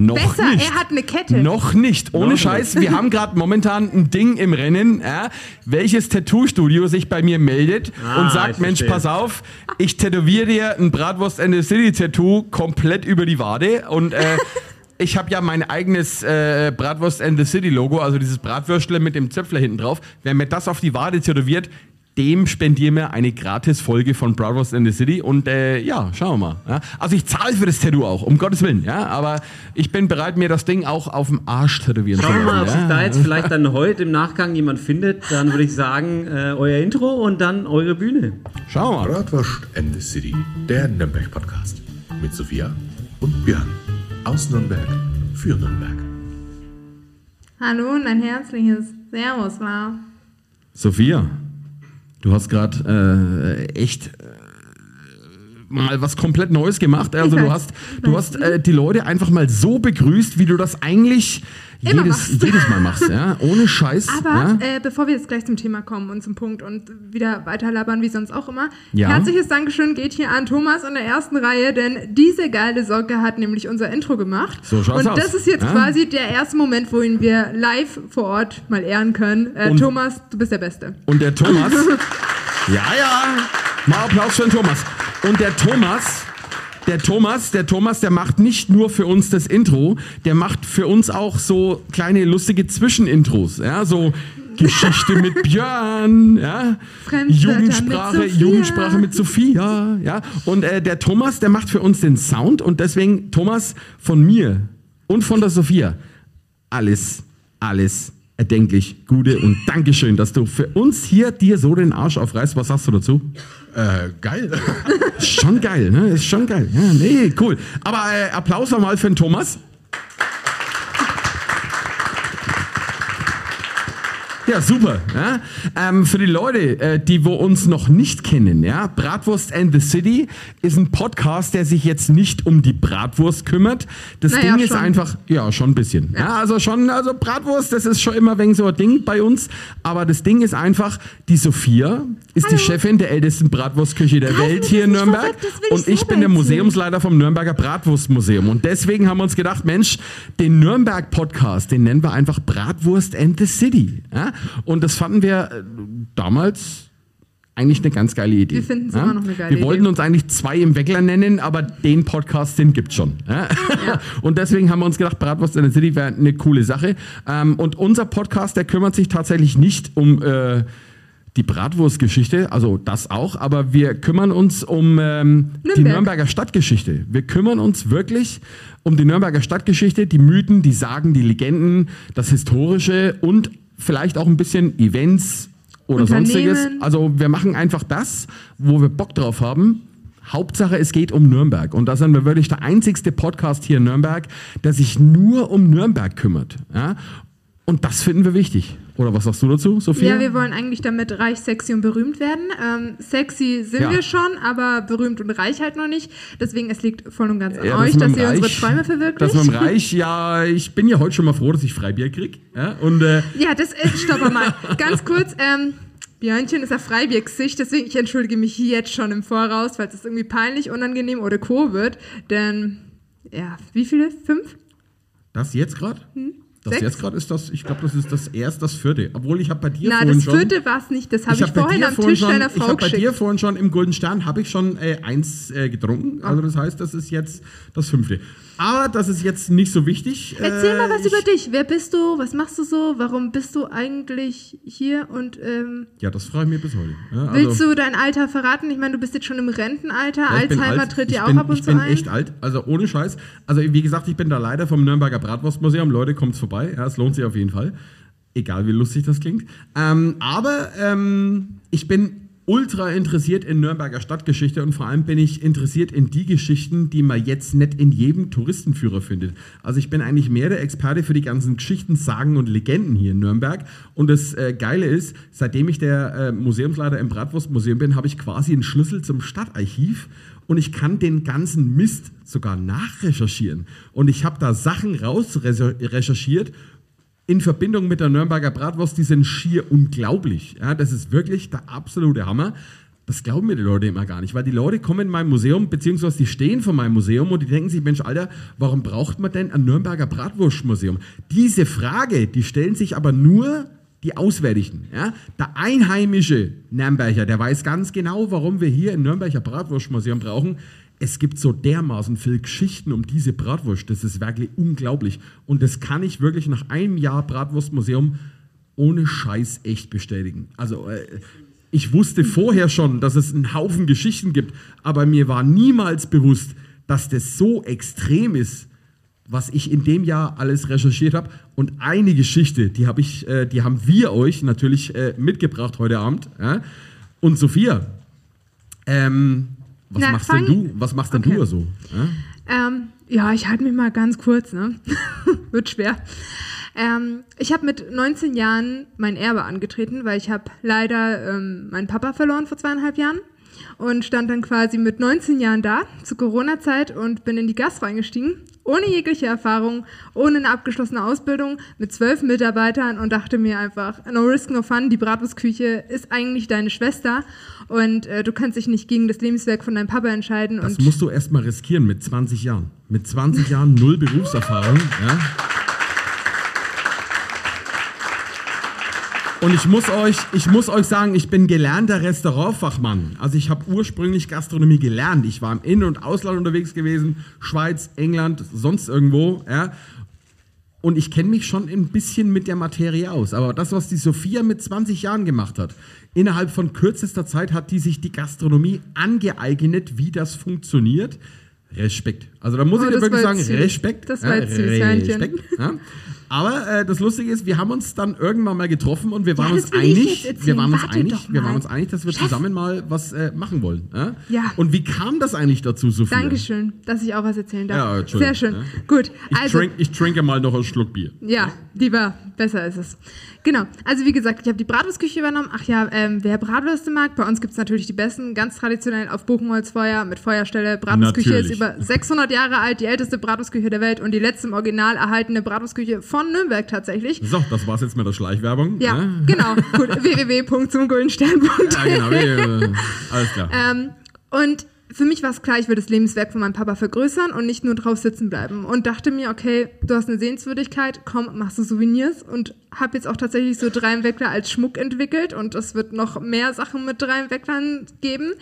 Noch Besser, nicht. er hat eine Kette. Noch nicht, ohne Noch Scheiß. nicht. Wir haben gerade momentan ein Ding im Rennen, ja, welches Tattoo-Studio sich bei mir meldet Ah, und sagt, Mensch, verstehe. pass auf, ich tätowiere dir ein Bratwurst and the City Tattoo komplett über die Wade und äh, ich habe ja mein eigenes äh, Bratwurst and the City Logo, also dieses Bratwürstle mit dem Zöpfler hinten drauf. Wer mir das auf die Wade tätowiert, dem spendieren wir eine Gratis-Folge von Bratwurst in the City und äh, ja, schauen wir mal. Ja. Also ich zahle für das Tattoo auch, um Gottes Willen, ja, aber ich bin bereit, mir das Ding auch auf dem Arsch tätowieren Schauen zu wir mal, ob lassen. sich ja. da jetzt vielleicht dann heute im Nachgang jemand findet. Dann würde ich sagen, äh, euer Intro und dann eure Bühne. Schauen wir mal. Bratwurst and the City, der Nürnberg-Podcast. Mit Sophia und Björn. Aus Nürnberg für Nürnberg. Hallo und ein herzliches Servus, war. Sophia, du hast gerade äh, echt äh, mal was komplett Neues gemacht. Also du hast, du hast äh, die Leute einfach mal so begrüßt, wie du das eigentlich Immer jedes, machst. jedes Mal machst, ja, ohne Scheiß. Aber ja? äh, bevor wir jetzt gleich zum Thema kommen und zum Punkt und wieder weiterlabern, wie sonst auch immer, Ja. herzliches Dankeschön geht hier an Thomas in der ersten Reihe, denn diese geile Socke hat nämlich unser Intro gemacht. So schaut's und aus. das ist jetzt Ja. quasi der erste Moment, wo ihn wir live vor Ort mal ehren können. Äh, Thomas, du bist der Beste. Und der Thomas. ja, ja. Mal Applaus für den Thomas. Und der Thomas. Der Thomas, der Thomas, der macht nicht nur für uns das Intro, der macht für uns auch so kleine lustige Zwischenintros, ja, so Geschichte mit Björn, ja, Jugendsprache, mit. Jugendsprache mit Sophia, ja, und äh, der Thomas, der macht für uns den Sound und deswegen Thomas von mir und von der Sophia alles, alles erdenklich Gute und Dankeschön, dass du für uns hier dir so den Arsch aufreißt. Was sagst du dazu? Äh, geil. Schon geil, ne? Ist schon geil. Ja, nee, cool. Aber äh, Applaus nochmal für den Thomas. Ja, super. Ja. Ähm, für die Leute, äh, die wo uns noch nicht kennen, ja, Bratwurst and the City ist ein Podcast, der sich jetzt nicht um die Bratwurst kümmert. Das Naja, Ding ist schon. einfach, ja, schon ein bisschen. Ja. also schon, also Bratwurst, das ist schon immer wegen so ein Ding bei uns. Aber das Ding ist einfach, die Sophia ist die Chefin der ältesten Bratwurstküche der Welt hier in Nürnberg. Und ich bin der Museumsleiter vom Nürnberger Bratwurstmuseum. Und deswegen haben wir uns gedacht, Mensch, den Nürnberg-Podcast, den nennen wir einfach Bratwurst and the City. Ja? Und das fanden wir äh, damals eigentlich eine ganz geile Idee. Wir finden's immer noch eine geile Wir wollten Idee. uns eigentlich zwei im Weckler nennen, aber den Podcast, den gibt's schon. Ja? Und deswegen haben wir uns gedacht, Bratwurst in the City wäre eine coole Sache. Ähm, und unser Podcast, der kümmert sich tatsächlich nicht um äh, die Bratwurstgeschichte, also das auch, aber wir kümmern uns um ähm, die Nürnberg. Nürnberger Stadtgeschichte. Wir kümmern uns wirklich um die Nürnberger Stadtgeschichte, die Mythen, die Sagen, die Legenden, das Historische und vielleicht auch ein bisschen Events oder sonstiges. Also wir machen einfach das, wo wir Bock drauf haben. Hauptsache, es geht um Nürnberg. Und da sind wir wirklich der einzigste Podcast hier in Nürnberg, der sich nur um Nürnberg kümmert. Ja? Und das finden wir wichtig. Oder was sagst du dazu, Sophia? Ja, wir wollen eigentlich damit reich, sexy und berühmt werden. Ähm, sexy sind Ja. wir schon, aber berühmt und reich halt noch nicht. Deswegen, es liegt voll und ganz an Ja, euch, dass ihr unsere Reich- Träume verwirklicht. Das mit dem Reich, ja, ich bin ja heute schon mal froh, dass ich Freibier krieg. Ja? Und äh, Ja, das ist, stopp mal. Ganz kurz, ähm, Björnchen ist ein Freibiergesicht, deswegen ich entschuldige mich jetzt schon im Voraus, falls es irgendwie peinlich, unangenehm oder co wird. Denn, ja, wie viele? Fünf? das jetzt gerade? Hm? Das Sechs? jetzt gerade ist das, ich glaube, das ist das erst das vierte. Obwohl ich habe bei dir Na, vorhin das schon. vierte war es nicht. Das habe ich, hab bei vorhin dir am Tisch schon, deiner Ich Frau habe bei dir vorhin schon im Golden Stern habe ich schon äh, eins äh, getrunken. Also das heißt, das ist jetzt das fünfte. Aber das ist jetzt nicht so wichtig. Erzähl mal Äh, was über dich. Wer bist du? Was machst du so? Warum bist du eigentlich hier? Und ähm, Ja, das freue ich mir bis heute. Ja, willst du dein Alter verraten? Ich meine, du bist jetzt schon im Rentenalter. Ja, ich bin Alzheimer alt. tritt ich ja auch bin, ab und ich zu bin ein. echt alt, also ohne Scheiß. Also wie gesagt, ich bin da leider vom Nürnberger Bratwurstmuseum. Leute, kommt's vorbei. Ja, es lohnt sich auf jeden Fall. Egal wie lustig das klingt. Ähm, aber ähm, ich bin ultra interessiert in Nürnberger Stadtgeschichte und vor allem bin ich interessiert in die Geschichten, die man jetzt nicht in jedem Touristenführer findet. Also ich bin eigentlich mehr der Experte für die ganzen Geschichten, Sagen und Legenden hier in Nürnberg. Und das äh, Geile ist, seitdem ich der äh, Museumsleiter im Bratwurstmuseum bin, habe ich quasi einen Schlüssel zum Stadtarchiv und ich kann den ganzen Mist sogar nachrecherchieren. Und ich habe da Sachen rausrecherchiert in Verbindung mit der Nürnberger Bratwurst, die sind schier unglaublich. Ja, das ist wirklich der absolute Hammer. Das glauben mir die Leute immer gar nicht, weil die Leute kommen in mein Museum, beziehungsweise die stehen vor meinem Museum und die denken sich, Mensch, Alter, warum braucht man denn ein Nürnberger Bratwurstmuseum? Diese Frage, die stellen sich aber nur die Auswärtigen. Ja? Der einheimische Nürnberger, der weiß ganz genau, warum wir hier ein Nürnberger Bratwurstmuseum brauchen. Es gibt so dermaßen viele Geschichten um diese Bratwurst. Das ist wirklich unglaublich. Und das kann ich wirklich nach einem Jahr Bratwurstmuseum ohne Scheiß echt bestätigen. Also äh, ich wusste vorher schon, dass es einen Haufen Geschichten gibt, aber mir war niemals bewusst, dass das so extrem ist, was ich in dem Jahr alles recherchiert habe. Und eine Geschichte, die habe ich, äh, die haben wir euch natürlich äh, mitgebracht heute Abend. Ja? Und Sophia, ähm, was Na, machst denn du? Was machst denn Okay. du so? Ja? Ähm, ja, ich halte mich mal ganz kurz, ne? Wird schwer. Ähm, ich habe mit 19 Jahren mein Erbe angetreten, weil ich habe leider ähm, meinen Papa verloren vor zweieinhalb Jahren und stand dann quasi mit 19 Jahren da zur Corona-Zeit und bin in die Gastro eingestiegen, ohne jegliche Erfahrung, ohne eine abgeschlossene Ausbildung, mit zwölf Mitarbeitern und dachte mir einfach, no risk, no fun, die Bratwurstküche ist eigentlich deine Schwester und äh, du kannst dich nicht gegen das Lebenswerk von deinem Papa entscheiden. Das musst du erstmal riskieren mit 20 Jahren. Mit 20 Jahren null Berufserfahrung. Ja? Und ich muss euch, ich muss euch sagen, ich bin gelernter Restaurantfachmann. Also ich habe ursprünglich Gastronomie gelernt. Ich war im In- und Ausland unterwegs gewesen, Schweiz, England, sonst irgendwo. Ja. Und ich kenne mich schon ein bisschen mit der Materie aus. Aber das, was die Sophia mit 20 Jahren gemacht hat, innerhalb von kürzester Zeit hat die sich die Gastronomie angeeignet, wie das funktioniert. Respekt. Also da muss Oh, ich dir wirklich sagen, süß. Respekt. Das war jetzt süß. Respekt. Ja. Aber äh, das Lustige ist, wir haben uns dann irgendwann mal getroffen und wir waren Ja, uns einig, wir waren uns Warte einig, wir waren uns einig, dass wir Chef. zusammen mal was äh, machen wollen. Ja? Ja. Und wie kam das eigentlich dazu, Sophia? Dankeschön, dass ich auch was erzählen darf. Ja, Sehr schön. ja. Gut, Ich, also trink, ich trinke mal noch einen Schluck Bier. Ja, lieber, besser ist es. Genau, also wie gesagt, ich habe die Bratwurstküche übernommen. Ach ja, ähm, wer Bratwürste mag, bei uns gibt es natürlich die besten, ganz traditionell auf Buchenholzfeuer mit Feuerstelle. Bratwurstküche ist über 600 Jahre alt, die älteste Bratwurstküche der Welt und die letzte im Original erhaltene Bratwurstküche von Nürnberg tatsächlich. So, das war's jetzt mit der Schleichwerbung. Ja, genau. Gut, www.zumguldenstern.de Ja, genau. Alles klar. ähm, und für mich war es klar, ich würde das Lebenswerk von meinem Papa vergrößern und nicht nur drauf sitzen bleiben. Und dachte mir, okay, du hast eine Sehenswürdigkeit, komm, machst du Souvenirs. Und habe jetzt auch tatsächlich so drei Weckler als Schmuck entwickelt. Und es wird noch mehr Sachen mit drei Wecklern geben.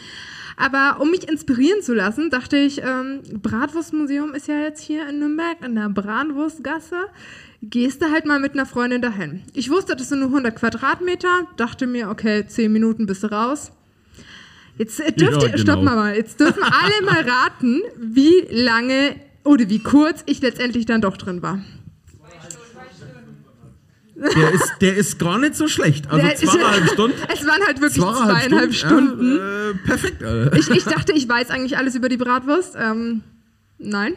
Aber um mich inspirieren zu lassen, dachte ich, ähm, Bratwurstmuseum ist ja jetzt hier in Nürnberg in der Bratwurstgasse. Gehst du halt mal mit einer Freundin dahin. Ich wusste, das sind nur 100 Quadratmeter. Dachte mir, okay, 10 Minuten bist du raus. Jetzt äh, dürft Ja, ihr, stopp genau. mal mal, jetzt dürfen alle mal raten, wie lange oder wie kurz ich letztendlich dann doch drin war. Der ist, der ist gar nicht so schlecht. Also Der- zweieinhalb Stunden. Es waren halt wirklich Zweieinhalb zweieinhalb Stunden. Ja, äh, perfekt, Alter. Ich, ich dachte, ich weiß eigentlich alles über die Bratwurst. Ähm, nein.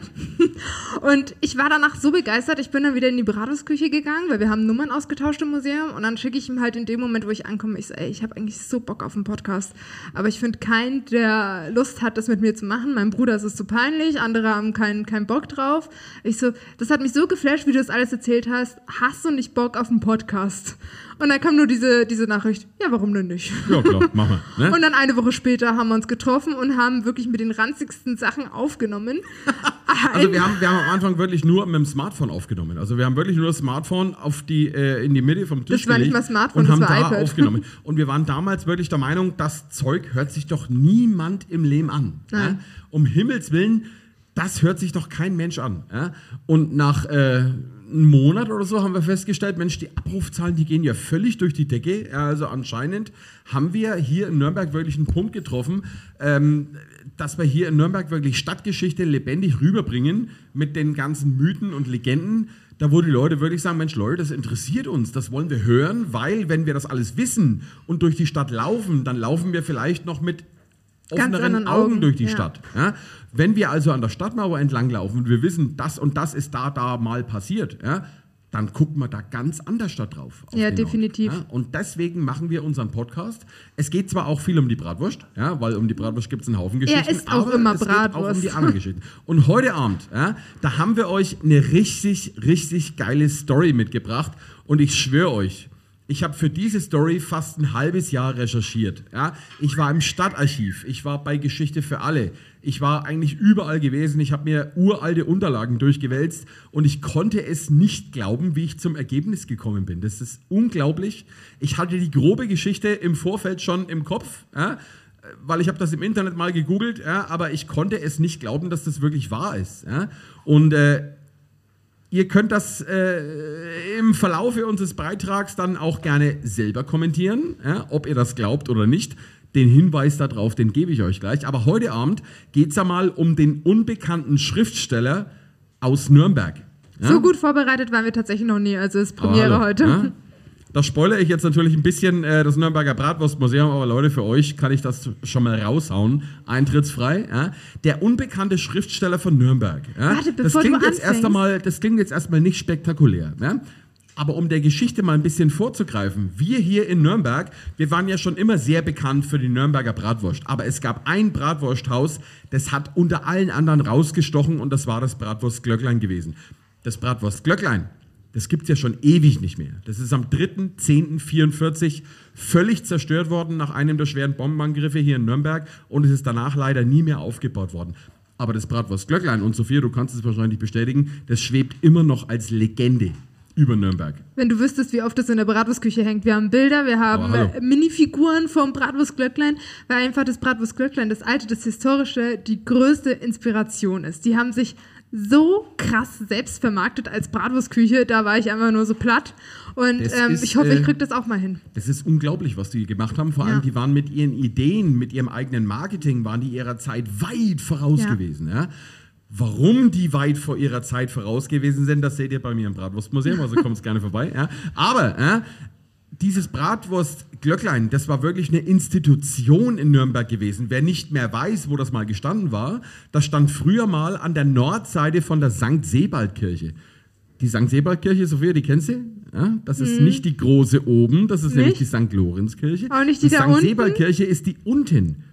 Und ich war danach so begeistert, ich bin dann wieder in die Bratwurstküche gegangen, weil wir haben Nummern ausgetauscht im Museum. Und dann schicke ich ihm halt in dem Moment, wo ich ankomme, ich so, ey, ich habe eigentlich so Bock auf einen Podcast. Aber ich finde keinen, der Lust hat, das mit mir zu machen. Mein Bruder ist es zu peinlich, andere haben keinen keinen Bock drauf. Ich so, das hat mich so geflasht, wie du das alles erzählt hast. Hast du nicht Bock auf einen Podcast? Und dann kam nur diese, diese Nachricht, ja, warum denn nicht? Ja, klar, machen wir. Ne? Und dann eine Woche später haben wir uns getroffen und haben wirklich mit den ranzigsten Sachen aufgenommen. Also wir haben, wir haben am Anfang wirklich nur mit dem Smartphone aufgenommen. Also wir haben wirklich nur das Smartphone auf die, äh, in die Mitte vom Tisch Das war nicht mal Smartphone, und das haben war da iPad. aufgenommen. Und wir waren damals wirklich der Meinung, das Zeug hört sich doch niemand im Leben an. Ja? Um Himmels Willen, das hört sich doch kein Mensch an. Ja? Und nach äh, einem Monat oder so haben wir festgestellt, Mensch, die Abrufzahlen, die gehen ja völlig durch die Decke. Also anscheinend haben wir hier in Nürnberg wirklich einen Punkt getroffen, ähm, dass wir hier in Nürnberg wirklich Stadtgeschichte lebendig rüberbringen mit den ganzen Mythen und Legenden. Da wo die Leute wirklich sagen, Mensch Leute, das interessiert uns, das wollen wir hören, weil wenn wir das alles wissen und durch die Stadt laufen, dann laufen wir vielleicht noch mit offeneren Augen, Augen, durch die ja. Stadt. Ja? Wenn wir also an der Stadtmauer entlang laufen und wir wissen, das und das ist da, da mal passiert, ja, dann gucken wir da ganz anders da drauf. auf Ja, definitiv. Ja? Und deswegen machen wir unseren Podcast. Es geht zwar auch viel um die Bratwurst, ja, weil um die Bratwurst gibt es einen Haufen Er Geschichten. isst auch aber immer es geht auch um Bratwurst. die anderen Geschichten. Und heute Abend, ja, da haben wir euch eine richtig, richtig geile Story mitgebracht. Und ich schwöre euch, ich habe für diese Story fast ein halbes Jahr recherchiert. Ja? Ich war im Stadtarchiv, ich war bei Geschichte für alle, ich war eigentlich überall gewesen, ich habe mir uralte Unterlagen durchgewälzt und ich konnte es nicht glauben, wie ich zum Ergebnis gekommen bin. Das ist unglaublich. Ich hatte die grobe Geschichte im Vorfeld schon im Kopf. Ja? weil ich habe das im Internet mal gegoogelt, ja, aber ich konnte es nicht glauben, dass das wirklich wahr ist. Ja. Und äh, ihr könnt das äh, im Verlaufe unseres Beitrags dann auch gerne selber kommentieren, ja, ob ihr das glaubt oder nicht. Den Hinweis darauf, den gebe ich euch gleich. Aber heute Abend geht es ja mal um den unbekannten Schriftsteller aus Nürnberg. Ja? So gut vorbereitet waren wir tatsächlich noch nie, also ist Premiere Hallo, heute. ja? Da spoilere ich jetzt natürlich ein bisschen äh, das Nürnberger Bratwurstmuseum, aber Leute, für euch kann ich das schon mal raushauen. Eintrittsfrei. Ja? Der unbekannte Schriftsteller von Nürnberg. Ja? Warte, das, bevor du klingt jetzt erst anfängst. einmal, das klingt jetzt erstmal nicht spektakulär. Ja? Aber um der Geschichte mal ein bisschen vorzugreifen, wir hier in Nürnberg, wir waren ja schon immer sehr bekannt für die Nürnberger Bratwurst. Aber es gab ein Bratwursthaus, das hat unter allen anderen rausgestochen und das war das Bratwurst Glöcklein gewesen. Das Bratwurst Glöcklein, das gibt es ja schon ewig nicht mehr. Das ist am 3.10.44 völlig zerstört worden nach einem der schweren Bombenangriffe hier in Nürnberg und es ist danach leider nie mehr aufgebaut worden. Aber das Bratwurst Glöcklein, und Sophia, du kannst es wahrscheinlich bestätigen, das schwebt immer noch als Legende über Nürnberg. Wenn du wüsstest, wie oft das in der Bratwurstküche hängt. Wir haben Bilder, wir haben äh, Minifiguren vom Bratwurstglöcklein, weil einfach das Bratwurstglöcklein, das alte, das historische, die größte Inspiration ist. Die haben sich so krass selbst vermarktet als Bratwurstküche, da war ich einfach nur so platt. Und ähm, ist, ich hoffe, äh, ich kriege das auch mal hin. Das ist unglaublich, was die gemacht haben. Vor allem, Ja. die waren mit ihren Ideen, mit ihrem eigenen Marketing, waren die ihrer Zeit weit voraus Ja. gewesen. Ja? Warum die weit vor ihrer Zeit voraus gewesen sind, das seht ihr bei mir im Bratwurstmuseum, also kommt gerne vorbei. Ja. Aber dieses Bratwurst-Glöcklein, das war wirklich eine Institution in Nürnberg gewesen. Wer nicht mehr weiß, wo das mal gestanden war, das stand früher mal an der Nordseite von der St. Sebald-Kirche. Die St. Sebald-Kirche, Sophia, die kennst du? Ja, das ist Mhm. nicht die große oben, das ist nämlich die Nicht? St. Lorenz-Kirche. Auch nicht die die da St. Sebald-Kirche ist die unten.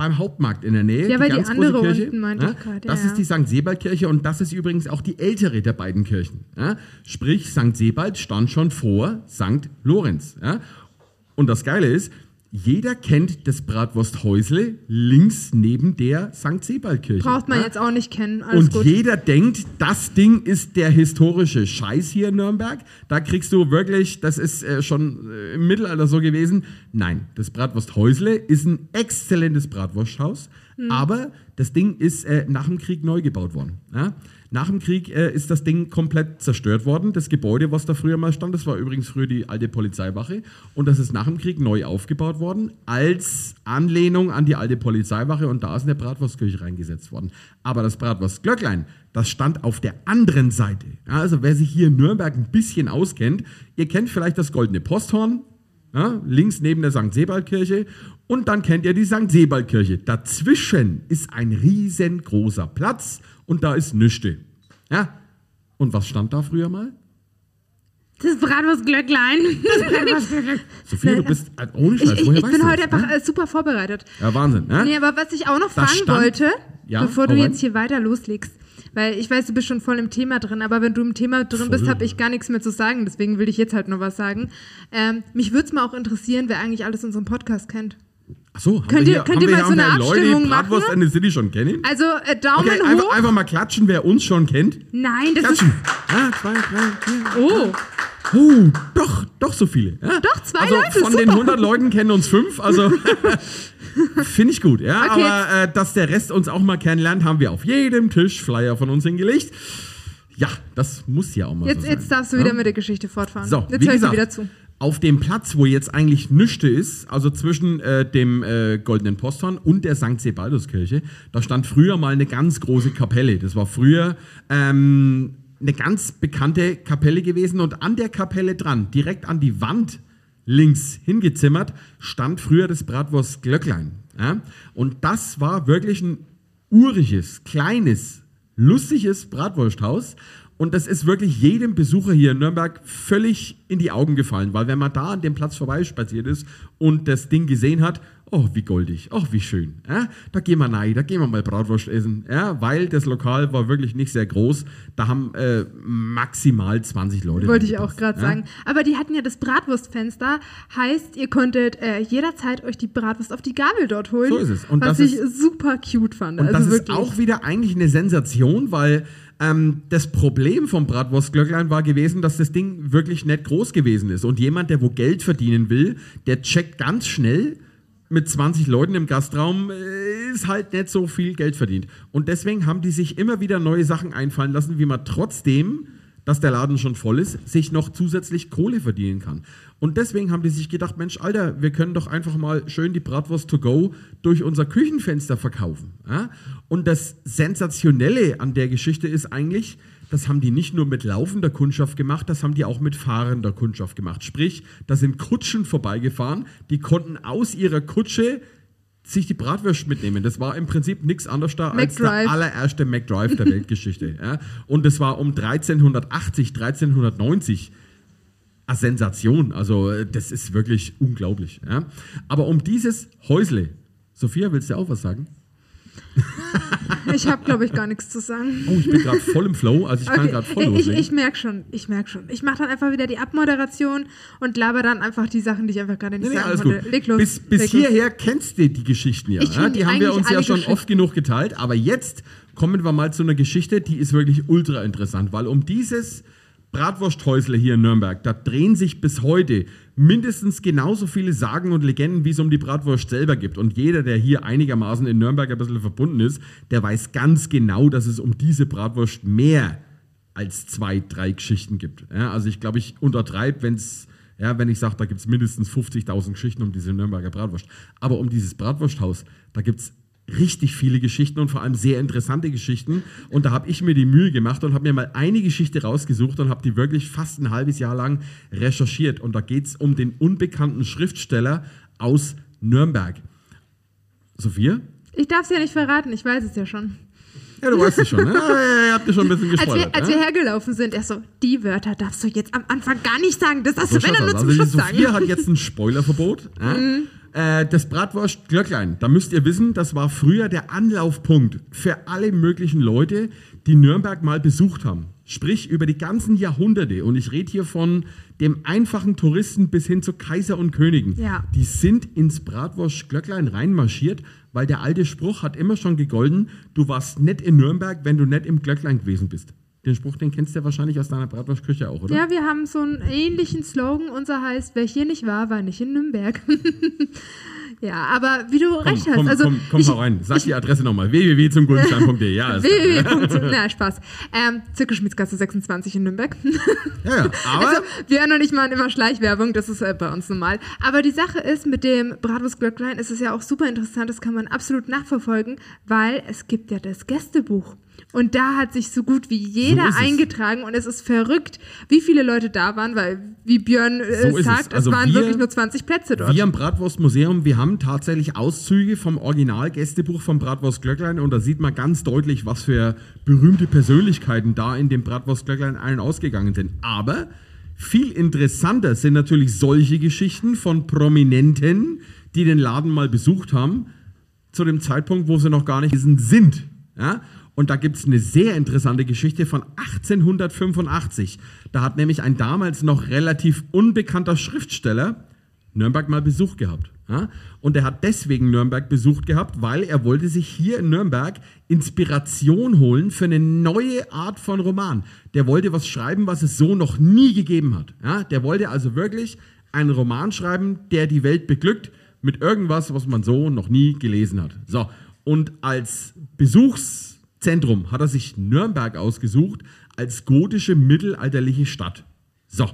Beim Hauptmarkt in der Nähe. Ja, die ganz große andere Kirche. unten meinte ich grad, Das ja, ist die St. Sebald-Kirche und das ist übrigens auch die ältere der beiden Kirchen. Ja? Sprich, St. Sebald stand schon vor St. Lorenz. Ja? Und das Geile ist, jeder kennt das Bratwursthäusle links neben der St. Sebald-Kirche. Braucht man ja? jetzt auch nicht kennen. Alles Und gut. jeder denkt, das Ding ist der historische Scheiß hier in Nürnberg. Da kriegst du wirklich, das ist äh, schon äh, im Mittelalter so gewesen. Nein, das Bratwursthäusle ist ein exzellentes Bratwursthaus, Hm. aber das Ding ist äh, nach dem Krieg neu gebaut worden. Ja? Nach dem Krieg äh, ist das Ding komplett zerstört worden. Das Gebäude, was da früher mal stand, das war übrigens früher die alte Polizeiwache. Und das ist nach dem Krieg neu aufgebaut worden, als Anlehnung an die alte Polizeiwache. Und da ist eine Bratwurstkirche reingesetzt worden. Aber das Bratwurstglöcklein, das stand auf der anderen Seite. Ja, also wer sich hier in Nürnberg ein bisschen auskennt, ihr kennt vielleicht das Goldene Posthorn, ja, links neben der St. Sebald-Kirche. Und dann kennt ihr die St. Sebald-Kirche. Dazwischen ist ein riesengroßer Platz und da ist Nüchte. Ja. Und was stand da früher mal? Das Bratwurstglöcklein. Das Bratwurstglöcklein. Sophia, du bist äh, ohne Scheiß. Ich, ich, ich bin heute das, einfach ja? äh, super vorbereitet. Ja, Wahnsinn. Ja? Nee, aber was ich auch noch Da fragen stand- wollte, Ja, bevor du rein. jetzt hier weiter loslegst, weil ich weiß, du bist schon voll im Thema drin, aber wenn du im Thema drin bist, Voll. habe ich gar nichts mehr zu sagen, deswegen will ich jetzt halt noch was sagen. Ähm, mich würde es mal auch interessieren, wer eigentlich alles unseren Podcast kennt. Achso, haben Könnt wir ihr- hier, könnt haben ihr mal so eine Leute, Abstimmung machen? in the City schon kennen? Also äh, Daumen Okay, hoch. einfach, einfach mal klatschen, wer uns schon kennt. Nein, das Klatschen. ist. Ja, zwei, drei, vier. Oh. Oh, doch, doch so viele. Ja. Doch, zwei also Leute, Von den super. 100 Leuten kennen uns fünf, also finde ich gut. Ja, Okay, aber äh, dass der Rest uns auch mal kennenlernt, haben wir auf jedem Tisch Flyer von uns hingelegt. Ja, das muss ja auch mal Jetzt, so sein. jetzt darfst du ja? wieder mit der Geschichte fortfahren. So, jetzt höre ich dir gesagt, wieder zu. auf dem Platz, wo jetzt eigentlich Nüchte ist, also zwischen äh, dem äh, Goldenen Posthorn und der St. Sebalduskirche, da stand früher mal eine ganz große Kapelle. Das war früher ähm, eine ganz bekannte Kapelle gewesen und an der Kapelle dran, direkt an die Wand links hingezimmert, stand früher das Bratwurst Glöcklein. Ja? Und das war wirklich ein uriges, kleines, lustiges Bratwursthaus. Und das ist wirklich jedem Besucher hier in Nürnberg völlig in die Augen gefallen, weil wenn man da an dem Platz vorbeispaziert ist und das Ding gesehen hat, oh, wie goldig, oh, wie schön. Ja? Da gehen wir rein, da gehen wir mal Bratwurst essen, ja? weil das Lokal war wirklich nicht sehr groß. Da haben äh, maximal 20 Leute. Wollte ich auch gerade ja? sagen. Aber die hatten ja das Bratwurstfenster, heißt, ihr konntet äh, jederzeit euch die Bratwurst auf die Gabel dort holen. So ist es. Und was das ich ist- super cute fand. Und also das wirklich. ist auch wieder eigentlich eine Sensation, weil ähm, das Problem vom Bratwurstglöcklein war gewesen, dass das Ding wirklich nicht groß gewesen ist. Und jemand, der wo Geld verdienen will, der checkt ganz schnell mit 20 Leuten im Gastraum, äh, ist halt nicht so viel Geld verdient. Und deswegen haben die sich immer wieder neue Sachen einfallen lassen, wie man trotzdem dass der Laden schon voll ist, sich noch zusätzlich Kohle verdienen kann. Und deswegen haben die sich gedacht, Mensch, Alter, wir können doch einfach mal schön die Bratwurst to go durch unser Küchenfenster verkaufen. Ja? Und das Sensationelle an der Geschichte ist eigentlich, das haben die nicht nur mit laufender Kundschaft gemacht, das haben die auch mit fahrender Kundschaft gemacht. Sprich, da sind Kutschen vorbeigefahren, die konnten aus ihrer Kutsche sich die Bratwurst mitnehmen. Das war im Prinzip nichts anderes da als der allererste McDrive der Weltgeschichte. ja. Und das war um 1380, 1390 eine Sensation. Also äh, das ist wirklich unglaublich. Ja. Aber um dieses Häusle, Sophia, willst du auch was sagen? Ich habe, glaube ich, gar nichts zu sagen. Oh, ich bin gerade voll im Flow, also ich kann Okay, gerade voll ich, loslegen. ich merke schon, ich merke schon. Ich mache dann einfach wieder die Abmoderation und laber dann einfach die Sachen, die ich einfach gerade nicht Nee, nee, sagen alles konnte. gut. Leg los. Bis, bis leg los. hierher kennst du die Geschichten ja. Ich ja? kenn Die haben wir uns ja schon oft genug geteilt. Aber jetzt kommen wir mal zu einer Geschichte, die ist wirklich ultra interessant, weil um dieses Bratwursthäusle hier in Nürnberg, da drehen sich bis heute mindestens genauso viele Sagen und Legenden, wie es um die Bratwurst selber gibt. Und jeder, der hier einigermaßen in Nürnberg ein bisschen verbunden ist, der weiß ganz genau, dass es um diese Bratwurst mehr als zwei, drei Geschichten gibt. Ja, also ich glaube, ich untertreibe, wenn es ja, wenn ich sage, da gibt es mindestens 50.000 Geschichten um diese Nürnberger Bratwurst. Aber um dieses Bratwursthaus, da gibt es richtig viele Geschichten und vor allem sehr interessante Geschichten. Und da habe ich mir die Mühe gemacht und habe mir mal eine Geschichte rausgesucht und habe die wirklich fast ein halbes Jahr lang recherchiert. Und da geht es um den unbekannten Schriftsteller aus Nürnberg. Sophia? Ich darf es ja nicht verraten, ich weiß es ja schon. Ja, du weißt es schon, ne? Ja, Ihr habt ja schon ein bisschen Als gespoilert. wir, als ja? wir hergelaufen sind, er so, die Wörter darfst du jetzt am Anfang gar nicht sagen. Das hast So du, wenn er nur zum Also Schluss sagen. Sophia hat jetzt ein Spoilerverbot. Ja? Mhm. Äh, das Bratwurst Glöcklein, da müsst ihr wissen, das war früher der Anlaufpunkt für alle möglichen Leute, die Nürnberg mal besucht haben. Sprich über die ganzen Jahrhunderte. Und ich rede hier von dem einfachen Touristen bis hin zu Kaiser und Königen. Ja. Die sind ins Bratwurst Glöcklein reinmarschiert, weil der alte Spruch hat immer schon gegolden, du warst nicht in Nürnberg, wenn du nicht im Glöcklein gewesen bist. Den Spruch, den kennst du ja wahrscheinlich aus deiner Bratwurstküche auch, oder? Ja, wir haben so einen ähnlichen Slogan. Unser heißt, wer hier nicht war, war nicht in Nürnberg. ja, aber wie du recht hast. Komm, also, komm, komm ich, hau rein. Sag die Adresse nochmal. www.zumguldenstein.de. Ja, ist www. Na, Spaß. Ähm, Zirkelschmiedsgasse 26 in Nürnberg. Ja, ja, aber also, wir noch nicht mal immer Schleichwerbung, das ist äh, bei uns normal. Aber die Sache ist, mit dem Bratwurstglöcklein ist es ja auch super interessant, das kann man absolut nachverfolgen, weil es gibt ja das Gästebuch. Und da hat sich so gut wie jeder So es. eingetragen und es ist verrückt, wie viele Leute da waren, weil, wie Björn äh, So es. sagt, es, Also waren wir- wirklich nur 20 Plätze dort. wir am Bratwurstmuseum, wir haben tatsächlich Auszüge vom Original-Gästebuch vom Bratwurst Glöcklein und da sieht man ganz deutlich, was für berühmte Persönlichkeiten da in dem Bratwurst Glöcklein allen ausgegangen sind. Aber viel interessanter sind natürlich solche Geschichten von Prominenten, die den Laden mal besucht haben, zu dem Zeitpunkt, wo sie noch gar nicht gewesen sind. Ja? Und da gibt es eine sehr interessante Geschichte von 1885. Da hat nämlich ein damals noch relativ unbekannter Schriftsteller Nürnberg mal Besuch gehabt. Und er hat deswegen Nürnberg besucht gehabt, weil er wollte sich hier in Nürnberg Inspiration holen für eine neue Art von Roman. Der wollte was schreiben, was es so noch nie gegeben hat. Der wollte also wirklich einen Roman schreiben, der die Welt beglückt mit irgendwas, was man so noch nie gelesen hat. So, und als Besuchszentrum hat er sich Nürnberg ausgesucht als gotische mittelalterliche Stadt. So,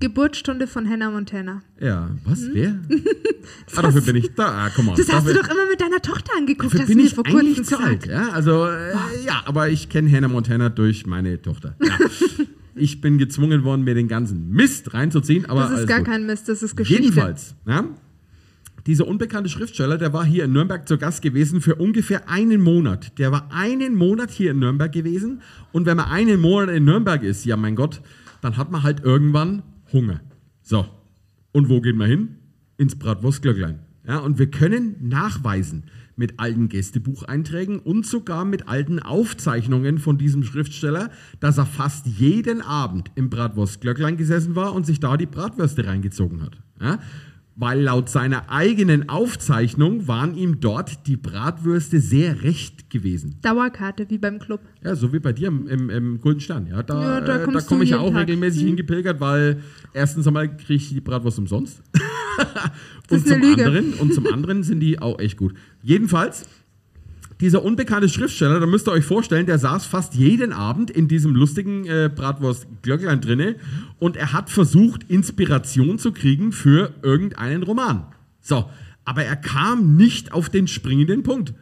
Geburtsstunde von Hannah Montana. ja, was? Hm? Wer? ah, dafür bin ich da. Ah, komm mal. Das hast du doch immer mit deiner Tochter angeguckt, dafür bin ich vor kurzem zu alt. gesagt. Ja, also, äh, ja, aber ich kenne Hannah Montana durch meine Tochter. Ja. ich bin gezwungen worden, mir den ganzen Mist reinzuziehen. Aber Das ist gar gut. kein Mist, das ist Geschichte. Jedenfalls, ja, dieser unbekannte Schriftsteller, der war hier in Nürnberg zu Gast gewesen für ungefähr einen Monat. Der war einen Monat hier in Nürnberg gewesen. Und wenn man einen Monat in Nürnberg ist, ja mein Gott, dann hat man halt irgendwann Hunger. So. Und wo geht man hin? Ins Bratwurstglöcklein. Ja, und wir können nachweisen mit alten Gästebucheinträgen und sogar mit alten Aufzeichnungen von diesem Schriftsteller, dass er fast jeden Abend im Bratwurstglöcklein gesessen war und sich da die Bratwürste reingezogen hat. Ja? Weil laut seiner eigenen Aufzeichnung waren ihm dort die Bratwürste sehr recht gewesen. Dauerkarte, wie beim Club. Ja, so wie bei dir im, im, im Golden Stern. Ja, da, Ja, da äh, da komme ich ja auch Tag. regelmäßig Hm. hingepilgert, weil erstens einmal kriege ich die Bratwurst umsonst. Und, zum anderen, und zum anderen sind die auch echt gut. Jedenfalls, dieser unbekannte Schriftsteller, da müsst ihr euch vorstellen, der saß fast jeden Abend in diesem lustigen äh, Bratwurst-Glöcklein drinne und er hat versucht, Inspiration zu kriegen für irgendeinen Roman. So, aber er kam nicht auf den springenden Punkt.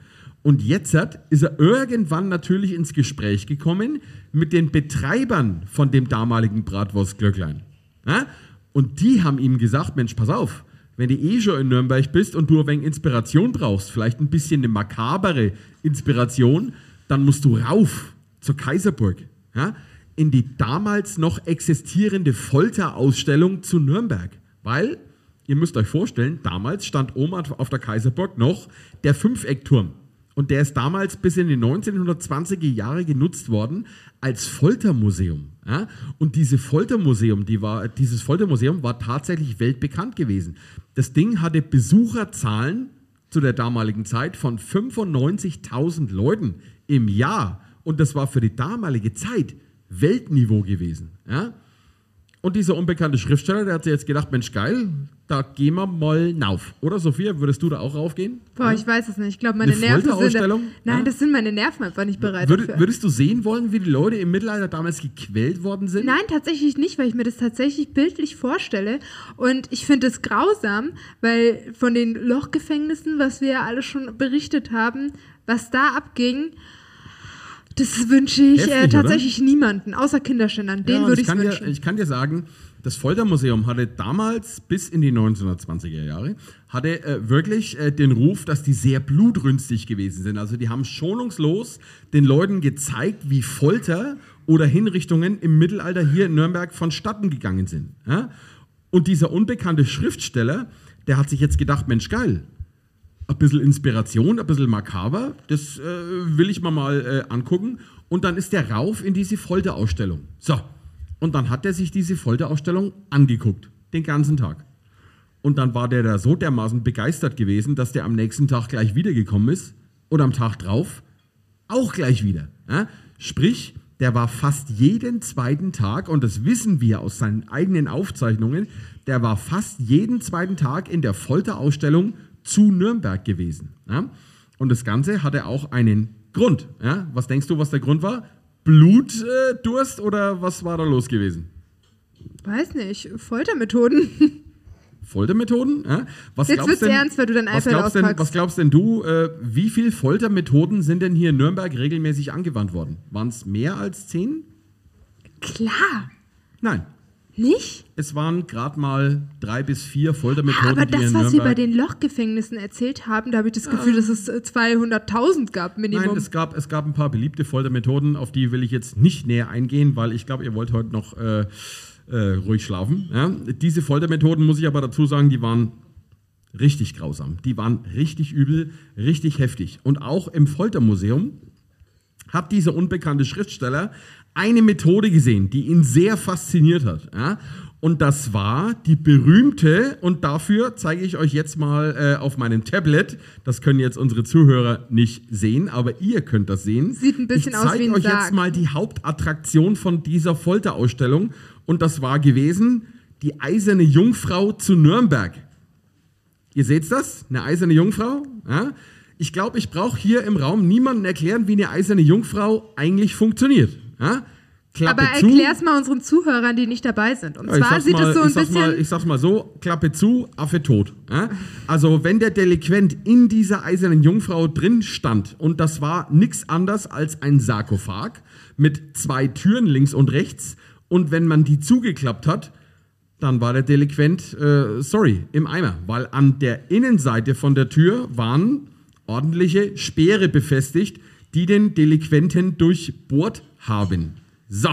Und jetzt ist er irgendwann natürlich ins Gespräch gekommen mit den Betreibern von dem damaligen Bratwurst-Glöcklein. Ja? Und die haben ihm gesagt, Mensch, pass auf, wenn du eh schon in Nürnberg bist und du ein wenig Inspiration brauchst, vielleicht ein bisschen eine makabere Inspiration, dann musst du rauf zur Kaiserburg, ja? in die damals noch existierende Folterausstellung zu Nürnberg. Weil, ihr müsst euch vorstellen, damals stand oben auf der Kaiserburg noch der Fünfeckturm. Und der ist damals bis in die 1920er Jahre genutzt worden als Foltermuseum. Ja? Und diese Foltermuseum, die war, dieses Foltermuseum war tatsächlich weltbekannt gewesen. Das Ding hatte Besucherzahlen zu der damaligen Zeit von 95.000 Leuten im Jahr. Und das war für die damalige Zeit Weltniveau gewesen. Ja? Und dieser unbekannte Schriftsteller, der hat sich jetzt gedacht, Mensch, geil, da gehen wir mal rauf. Oder Sophia, würdest du da auch raufgehen? Boah, ich weiß es nicht. Ich glaube, meine Eine Nerven sind. Folterausstellung? Nein, Ja? das sind meine Nerven einfach nicht bereit Würde, dafür. würdest du sehen wollen, wie die Leute im Mittelalter damals gequält worden sind? Nein, tatsächlich nicht, weil ich mir das tatsächlich bildlich vorstelle. Und ich finde es grausam, weil von den Lochgefängnissen, was wir ja alle schon berichtet haben, was da abging, das wünsche ich Heftig, äh, oder? tatsächlich niemanden, außer Kinderschändern. Den Ja, würde ich ich kann, wünschen. dir, ich kann dir sagen, das Foltermuseum hatte damals bis in die 1920er Jahre hatte äh, wirklich äh, den Ruf, dass die sehr blutrünstig gewesen sind. Also die haben schonungslos den Leuten gezeigt, wie Folter oder Hinrichtungen im Mittelalter hier in Nürnberg vonstatten gegangen sind. Ja? Und dieser unbekannte Schriftsteller, der hat sich jetzt gedacht, Mensch, geil, ein bisschen Inspiration, ein bisschen makaber, das äh, will ich mir mal äh, angucken. Und dann ist der rauf in diese Folterausstellung. So. Und dann hat er sich diese Folterausstellung angeguckt, den ganzen Tag. Und dann war der da so dermaßen begeistert gewesen, dass der am nächsten Tag gleich wiedergekommen ist und am Tag drauf auch gleich wieder. Ja? Sprich, der war fast jeden zweiten Tag, und das wissen wir aus seinen eigenen Aufzeichnungen, der war fast jeden zweiten Tag in der Folterausstellung zu Nürnberg gewesen. Ja? Und das Ganze hatte auch einen Grund. Ja? Was denkst du, was der Grund war? Blutdurst äh, oder was war da los gewesen? Weiß nicht, Foltermethoden. Foltermethoden? Ja? Was Jetzt glaubst wird's denn- ernst, weil du dein was iPad glaubst denn. Was glaubst denn du, äh, wie viele Foltermethoden sind denn hier in Nürnberg regelmäßig angewandt worden? Waren es mehr als zehn? Klar. Nein. Nicht? Es waren gerade mal drei bis vier Foltermethoden, Aber das, was Nürnberg... bei den Lochgefängnissen erzählt haben, da habe ich das Gefühl, dass es äh, 200.000 gab, Minimum. Nein, es gab, es gab ein paar beliebte Foltermethoden, auf die will ich jetzt nicht näher eingehen, weil ich glaube, ihr wollt heute noch äh, äh, ruhig schlafen. Ja? Diese Foltermethoden, muss ich aber dazu sagen, die waren richtig grausam. Die waren richtig übel, richtig heftig. Und auch im Foltermuseum hat dieser unbekannte Schriftsteller eine Methode gesehen, die ihn sehr fasziniert hat. Ja? Und das war die berühmte, und dafür zeige ich euch jetzt mal äh, auf meinem Tablet, das können jetzt unsere Zuhörer nicht sehen, aber ihr könnt das sehen. Sieht ein bisschen ich aus zeige wie ein euch Sarg. jetzt mal die Hauptattraktion von dieser Folterausstellung und das war gewesen die eiserne Jungfrau zu Nürnberg. Ihr seht das? Eine eiserne Jungfrau? Ja? Ich glaube, ich brauche hier im Raum niemanden erklären, wie eine eiserne Jungfrau eigentlich funktioniert. Ja? Klappe Aber erklär's mal unseren Zuhörern, die nicht dabei sind. Und Ja, ich zwar sag's sieht mal, es so ich ein bisschen. Mal, ich sag's mal so, Klappe zu, Affe tot. Ja? Also wenn der Delinquent in dieser eisernen Jungfrau drin stand und das war nichts anderes als ein Sarkophag mit zwei Türen links und rechts und wenn man die zugeklappt hat, dann war der Delinquent, äh, sorry, im Eimer, weil an der Innenseite von der Tür waren ordentliche Speere befestigt, die den Delinquenten durchbohrt haben. So.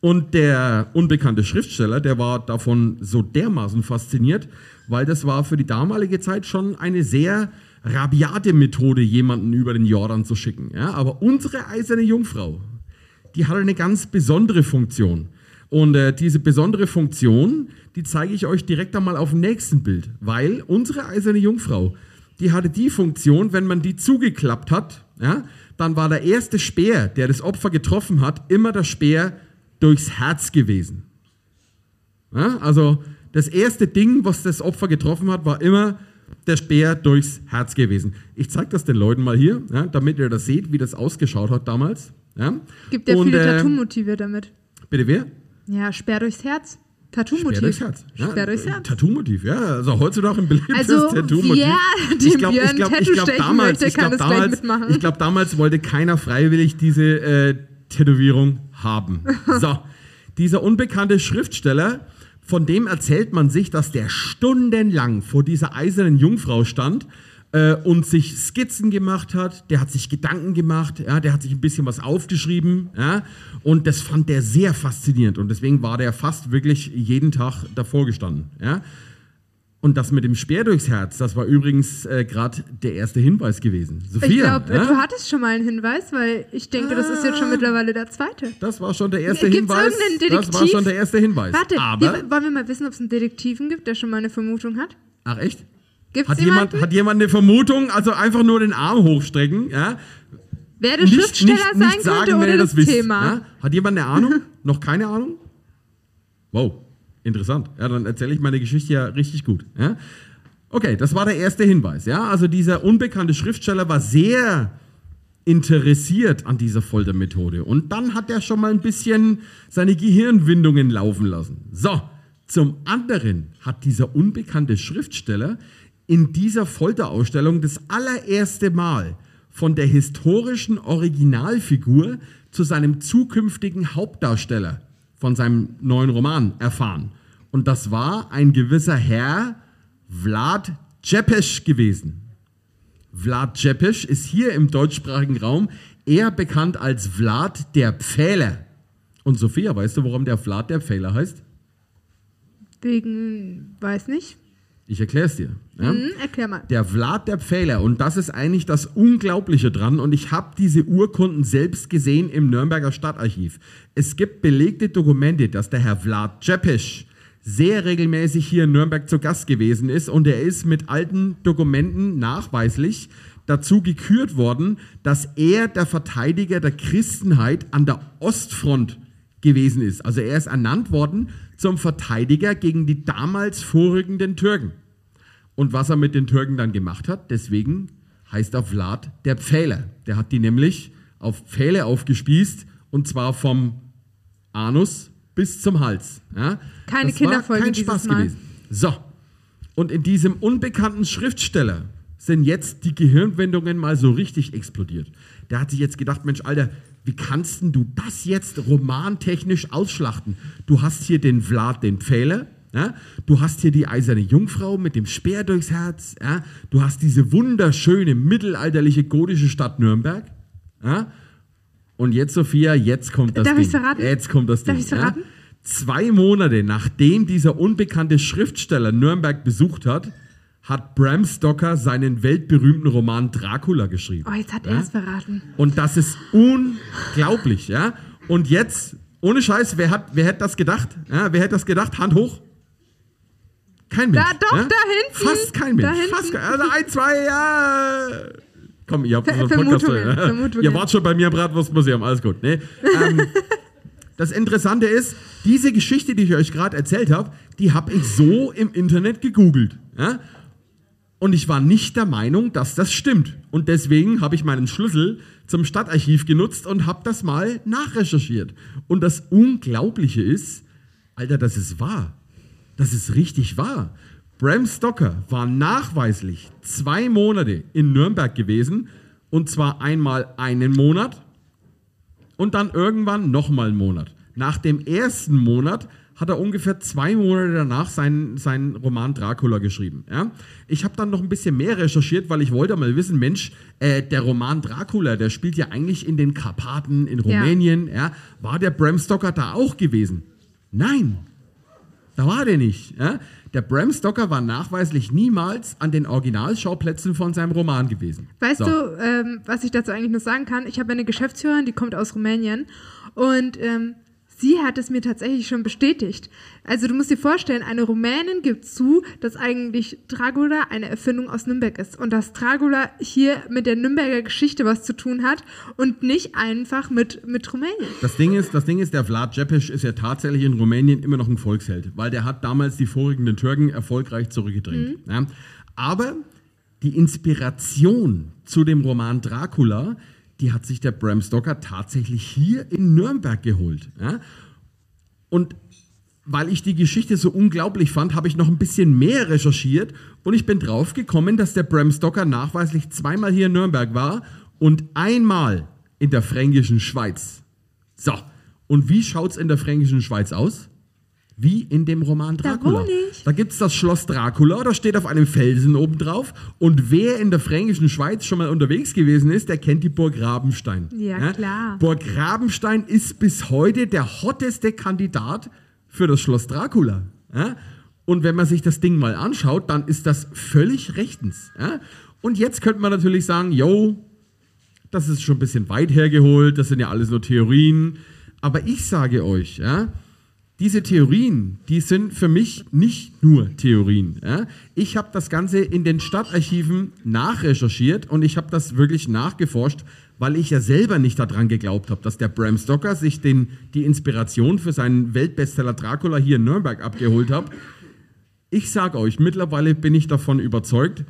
Und der unbekannte Schriftsteller, der war davon so dermaßen fasziniert, weil das war für die damalige Zeit schon eine sehr rabiate Methode, jemanden über den Jordan zu schicken. Ja? Aber unsere eiserne Jungfrau, die hatte eine ganz besondere Funktion. Und äh, diese besondere Funktion, die zeige ich euch direkt einmal auf dem nächsten Bild, weil unsere eiserne Jungfrau, die hatte die Funktion, wenn man die zugeklappt hat, ja, dann war der erste Speer, der das Opfer getroffen hat, immer der Speer durchs Herz gewesen. Ja, also das erste Ding, was das Opfer getroffen hat, war immer der Speer durchs Herz gewesen. Ich zeige das den Leuten mal hier, ja, damit ihr das seht, wie das ausgeschaut hat damals. Ja. Gibt ja Und, viele äh, Tattoo-Motive damit. Bitte wer? Ja, Sperr durchs Herz. Tattoo-Motiv. Sperr durchs Herz. Ja, Sperr durchs Herz. Tattoo-Motiv, ja. Also heutzutage ein beliebtes Also, Tattoo-Motiv. Björn Tattoo stechen damals, möchte, ich kann glaub, es gleich damals, mitmachen. Ich glaube, damals wollte keiner freiwillig diese äh, Tätowierung haben. So, dieser unbekannte Schriftsteller, von dem erzählt man sich, dass der stundenlang vor dieser eisernen Jungfrau stand äh, und sich Skizzen gemacht hat, der hat sich Gedanken gemacht, ja, der hat sich ein bisschen was aufgeschrieben, ja, und das fand der sehr faszinierend und deswegen war der fast wirklich jeden Tag davor gestanden, ja. Und das mit dem Speer durchs Herz, das war übrigens äh, gerade der erste Hinweis gewesen. Sophia, ich glaube, ja? du hattest schon mal einen Hinweis, weil ich denke, das ist jetzt schon mittlerweile der zweite. Das war schon der erste Gibt's Hinweis. irgendeinen Detektiv? Das war schon der erste Hinweis. Warte, Aber, wollen wir mal wissen, ob es einen Detektiven gibt, der schon mal eine Vermutung hat? ach echt? Gibt's Hat jemand, hat jemand eine Vermutung? Also einfach nur den Arm hochstrecken, ja? Wer der Schriftsteller sein könnte wenn oder ihr das, wisst, Thema? Ja? Hat jemand eine Ahnung? Noch keine Ahnung? Wow. Interessant. Ja, dann erzähle ich meine Geschichte ja richtig gut. Ja? Okay, das war der erste Hinweis. Ja? Also dieser unbekannte Schriftsteller war sehr interessiert an dieser Foltermethode. Und dann hat er schon mal ein bisschen seine Gehirnwindungen laufen lassen. So, zum anderen hat dieser unbekannte Schriftsteller in dieser Folterausstellung das allererste Mal von der historischen Originalfigur zu seinem zukünftigen Hauptdarsteller von seinem neuen Roman erfahren. Und das war ein gewisser Herr Vlad Cepes gewesen. Vlad Cepes ist hier im deutschsprachigen Raum eher bekannt als Vlad der Pfähler. Und Sophia, weißt du, warum der Vlad der Pfähler heißt? Wegen, weiß nicht. Ich erkläre es dir. Ja? Mhm, erklär mal. Der Vlad der Pfähler, und das ist eigentlich das Unglaubliche dran, und ich habe diese Urkunden selbst gesehen im Nürnberger Stadtarchiv. Es gibt belegte Dokumente, dass der Herr Vlad Cepes sehr regelmäßig hier in Nürnberg zu Gast gewesen ist und er ist mit alten Dokumenten nachweislich dazu gekürt worden, dass er der Verteidiger der Christenheit an der Ostfront gewesen ist. Also er ist ernannt worden zum Verteidiger gegen die damals vorrückenden Türken. Und was er mit den Türken dann gemacht hat, deswegen heißt er Vlad der Pfähler. Der hat die nämlich auf Pfähle aufgespießt und zwar vom Anus bis zum Hals. Ja? Keine das Kinderfolge kein Spaß Mal. gewesen. So, und in diesem unbekannten Schriftsteller sind jetzt die Gehirnwendungen mal so richtig explodiert. Der hat sich jetzt gedacht, Mensch, Alter, wie kannst denn du das jetzt romantechnisch ausschlachten? Du hast hier den Vlad, den Pfähler, ja? du hast hier die eiserne Jungfrau mit dem Speer durchs Herz, ja? du hast diese wunderschöne mittelalterliche gotische Stadt Nürnberg. Ja? Und jetzt, Sophia, jetzt kommt das Darf Ding. verraten? Jetzt kommt das Darf Ding. verraten? Zwei Monate nachdem dieser unbekannte Schriftsteller Nürnberg besucht hat, hat Bram Stoker seinen weltberühmten Roman Dracula geschrieben. Oh, jetzt hat er es verraten. Und das ist unglaublich, ja. Und jetzt, ohne Scheiß, wer, hat, wer hätte das gedacht? Wer hätte das gedacht? Hand hoch. Kein Mensch. Da, doch, ja? da hinten. Fast kein Mensch. Fast also ein, zwei, ja. Komm, ihr habt Ver- einen Podcast. Vermutungen. Vermutungen. Ihr wart schon bei mir im Bratwurstmuseum, alles gut. Nee. Ähm, das Interessante ist, diese Geschichte, die ich euch gerade erzählt habe, die habe ich so im Internet gegoogelt. Ja? Und ich war nicht der Meinung, dass das stimmt. Und deswegen habe ich meinen Schlüssel zum Stadtarchiv genutzt und habe das mal nachrecherchiert. Und das Unglaubliche ist, Alter, das ist wahr. Das ist richtig wahr. Bram Stoker war nachweislich zwei Monate in Nürnberg gewesen. Und zwar einmal einen Monat und dann irgendwann nochmal einen Monat. Nach dem ersten Monat hat er ungefähr zwei Monate danach seinen, seinen Roman Dracula geschrieben. Ja? Ich habe dann noch ein bisschen mehr recherchiert, weil ich wollte mal wissen, Mensch, äh, der Roman Dracula, der spielt ja eigentlich in den Karpaten, in Ja. Rumänien. Ja. War der Bram Stoker da auch gewesen? Nein, da war der nicht. Ja? Der Bram Stoker war nachweislich niemals an den Originalschauplätzen von seinem Roman gewesen. Weißt So. du, ähm, was ich dazu eigentlich nur sagen kann? Ich habe eine Geschäftsführerin, die kommt aus Rumänien und ähm, sie hat es mir tatsächlich schon bestätigt. Also du musst dir vorstellen, eine Rumänin gibt zu, dass eigentlich Dracula eine Erfindung aus Nürnberg ist und dass Dracula hier mit der Nürnberger Geschichte was zu tun hat und nicht einfach mit, mit Rumänien. Das Ding ist, das Ding ist, der Vlad Cepes ist ja tatsächlich in Rumänien immer noch ein Volksheld, weil der hat damals die vorrückenden Türken erfolgreich zurückgedrängt. Ja. Aber die Inspiration zu dem Roman Dracula, die hat sich der Bram Stoker tatsächlich hier in Nürnberg geholt. Ja. Und weil ich die Geschichte so unglaublich fand, habe ich noch ein bisschen mehr recherchiert und ich bin drauf gekommen, dass der Bram Stoker nachweislich zweimal hier in Nürnberg war und einmal in der fränkischen Schweiz. So, und wie schaut's in der fränkischen Schweiz aus? Wie in dem Roman Dracula. ich. Da gibt's das Schloss Dracula, das steht auf einem Felsen oben drauf. Und wer in der fränkischen Schweiz schon mal unterwegs gewesen ist, der kennt die Burg Rabenstein. Ja, klar. Burg Rabenstein ist bis heute der hotteste Kandidat für das Schloss Dracula. Ja? Und wenn man sich das Ding mal anschaut, dann ist das völlig rechtens. Ja? Und jetzt könnte man natürlich sagen, yo, das ist schon ein bisschen weit hergeholt, das sind ja alles nur Theorien. Aber ich sage euch, ja, diese Theorien, die sind für mich nicht nur Theorien. Ja. Ich habe das Ganze in den Stadtarchiven nachrecherchiert und ich habe das wirklich nachgeforscht, weil ich ja selber nicht daran geglaubt habe, dass der Bram Stoker sich den, die Inspiration für seinen Weltbestseller Dracula hier in Nürnberg abgeholt hat. Ich sage euch, mittlerweile bin ich davon überzeugt,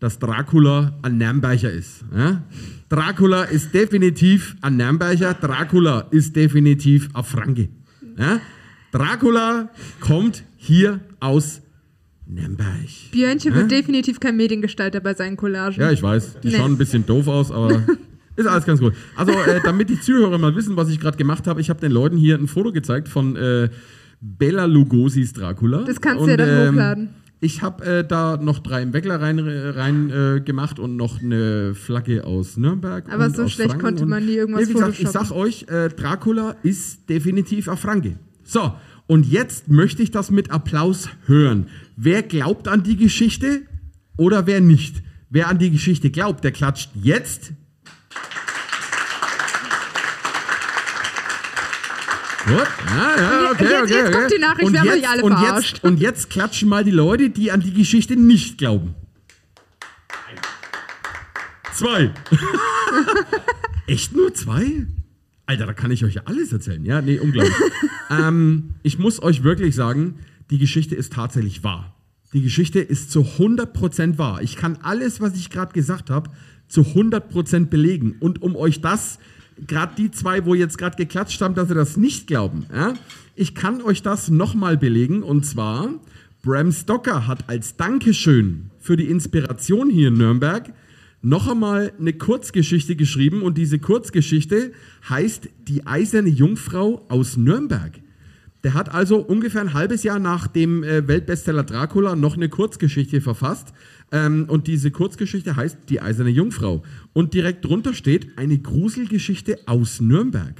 dass Dracula ein Nürnberger ist. Ja? Dracula ist definitiv ein Nürnberger, Dracula ist definitiv ein Franke. Ja? Dracula kommt hier aus Nürnberg. Björnchen wird definitiv kein Mediengestalter bei seinen Collagen. Ja, ich weiß, die Nee. schauen ein bisschen doof aus, aber ist alles ganz gut. Also, äh, damit die Zuhörer mal wissen, was ich gerade gemacht habe, ich habe den Leuten hier ein Foto gezeigt von äh, Bella Lugosi's Dracula. Das kannst du ja dann hochladen. Ich habe äh, da noch drei im Weckler rein, rein äh, gemacht und noch eine Flagge aus Nürnberg. Aber und so schlecht Franken konnte und- man nie irgendwas Nee, wie gesagt, Ich sag euch, äh, Dracula ist definitiv ein Franke. So, und jetzt möchte ich das mit Applaus hören. Wer glaubt an die Geschichte oder wer nicht? Wer an die Geschichte glaubt, der klatscht jetzt. Gut. Ja, ja, Und okay, jetzt- okay, jetzt okay. kommt die Nachricht, und wir haben jetzt, euch alle und verarscht. Jetzt, und jetzt klatschen mal die Leute, die an die Geschichte nicht glauben. Zwei. Echt nur zwei? Alter, da kann ich euch ja alles erzählen. Ja, nee, unglaublich. ähm, ich muss euch wirklich sagen, die Geschichte ist tatsächlich wahr. Die Geschichte ist zu 100% wahr. Ich kann alles, was ich gerade gesagt habe, zu 100% belegen. Und um euch das, gerade die zwei, wo jetzt gerade geklatscht haben, dass sie das nicht glauben, ja, ich kann euch das nochmal belegen. Und zwar, Bram Stoker hat als Dankeschön für die Inspiration hier in Nürnberg noch einmal eine Kurzgeschichte geschrieben und diese Kurzgeschichte heißt Die eiserne Jungfrau aus Nürnberg. Der hat also ungefähr ein halbes Jahr nach dem äh, Weltbestseller Dracula noch eine Kurzgeschichte verfasst. Ähm, und diese Kurzgeschichte heißt Die eiserne Jungfrau. Und direkt drunter steht eine Gruselgeschichte aus Nürnberg.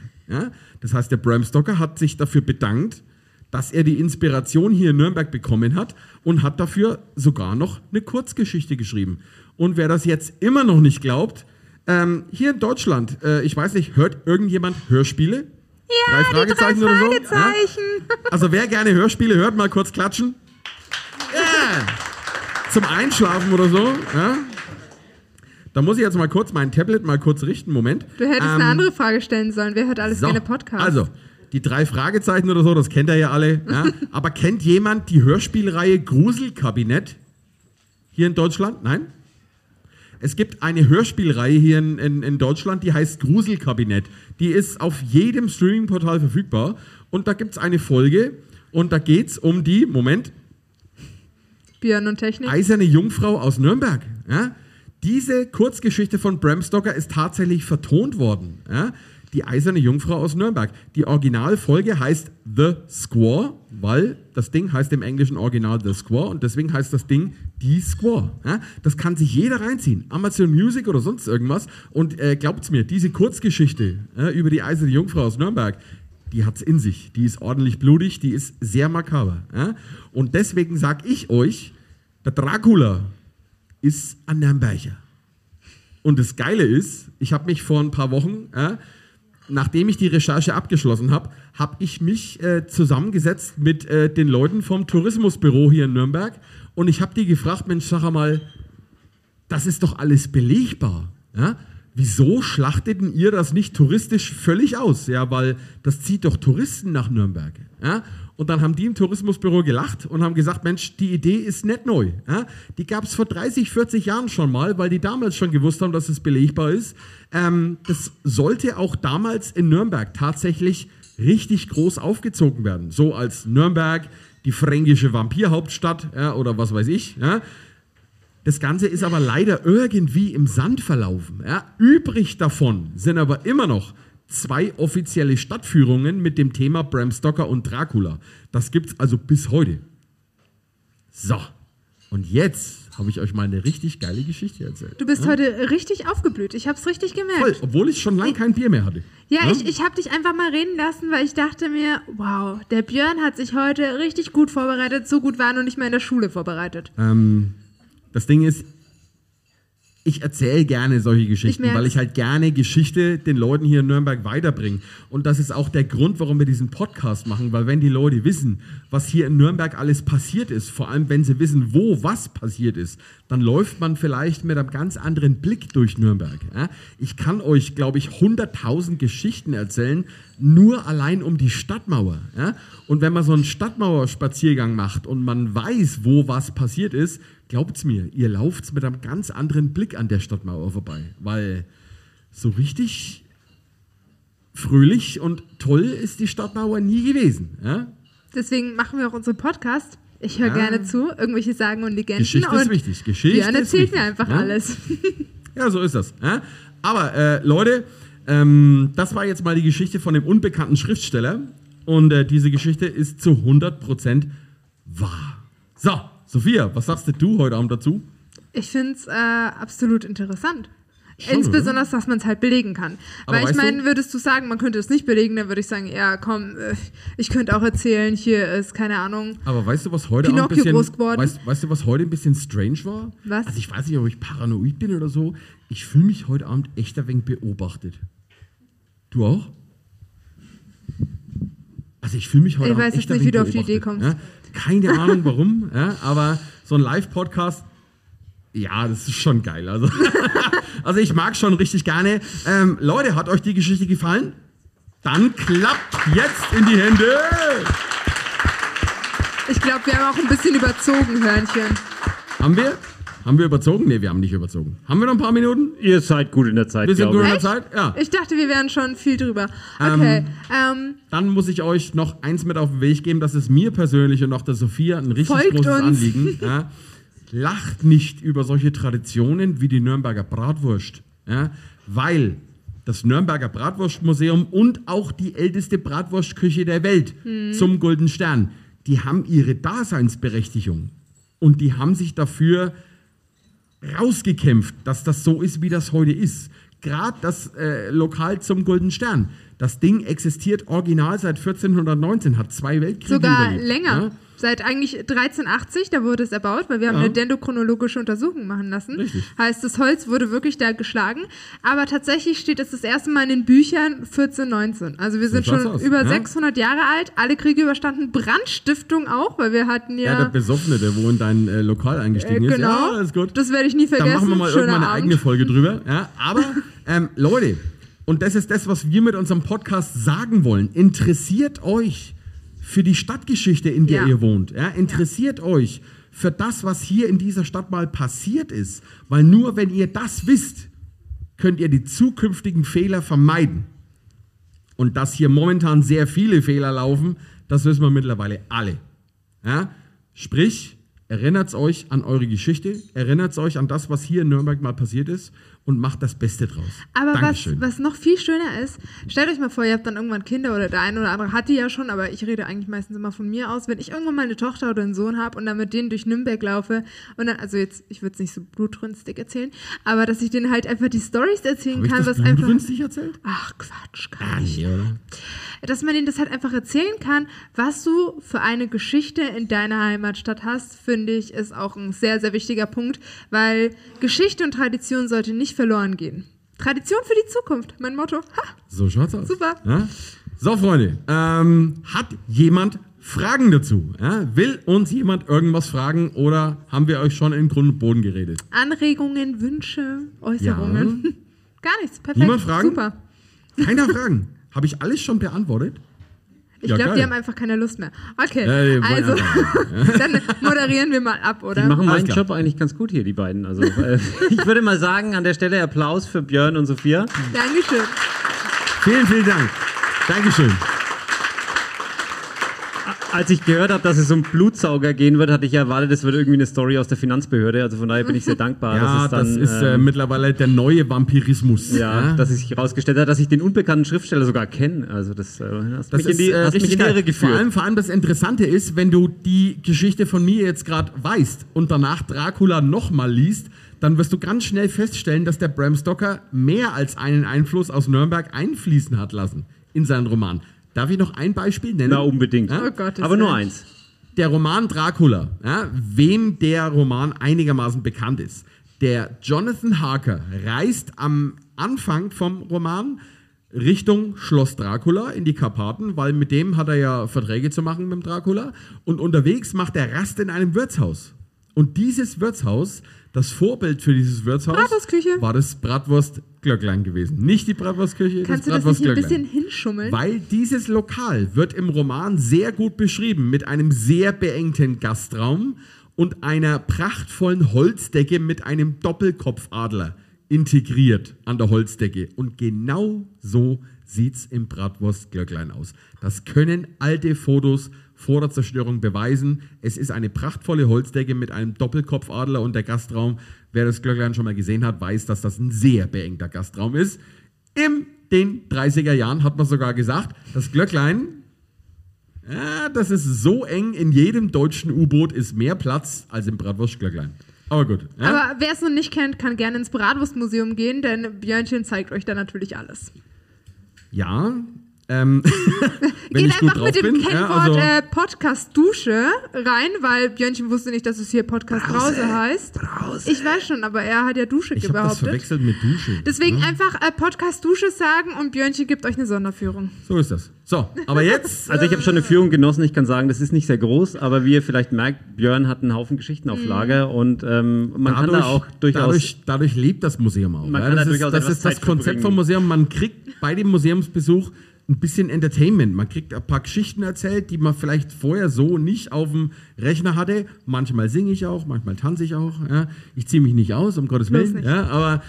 Das heißt, der Bram Stoker hat sich dafür bedankt, dass er die Inspiration hier in Nürnberg bekommen hat und hat dafür sogar noch eine Kurzgeschichte geschrieben. Und wer das jetzt immer noch nicht glaubt, ähm, hier in Deutschland, äh, ich weiß nicht, hört irgendjemand Hörspiele? Ja, drei Fragezeichen drei oder so? Fragezeichen. Ja? Also wer gerne Hörspiele hört, mal kurz klatschen. Ja. Zum Einschlafen oder so. Ja? Da muss ich jetzt mal kurz mein Tablet mal kurz richten. Moment. Du hättest Ähm, eine andere Frage stellen sollen. Wer hört alles so, gerne Podcast? Also, die drei Fragezeichen oder so, das kennt ihr ja alle. Ja? Aber kennt jemand die Hörspielreihe Gruselkabinett hier in Deutschland? Nein? Es gibt eine Hörspielreihe hier in, in, in Deutschland, die heißt Gruselkabinett. Die ist auf jedem Streaming-Portal verfügbar. Und da gibt es eine Folge und da geht es um die, Moment, Björn und Technik. Eiserne Jungfrau aus Nürnberg. Ja? Diese Kurzgeschichte von Bram Stoker ist tatsächlich vertont worden. Ja? Die Eiserne Jungfrau aus Nürnberg. Die Originalfolge heißt The Squaw, weil das Ding heißt im englischen Original The Squaw und deswegen heißt das Ding Die Squaw. Ja? Das kann sich jeder reinziehen. Amazon Music oder sonst irgendwas. Und äh, glaubt's mir, diese Kurzgeschichte ja, über die Eiserne Jungfrau aus Nürnberg, die hat's in sich. Die ist ordentlich blutig, die ist sehr makaber. Ja? Und deswegen sag ich euch, der Dracula ist ein Nürnberger. Und das Geile ist, ich habe mich vor ein paar Wochen, äh, nachdem ich die Recherche abgeschlossen habe, habe ich mich äh, zusammengesetzt mit äh, den Leuten vom Tourismusbüro hier in Nürnberg und ich habe die gefragt, Mensch, sag mal, das ist doch alles belegbar. Ja? Wieso schlachteten ihr das nicht touristisch völlig aus? Ja, weil das zieht doch Touristen nach Nürnberg. Ja? Und dann haben die im Tourismusbüro gelacht und haben gesagt, Mensch, die Idee ist nicht neu. Ja? Die gab es vor 30, 40 Jahren schon mal, weil die damals schon gewusst haben, dass es belegbar ist. Ähm, das sollte auch damals in Nürnberg tatsächlich richtig groß aufgezogen werden. So als Nürnberg, die fränkische Vampirhauptstadt ja, oder was weiß ich. Ja? Das Ganze ist aber leider irgendwie im Sand verlaufen. Übrig davon sind aber immer noch zwei offizielle Stadtführungen mit dem Thema Bram Stoker und Dracula. Das gibt es also bis heute. So, und jetzt habe ich euch mal eine richtig geile Geschichte erzählt. Du bist ja? heute richtig aufgeblüht. Ich habe es richtig gemerkt. Voll, obwohl ich schon lange kein Bier mehr hatte. Ja, Ja? ich, ich habe dich einfach mal reden lassen, weil ich dachte mir, wow, der Björn hat sich heute richtig gut vorbereitet. So gut war er noch nicht mal in der Schule vorbereitet. Ähm, das Ding ist, ich erzähle gerne solche Ich Geschichten, merk's. weil ich halt gerne Geschichte den Leuten hier in Nürnberg weiterbringe. Und das ist auch der Grund, warum wir diesen Podcast machen, weil wenn die Leute wissen, was hier in Nürnberg alles passiert ist, vor allem wenn sie wissen, wo was passiert ist, dann läuft man vielleicht mit einem ganz anderen Blick durch Nürnberg. Ja? Ich kann euch, glaube ich, 100.000 Geschichten erzählen, nur allein um die Stadtmauer. Ja? Und wenn man so einen Stadtmauerspaziergang macht und man weiß, wo was passiert ist, glaubt's mir, ihr lauft mit einem ganz anderen Blick an der Stadtmauer vorbei. Weil so richtig fröhlich und toll ist die Stadtmauer nie gewesen. Ja? Deswegen machen wir auch unseren Podcast. Ich höre Ja. gerne zu, irgendwelche Sagen und Legenden. Geschichte und ist wichtig. Geschichte Björn erzählt wichtig. mir einfach Ja? alles. Ja, so ist das. Aber äh, Leute, ähm, das war jetzt mal die Geschichte von dem unbekannten Schriftsteller. Und äh, diese Geschichte ist zu 100% wahr. So, Sophia, was sagst du heute Abend dazu? Ich finde es äh, absolut interessant. Schon, Insbesondere, dass man es halt belegen kann. Aber Weil ich meine, würdest du sagen, man könnte es nicht belegen, dann würde ich sagen, ja, komm, äh, ich könnte auch erzählen, hier ist, keine Ahnung, Aber weißt du, was heute auch ein Pinocchio bisschen, weißt, weißt du, was heute ein bisschen strange war? Was? Also ich weiß nicht, ob ich paranoid bin oder so. Ich fühle mich heute Abend echt ein wenig beobachtet. Du auch? Also ich fühle mich heute Ich Abend weiß echt jetzt nicht, wie du auf die Idee beobachtet, Ja? Keine Ahnung warum, ja? aber so ein Live-Podcast, ja, das ist schon geil. Also, also ich mag schon richtig gerne. Ähm, Leute, hat euch die Geschichte gefallen? Dann klappt jetzt in die Hände. ich glaube, wir haben auch ein bisschen überzogen, Hörnchen. Haben wir? Haben wir überzogen? Nee, wir haben nicht überzogen. Haben wir noch ein paar Minuten? Ihr seid gut in der Zeit, Wir sind gut ich. in der Zeit? Ja. Ich dachte, wir wären schon viel drüber. Okay, ähm, Dann muss ich euch noch eins mit auf den Weg geben, das ist mir persönlich und auch der Sophia ein richtig großes uns. Anliegen. Ja. Lacht nicht über solche Traditionen wie die Nürnberger Bratwurst. Ja. Weil das Nürnberger Bratwurstmuseum und auch die älteste Bratwurstküche der Welt Hm. zum Golden Stern, die haben ihre Daseinsberechtigung. Und die haben sich dafür rausgekämpft, dass das so ist, wie das heute ist. Gerade das äh, Lokal zum Golden Stern. Das Ding existiert original seit 1419, hat zwei Weltkriege sogar überlebt. länger. Ja? Seit eigentlich 1380, da wurde es erbaut, weil wir haben Ja. eine dendrochronologische Untersuchung machen lassen. Richtig. Heißt, das Holz wurde wirklich da geschlagen. Aber tatsächlich steht es das erste Mal in den Büchern 1419. Also wir sind schon aus, über ja. 600 Jahre alt, alle Kriege überstanden, Brandstiftung auch, weil wir hatten Ja, ja... der Besoffene, der wo in dein äh, Lokal eingestiegen Äh, ist. genau. Ja, gut. Das werde ich nie vergessen. Da machen wir mal Schöner irgendwann eine Abend. eigene Folge drüber. Ja, aber ähm, Leute, und das ist das, was wir mit unserem Podcast sagen wollen. Interessiert euch für die Stadtgeschichte, in der Ja. ihr wohnt. Ja, interessiert euch für das, was hier in dieser Stadt mal passiert ist. Weil nur wenn ihr das wisst, könnt ihr die zukünftigen Fehler vermeiden. Und dass hier momentan sehr viele Fehler laufen, das wissen wir mittlerweile alle. Ja? Sprich, erinnert euch an eure Geschichte, erinnert euch an das, was hier in Nürnberg mal passiert ist und macht das Beste draus. Aber was, Dankeschön. was noch viel schöner ist, stellt euch mal vor, ihr habt dann irgendwann Kinder oder der eine oder andere hat die ja schon, aber ich rede eigentlich meistens immer von mir aus. Wenn ich irgendwann mal eine Tochter oder einen Sohn habe und dann mit denen durch Nürnberg laufe und dann, also jetzt, ich würde es nicht so blutrünstig erzählen, aber dass ich denen halt einfach die Stories erzählen Hab ich kann, das was einfach. blutrünstig erzählt? Ach Quatsch, gar Ah, oder? dass man denen das halt einfach erzählen kann, was du für eine Geschichte in deiner Heimatstadt hast, finde ich, ist auch ein sehr, sehr wichtiger Punkt, weil Geschichte und Tradition sollte nicht verloren gehen. Tradition für die Zukunft, mein Motto. Ha, So schaut's aus. Super. Ja? So, Freunde, ähm, hat jemand Fragen dazu? Ja? Will uns jemand irgendwas fragen oder haben wir euch schon in Grund und Boden geredet? Anregungen, Wünsche, Äußerungen. Gar nichts, perfekt. Niemand fragen? Super. Keiner Fragen. Habe ich alles schon beantwortet? Ich Ja, glaube, die haben einfach keine Lust mehr. Okay, Ja, also dann moderieren wir mal ab, oder? Die machen meinen. Job eigentlich ganz gut hier, die beiden. Also, äh, ich würde mal sagen, an der Stelle Applaus für Björn und Sophia. Dankeschön. Vielen, vielen Dank. Dankeschön. Als ich gehört habe, dass es um Blutsauger gehen wird, hatte ich erwartet, es wird irgendwie eine Story aus der Finanzbehörde. Also von daher bin ich sehr dankbar. Ja, dass es dann, das ist äh, ähm, mittlerweile der neue Vampirismus. ja, dass es sich herausgestellt hat, dass ich den unbekannten Schriftsteller sogar kenne. Also das, äh, hast Das mich in ist die, äh, hast mich richtig in die. Irre geführt. Vor allem, vor allem das Interessante ist, wenn du die Geschichte von mir jetzt gerade weißt und danach Dracula nochmal liest, dann wirst du ganz schnell feststellen, dass der Bram Stoker mehr als einen Einfluss aus Nürnberg einfließen hat lassen in seinen Roman. Darf ich noch ein Beispiel nennen? Na, unbedingt. Ja? Oh Gottes Aber nur eins. der Roman Dracula, ja, wem der Roman einigermaßen bekannt ist, Der Jonathan Harker reist am Anfang vom Roman Richtung Schloss Dracula in die Karpaten, weil mit dem hat er ja Verträge zu machen mit dem Dracula. Und unterwegs macht er Rast in einem Wirtshaus. Und dieses Wirtshaus, das Vorbild für dieses Wirtshaus, war das Bratwurstglöcklein gewesen. Nicht die Bratwurstküche, Kannst du das das nicht ein bisschen hinschummeln? Weil dieses Lokal wird im Roman sehr gut beschrieben mit einem sehr beengten Gastraum und einer prachtvollen Holzdecke mit einem Doppelkopfadler integriert an der Holzdecke. Und genau so sieht es im Bratwurstglöcklein aus. Das können alte Fotos vor der Zerstörung beweisen. Es ist eine prachtvolle Holzdecke mit einem Doppelkopfadler und der Gastraum, wer das Glöcklein schon mal gesehen hat, weiß, dass das ein sehr beengter Gastraum ist. In den 30er Jahren hat man sogar gesagt, das Glöcklein, ja, das ist so eng, in jedem deutschen U-Boot ist mehr Platz als im Bratwurstglöcklein. Aber gut. Ja? Aber wer es noch nicht kennt, kann gerne ins Bratwurstmuseum gehen, denn Björnchen zeigt euch da natürlich alles. ja ähm, wenn Geht ich gut einfach drauf mit dem bin. Kennwort Ja, also, äh, Podcast Dusche rein, weil Björnchen wusste nicht, dass es hier Podcast Brause, heißt. Ich weiß schon, aber er hat ja Dusche ich habe das behauptet. verwechselt mit Dusche. Deswegen Ja? einfach äh, Podcast Dusche sagen und Björnchen gibt euch eine Sonderführung. So ist das. So, aber jetzt. Also ich habe schon eine Führung genossen, ich kann sagen, das ist nicht sehr groß, aber wie ihr vielleicht merkt, Björn hat einen Haufen Geschichten auf Mhm. Lager und ähm, man kann da auch durchaus... Dadurch, dadurch lebt das Museum auch. Man ja, kann das da ist, durchaus das, ist das Konzept vom Museum. Man kriegt bei dem Museumsbesuch ein bisschen Entertainment. Man kriegt ein paar Geschichten erzählt, die man vielleicht vorher so nicht auf dem Rechner hatte. Manchmal singe ich auch, manchmal tanze ich auch. Ja. Ich ziehe mich nicht aus, um Gottes Willen. Ja, aber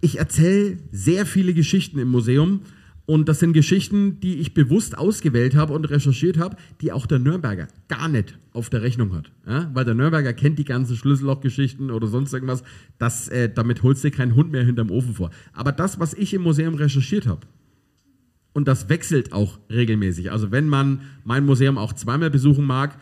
ich erzähle sehr viele Geschichten im Museum. Und das sind Geschichten, die ich bewusst ausgewählt habe und recherchiert habe, die auch der Nürnberger gar nicht auf der Rechnung hat. Ja? Weil der Nürnberger kennt die ganzen Schlüssellochgeschichten oder sonst irgendwas. Das, äh, damit holst du keinen Hund mehr hinterm Ofen vor. Aber das, was ich im Museum recherchiert habe, und das wechselt auch regelmäßig. Also wenn man mein Museum auch zweimal besuchen mag,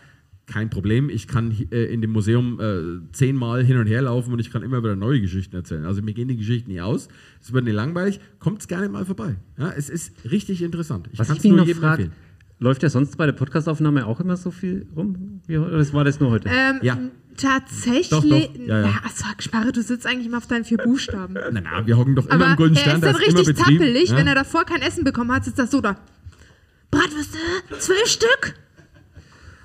kein Problem. Ich kann äh, in dem Museum äh, zehnmal hin und her laufen und ich kann immer wieder neue Geschichten erzählen. Also mir gehen die Geschichten nie aus. Es wird nicht langweilig. Kommt gerne mal vorbei. Ja, es ist richtig interessant. Ich ich mich nur jedem frage, empfehlen. Läuft ja sonst bei der Podcastaufnahme auch immer so viel rum? Wie, oder war das nur heute? Ähm, Ja. Tatsächlich. Doch, doch. Ja, ja. Na, sag, Sparre, du sitzt eigentlich immer auf deinen vier Buchstaben. Na, na, wir hocken doch immer Aber im Golden er Stern. ist dann ist immer richtig zappelig, ja? wenn er davor kein Essen bekommen hat, sitzt das so da. Bratwürste, zwölf Stück.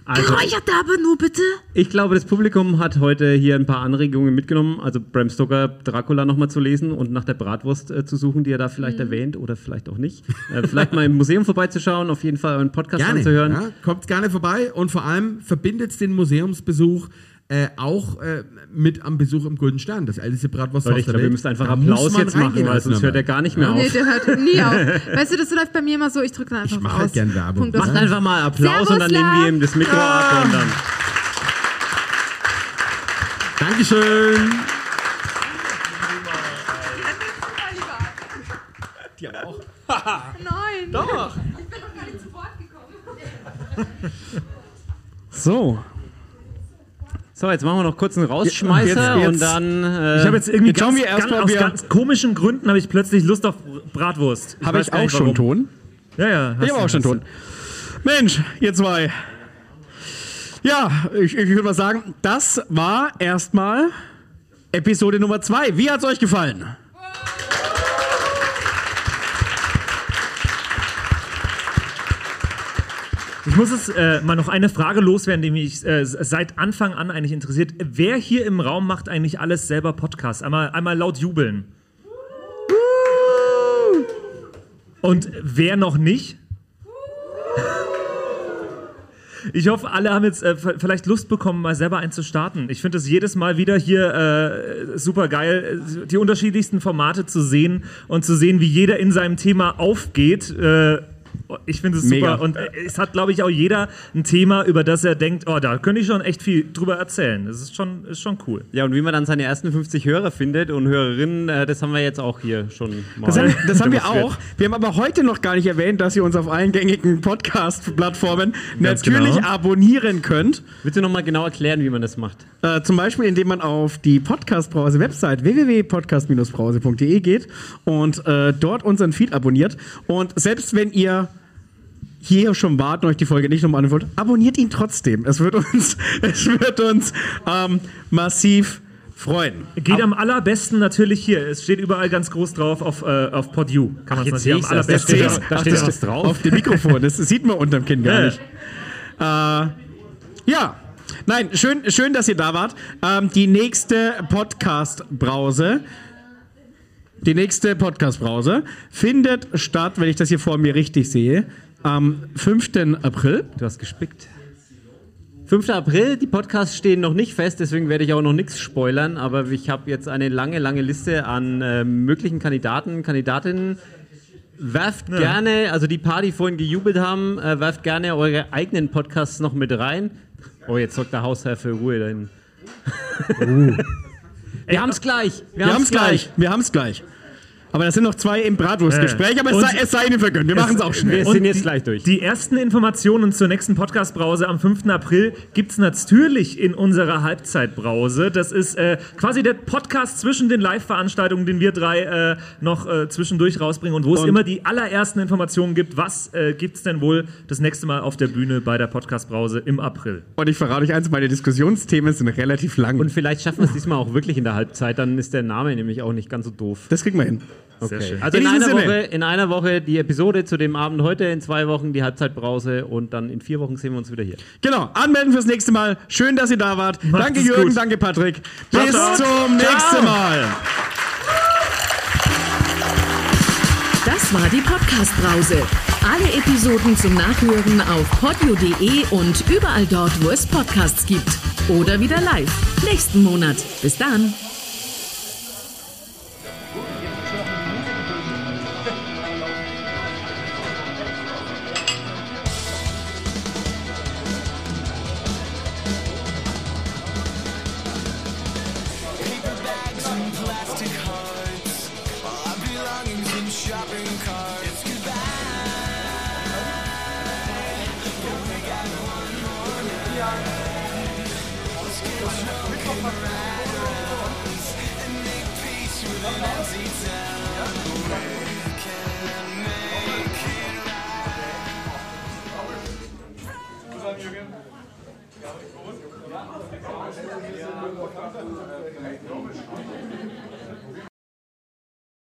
Also- Geräucherte aber nur bitte. Ich glaube, das Publikum hat heute hier ein paar Anregungen mitgenommen, also Bram Stoker Dracula nochmal zu lesen und nach der Bratwurst äh, zu suchen, die er da vielleicht Mhm. erwähnt oder vielleicht auch nicht. Äh, vielleicht mal im Museum vorbeizuschauen, auf jeden Fall euren Podcast Gerne. anzuhören. Ja, kommt gerne vorbei und vor allem verbindet den Museumsbesuch äh, auch äh, mit am Besuch im Golden Stern, das älteste Bratwursthaus Leute, ich der glaube, Welt. müsst einfach Da Applaus jetzt machen, weil sonst hört er gar nicht mehr Ja. auf. Nee, der hört nie auf. Weißt du, das läuft bei mir immer so, ich drücke dann einfach Ich mach aus. halt gern Werbung. Macht einfach mal Applaus und dann Servus, nehmen wir ihm das Mikro ab und dann. Dankeschön. Die auch. Nein. Doch. Ich bin noch gar nicht zu Wort gekommen. So. So, jetzt machen wir noch kurz einen Rausschmeißer Jetzt- jetzt- und dann. Äh, Ich habe jetzt irgendwie jetzt ganz, wir erst ganz, mal, aus ganz komischen Gründen habe ich plötzlich Lust auf Bratwurst. Habe ich gar auch nicht, schon warum. Ton? Ja, ja. Ich habe auch schon Ton. Mensch, ihr zwei. Ja, ich, ich würde mal sagen, das war erstmal Episode Nummer zwei. Wie hat es euch gefallen? Ich muss es äh, mal noch eine Frage loswerden, die mich äh, seit Anfang an eigentlich interessiert. Wer hier im Raum macht eigentlich alles selber Podcast? Einmal, einmal laut jubeln. Und wer noch nicht? Ich hoffe, alle haben jetzt äh, vielleicht Lust bekommen, mal selber einen zu starten. Ich finde es jedes Mal wieder hier äh, super geil, die unterschiedlichsten Formate zu sehen und zu sehen, wie jeder in seinem Thema aufgeht. Äh, ich finde es Mega. super. Und äh, es hat, glaube ich, auch jeder ein Thema, über das er denkt, oh, da könnte ich schon echt viel drüber erzählen. Das ist schon, ist schon cool. Ja, und wie man dann seine ersten 50 Hörer findet und Hörerinnen, äh, das haben wir jetzt auch hier schon mal. Das haben, das haben wir auch. Wir haben aber heute noch gar nicht erwähnt, dass ihr uns auf allen gängigen Podcast-Plattformen Ganz natürlich genau. abonnieren könnt. Willst du noch mal genau erklären, wie man das macht? Äh, zum Beispiel, indem man auf die Podcast-Brause-Website www.podcast-brause.de geht und äh, dort unseren Feed abonniert. Und selbst wenn ihr hier schon warten, euch die Folge nicht nochmal anhören wollt, abonniert ihn trotzdem. Es wird uns, es wird uns ähm, massiv freuen. Geht am allerbesten natürlich hier. Es steht überall ganz groß drauf auf, äh, auf PodU. Kann man jetzt natürlich am allerbesten. Da steht- da steht das was drauf. Auf dem Mikrofon. Das sieht man unterm Kinn gar Ja. nicht. Äh, ja. Nein, schön, schön, dass ihr da wart. Ähm, die nächste Podcast-Brause, die nächste Podcast-Brause findet statt, wenn ich das hier vor mir richtig sehe, am 5. April. Du hast gespickt. 5. April, die Podcasts stehen noch nicht fest, deswegen werde ich auch noch nichts spoilern, aber ich habe jetzt eine lange, lange Liste an äh, möglichen Kandidaten, Kandidatinnen. Werft gerne, also die paar, die vorhin gejubelt haben, äh, werft gerne eure eigenen Podcasts noch mit rein. Oh, jetzt sorgt der Hausherr für Ruhe dahin. Wir haben es gleich. Wir haben es gleich. Wir haben es gleich. Aber das sind noch zwei im Bratwurstgespräch, aber es sei, es sei Ihnen vergönnt. Wir machen es auch schnell. Wir sind jetzt gleich durch. Die ersten Informationen zur nächsten Podcast-Brause am 5. April gibt es natürlich in unserer Halbzeitbrause. Das ist äh, quasi der Podcast zwischen den Live-Veranstaltungen, den wir drei äh, noch äh, zwischendurch rausbringen und wo es immer die allerersten Informationen gibt. Was äh, gibt es denn wohl das nächste Mal auf der Bühne bei der Podcast-Brause im April? Und ich verrate euch eins, meine Diskussionsthemen sind relativ lang. Und vielleicht schaffen wir es diesmal auch wirklich in der Halbzeit, dann ist der Name nämlich auch nicht ganz so doof. das kriegen wir hin. Sehr schön. Also In in, einer Sinne. Woche, in einer Woche die Episode zu dem Abend heute, in zwei Wochen die Halbzeitbrause und dann in vier Wochen sehen wir uns wieder hier. Genau, anmelden fürs nächste Mal. Schön, dass ihr da wart. Macht danke Jürgen, gut. danke Patrick. Ciao, Bis ciao. zum nächsten Ciao. Mal. Das war die Podcast-Brause. Alle Episoden zum Nachhören auf podio.de und überall dort, wo es Podcasts gibt. Oder wieder live. Nächsten Monat. Bis dann.